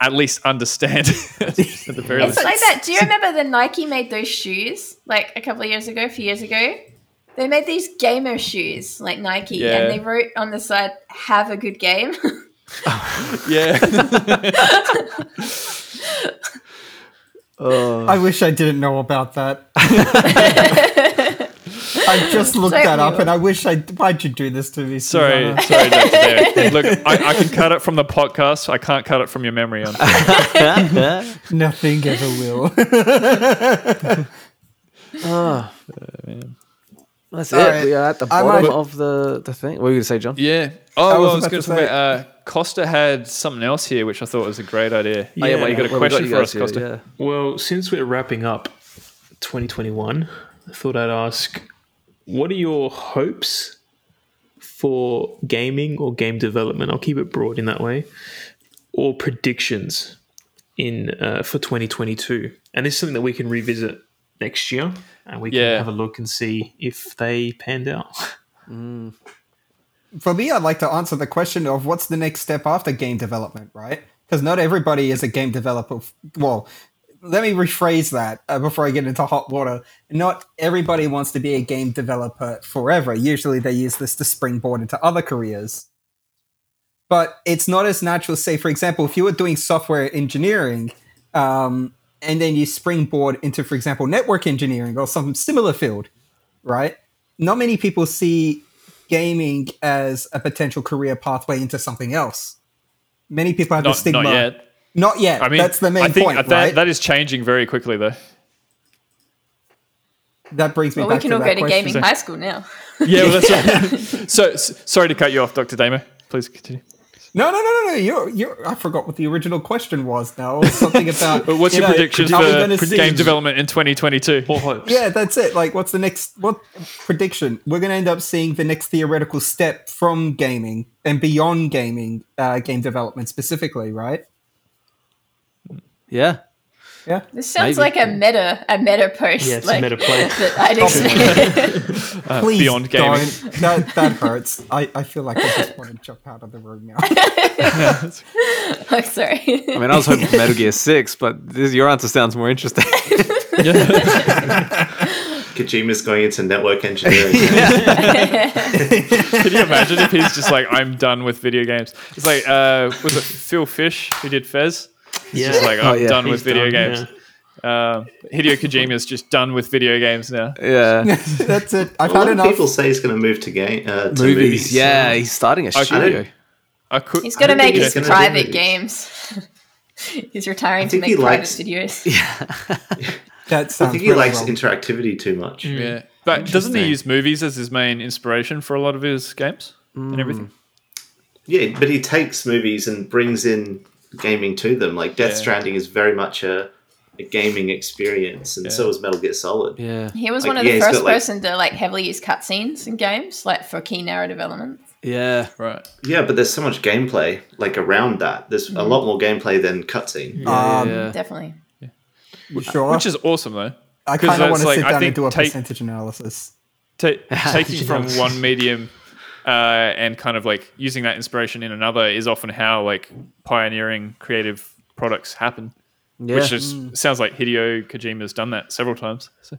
at least understand at the very It's least. like that. Do you remember the Nike made those shoes like a couple of years ago, a few years ago? They made these gamer shoes like Nike, Yeah. and they wrote on the side, "Have a good game." yeah. Oh, I wish I didn't know about that. I just looked Don't that up and I wish I. Why'd you do this to me? Sorry, sorry, Dr. Derek. Look, I, I can cut it from the podcast. I can't cut it from your memory. Nothing ever will. Ah. That's All it. right. We are at the I bottom might- of the, the thing. What were you going to say, John? yeah. Oh, I well, was I was going to to say- about. Uh, Costa had something else here, which I thought was a great idea. Oh, yeah, well, Yeah. well, got a we question you for us, here, Costa? Yeah. Well, since we're wrapping up 2021, I thought I'd ask, what are your hopes for gaming or game development. I'll keep it broad in that way, or predictions in uh, for 2022. And this is something that we can revisit next year, and we can Yeah. have a look and see if they panned out. For me, I'd like to answer the question of what's the next step after game development, right? Because not everybody is a game developer. Well, let me rephrase that uh, before I get into hot water. Not everybody wants to be a game developer forever. Usually they use this to springboard into other careers. But it's not as natural. Say, for example, if you were doing software engineering um, and then you springboard into, for example, network engineering or some similar field, right? Not many people see gaming as a potential career pathway into something else. Many people have the stigma. not yet. Not yet. I mean, that's the main I think point, that, right? that is changing very quickly, though. that brings me Well, we can to all that go to question. gaming high school now. Yeah, well, that's right. so, s- sorry to cut you off, Dr. Damo. Please continue. No, no, no, no, no. You're, you're, I forgot what the original question was now. It something about. But what's you your know, predictions are we for gonna see- game development in 2022? Or hopes. Yeah, that's it. Like, what's the next what prediction? We're going to end up seeing the next theoretical step from gaming and beyond gaming, uh, game development specifically, right? Yeah. Yeah. This sounds Maybe. like a meta a meta post. Yeah, it's a like, meta play. that I'd expect. Uh, Please beyond gaming. don't. That, that hurts. I, I feel like I just want to jump out of the room now. oh, sorry. I mean, I was hoping for Metal Gear Six, but this, your answer sounds more interesting. Kojima's going into network engineering. Can you imagine if he's just like, I'm done with video games? It's like, uh, was it Phil Fish who did Fez? Yeah. Just like, Oh, I'm yeah. done with video done, games. Uh, Hideo is just done with video games now. yeah. That's it. I've a had lot of people say he's going to move to game uh, to movies. movies. Yeah, he's starting a I studio. I could. He's going to make his gonna private games. He's retiring I to make he private likes- videos. That I think he likes wrong. interactivity too much. Yeah, but doesn't he use movies as his main inspiration for a lot of his games and everything? Yeah, but he takes movies and brings in gaming to them. Like Death Yeah. Stranding is very much a, a gaming experience, and Yeah. so is Metal Gear Solid. Yeah. He was Like, one of the he's first got, like- person to like heavily use cutscenes in games, like for key narrative elements. Yeah. Right. Yeah, but there's so much gameplay like around that. There's a lot more gameplay than cutscene. Um, yeah. Definitely. Sure. Which is awesome though. I kind of want to like, sit I down and do a take- percentage analysis. Ta- taking from one medium uh, and kind of like using that inspiration in another is often how like pioneering creative products happen. Yeah. Which is sounds like Hideo Kojima's done that several times. So.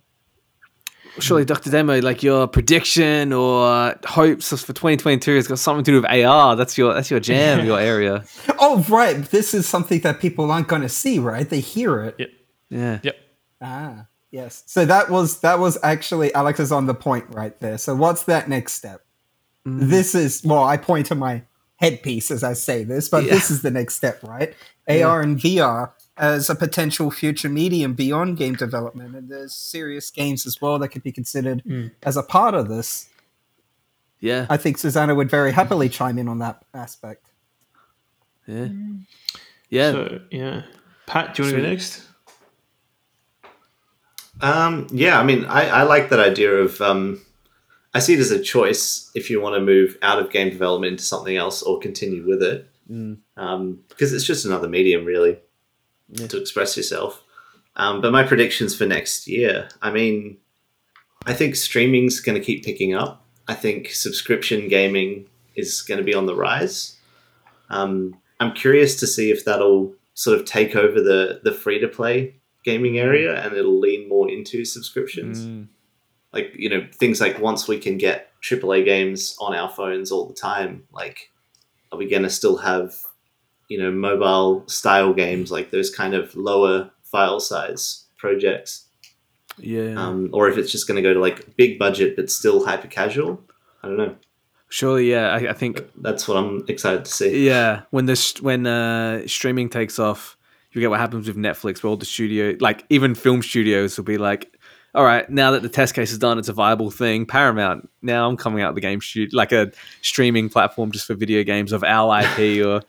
Surely, Dr. Damo, like your prediction or hopes for 2022 has got something to do with AR. That's your that's your jam, your area. Oh, right. This is something that people aren't going to see, right? They hear it. Yep. Yeah. Yep. Ah, yes. So that was that was actually Alex is on the point right there. So what's that next step? This is well, I point to my headpiece as I say this, but Yeah. this is the next step, right? AR and VR as a potential future medium beyond game development, and there's serious games as well that could be considered as a part of this. Yeah. I think Susanna would very happily chime in on that aspect. Yeah. Yeah. So yeah, Pat, do you want to go next? Um, yeah, I mean, I, I like that idea of. Um, I see it as a choice if you want to move out of game development into something else or continue with it, um, because it's just another medium, really, to express yourself. Um, but my predictions for next year, I mean, I think streaming's going to keep picking up. I think subscription gaming is going to be on the rise. Um, I'm curious to see if that'll sort of take over the the free to play gaming area and it'll lean more into subscriptions. Mm. Like you know things like once we can get AAA games on our phones all the time, like are we going to still have you know mobile style games like those kind of lower file size projects? Yeah. um, or if it's just going to go to like big budget but still hyper casual. I don't know. Surely, yeah. I, I think That's what I'm excited to see. Yeah, when this when uh, streaming takes off, you get what happens with Netflix, where all the studio, like even film studios, will be like, "All right, now that the test case is done, it's a viable thing." Paramount, now I'm coming out with the game shoot like a streaming platform just for video games of our IP or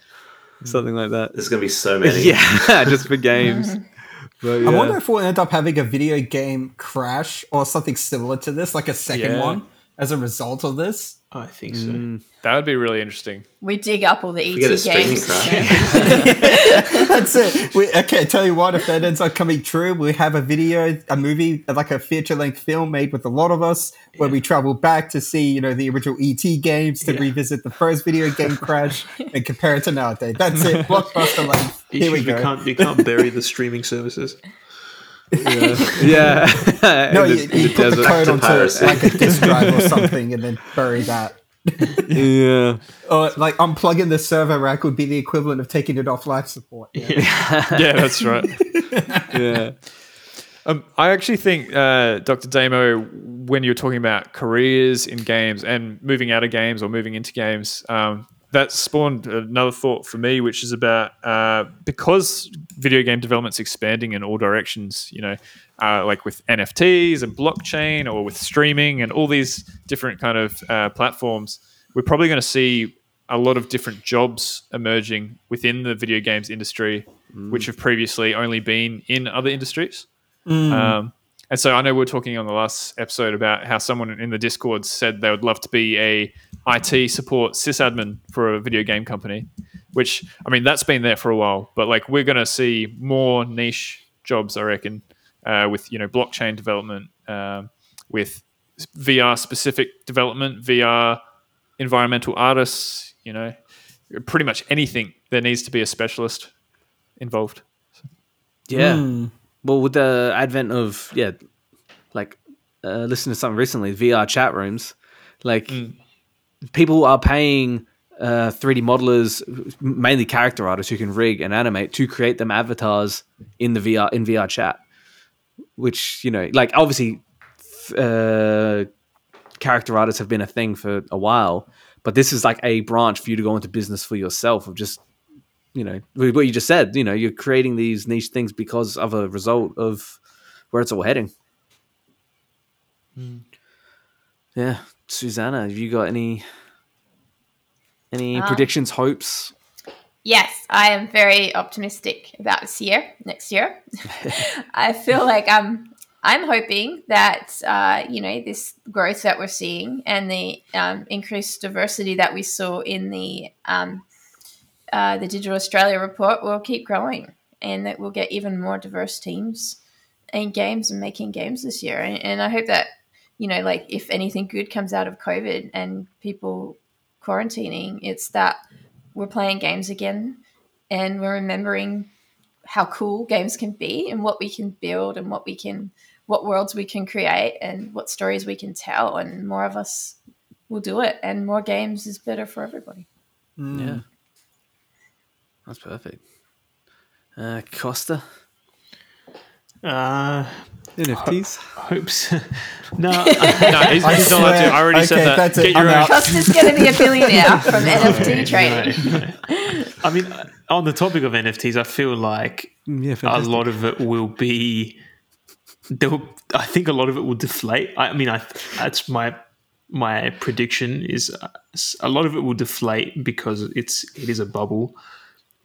something like that. There's going to be so many. yeah, just for games. But, I wonder if we'll end up having a video game crash or something similar to this, like a second Yeah. one, as a result of this? I think so. Mm, that would be really interesting. We dig up all the ET We get a streaming games. crash. That's it. We, okay, tell you what, if that ends up coming true, we have a video, a movie, like a feature length film made with a lot of us, where we travel back to see, you know, the original ET games, to Yeah. revisit the first video game crash, and compare it to nowadays. That's it. Blockbuster length. Here we Issues go. can't you can't bury the streaming services. Yeah. No, In you, the- you the put the desert. code to onto piracy. like a disk drive or something, and then bury that. yeah. Or like unplugging the server rack would be the equivalent of taking it off life support. yeah, that's right. Yeah. Um, I actually think, uh, Dr. Damo, when you're talking about careers in games and moving out of games or moving into games, um, that spawned another thought for me, which is about uh, because video game development's expanding in all directions, you know, uh, like with NFTs and blockchain or with streaming and all these different kind of uh, platforms, we're probably going to see a lot of different jobs emerging within the video games industry, which have previously only been in other industries. Um, and so I know we are talking on the last episode about how someone in the Discord said they would love to be a IT support sysadmin for a video game company, which I mean that's been there for a while, but like we're going to see more niche jobs, I reckon, uh, with you know blockchain development, um, with VR specific development, VR environmental artists, you know, pretty much anything there needs to be a specialist involved. Yeah. Well, with the advent of yeah, like uh, listen to something recently, VR chat rooms, like people are paying uh, 3D modelers, mainly character artists who can rig and animate, to create them avatars in the VR in VR chat. Which you know, like obviously, uh, character artists have been a thing for a while, but this is like a branch for you to go into business for yourself of just you know what you just said you know you're creating these niche things because of a result of where it's all heading. Yeah susanna have you got any any Uh, predictions hopes Yes, I am very optimistic about this year, next year. I feel like I'm I'm hoping that uh, you know this growth that we're seeing and the um, increased diversity that we saw in the um, uh, the Digital Australia report will keep growing, and that we'll get even more diverse teams in games and making games this year. And, and I hope that you know, like if anything good comes out of COVID and people quarantining, it's that we're playing games again and we're remembering how cool games can be and what we can build and what we can what worlds we can create and what stories we can tell and more of us will do it and more games is better for everybody. Yeah. That's perfect. Uh costa? Uh, nfts hopes. no, No, he's, he's not allowed to. I already Okay, said that. that's it. Get your I'm own. out. Costa's going to be a billionaire from NFT trading I mean, on the topic of NFTs, I feel like yeah a lot of it will be. There, I think a lot of it will deflate. I mean, I that's my my prediction is uh, a lot of it will deflate because it's it is a bubble.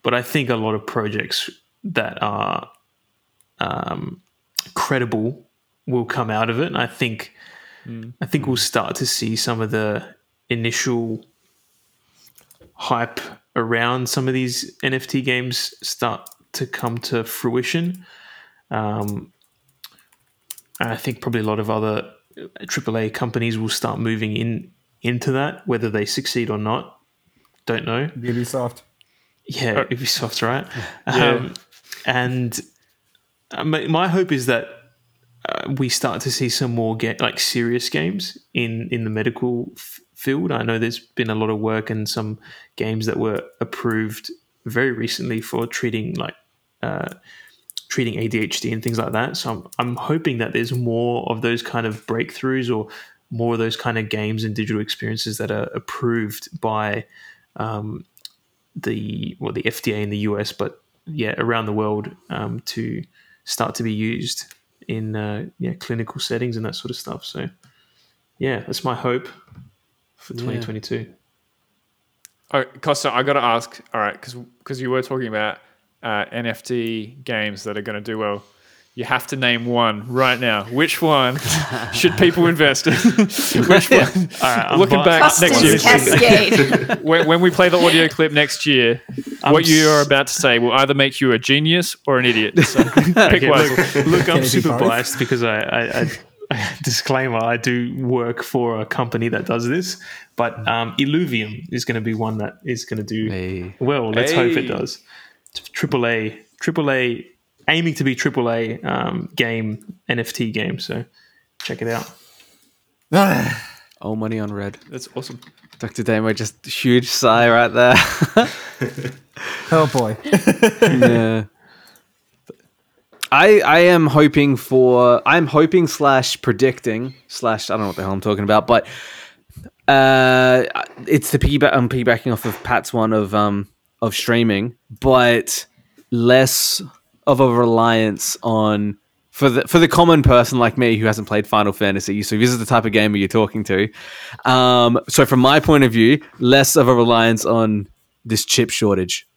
But I think a lot of projects that are um, credible will come out of it. And I think I think we'll start to see some of the initial hype around some of these NFT games start to come to fruition. Um, and I think probably a lot of other AAA companies will start moving in into that, whether they succeed or not. Don't know. Ubisoft. Yeah, Ubisoft, right? Yeah. Um, and uh, my, my hope is that uh, we start to see some more get like serious games in in the medical f- field. I know there's been a lot of work and some games that were approved very recently for treating like uh, treating ADHD and things like that. So I'm, I'm hoping that there's more of those kind of breakthroughs or more of those kind of games and digital experiences that are approved by um, the well the FDA in the US, but yeah around the world um, to start to be used in uh, yeah clinical settings and that sort of stuff. So yeah, that's my hope for 2022. Oh, Costa, I got to ask. All right, because you were talking about uh, NFT games that are going to do well. You have to name one right now. Which one should people invest in? Which one? I'm Looking bu- back next year, when, when we play the audio clip next year, what you are about to say will either make you a genius or an idiot. So pick Okay, wisely. look, look, I'm Can it be super biased because I, I, I disclaimer, I do work for a company that does this, but um, Illuvium is going to be one that is going to do Hey. well. Let's hope it does. Triple A, triple A, aiming to be triple A um, game NFT game. So check it out. All money on red. That's awesome. Dr. Damo just huge sigh right there. oh boy. yeah. I I am hoping for I'm hoping slash predicting slash I don't know what the hell I'm talking about, but uh, it's the piggyback. I'm piggybacking off of Pat's one of um of streaming, but less of a reliance on for the for the common person like me who hasn't played Final Fantasy. So this is the type of gamer you're talking to. Um, so from my point of view, less of a reliance on this chip shortage.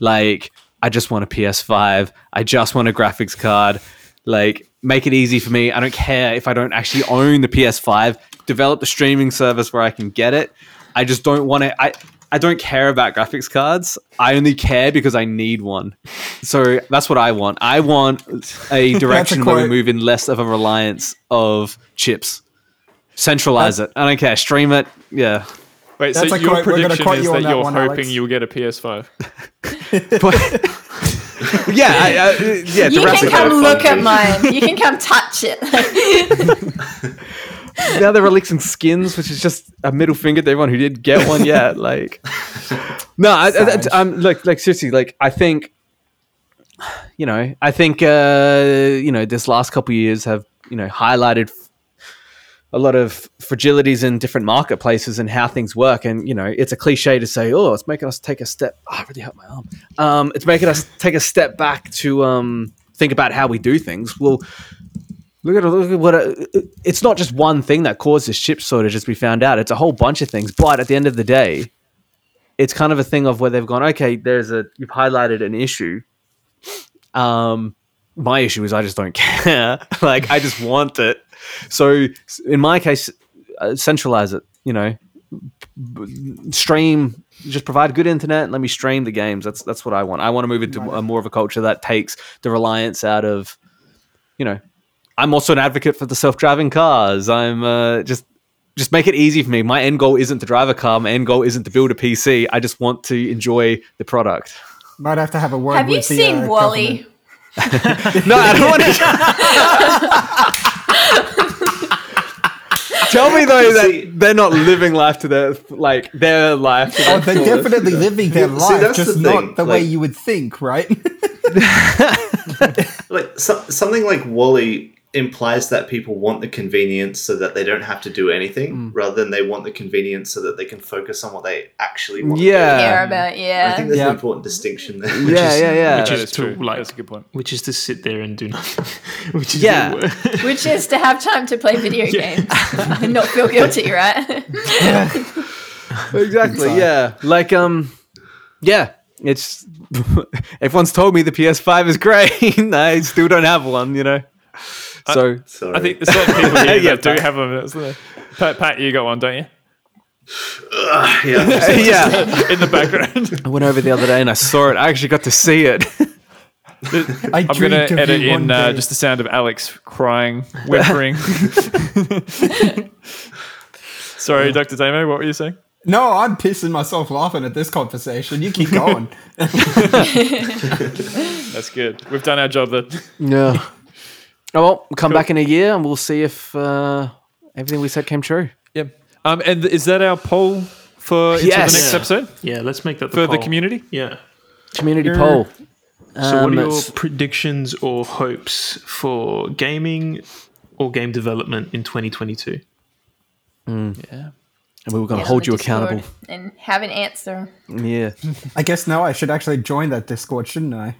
Like, I just want a PS5. I just want a graphics card. Like, make it easy for me. I don't care if I don't actually own the PS5. Develop the streaming service where I can get it. I just don't want to. I I don't care about graphics cards. I only care because I need one. So that's what I want. I want a direction where we move in less of a reliance of chips. Centralize it. I don't care. Stream it. Yeah. Wait, so That's a your quote. Prediction is you that, that, you're one, hoping Alex. you'll get a PS5. But yeah, I, I, yeah. You can come look at mine. You can come touch it. now they're releasing skins, which is just a middle finger to everyone who did get one yet. Like, no, I, I. I'm like, like seriously, like I think, you know, I think, uh, you know, this last couple of years have, you know, highlighted a lot of fragilities in different marketplaces and how things work. And you know, it's a cliche to say, "Oh, it's making us take a step." Oh, I really hurt my arm. Um, it's making us take a step back to um, think about how we do things. Well, Look at look at what a, it's not just one thing that causes chip shortage, as we found out. It's a whole bunch of things. But at the end of the day, it's kind of a thing of where they've gone, okay, there's a you've highlighted an issue. Um, my issue is I just don't care. like I just want it. So in my case, uh, centralize it. You know, stream. Just provide good internet. and Let me stream the games. That's that's what I want. I want to move into a, more of a culture that takes the reliance out of, you know, I'm also an advocate for the self-driving cars. I'm uh, just just make it easy for me. My end goal isn't to drive a car. My end goal isn't to build a PC. I just want to enjoy the product. Might have to have a word Have you with the, seen uh, WALL-E? government. No, I don't want to. Tell me though See- that they're not living life to their like their life. Oh, they're fullest. definitely living their See, life, that's just the not thing, the way you would think, right? like so, something like WALL-E implies that people want the convenience so that they don't have to do anything, rather than they want the convenience so that they can focus on what they actually want. to do. Yeah. Care about Yeah. I think there's Yeah. an important distinction there. Yeah, yeah, yeah. which That is is to true. like, That's a good point. which is to sit there and do nothing. which is Yeah. Which is to have time to play video games and not feel guilty, right? exactly. Yeah, like um, yeah. It's everyone's told me the PS5 is great. I still don't have one. You know. So Sorry. I think there's a lot of people here Yeah, that do Pat. have them. That's Pat, Pat, you got one, don't you? yeah, yeah, In the background. I went over the other day and I saw it. I actually got to see it. I I'm going to of edit in uh, just the sound of Alex crying, whimpering. Sorry, Dr. Damo, what were you saying? No, I'm pissing myself laughing at this conversation. You keep going. That's good. We've done our job then. Yeah. Oh well, we'll come back in a year and we'll see if uh, everything we said came true. Yeah. Um, and is that our poll for into Yes. the next Yeah. episode yeah, let's make that the for the poll. community? Yeah. Community poll. So, what Um, are your predictions or hopes for gaming or game development in 2022? Yeah. and we were going to hold you Discord accountable. and have an answer. Yeah. I guess now I should actually join that Discord, shouldn't I?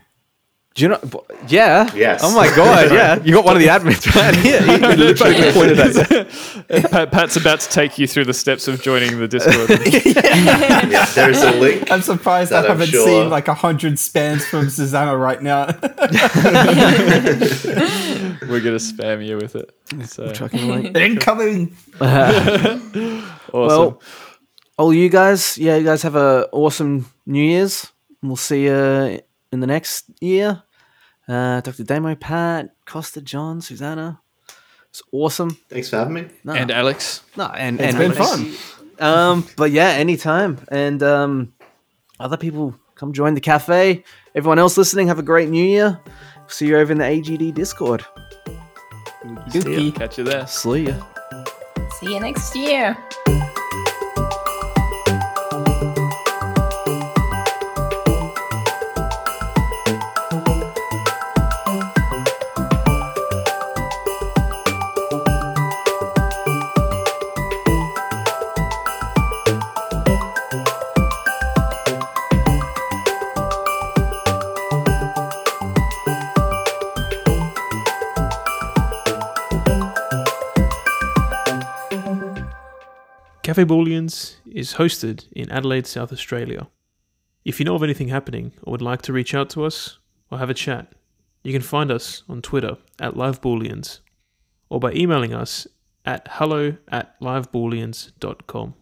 Do you know? Yeah. Yes. Oh my god. Yeah. You got one of the admins right here. He literally pointed at. Pat, Pat's about to take you through the steps of joining the Discord. Yeah, there's a link. I'm surprised I haven't sure- seen like a hundred spams from Susanna right now. We're gonna spam you with it. So Incoming. awesome. Well, all you guys, yeah, you guys have a awesome New Year's. We'll see you in the next year. Uh, Dr. Damo, Pat, Costa, John, Susanna. It's awesome. Thanks for having me. No, and Alex, no, and, It's and been Alex. fun. Um, but yeah, anytime. And um, other people come join the cafe. Everyone else listening, have a great New Year. See you over in the AGD Discord. Dookie. catch you there. See ya. See you next year. Cafe Booleans is hosted in Adelaide, South Australia. If you know of anything happening or would like to reach out to us or have a chat, you can find us on Twitter at LiveBooleans or by emailing us at hello at livebooleans.com.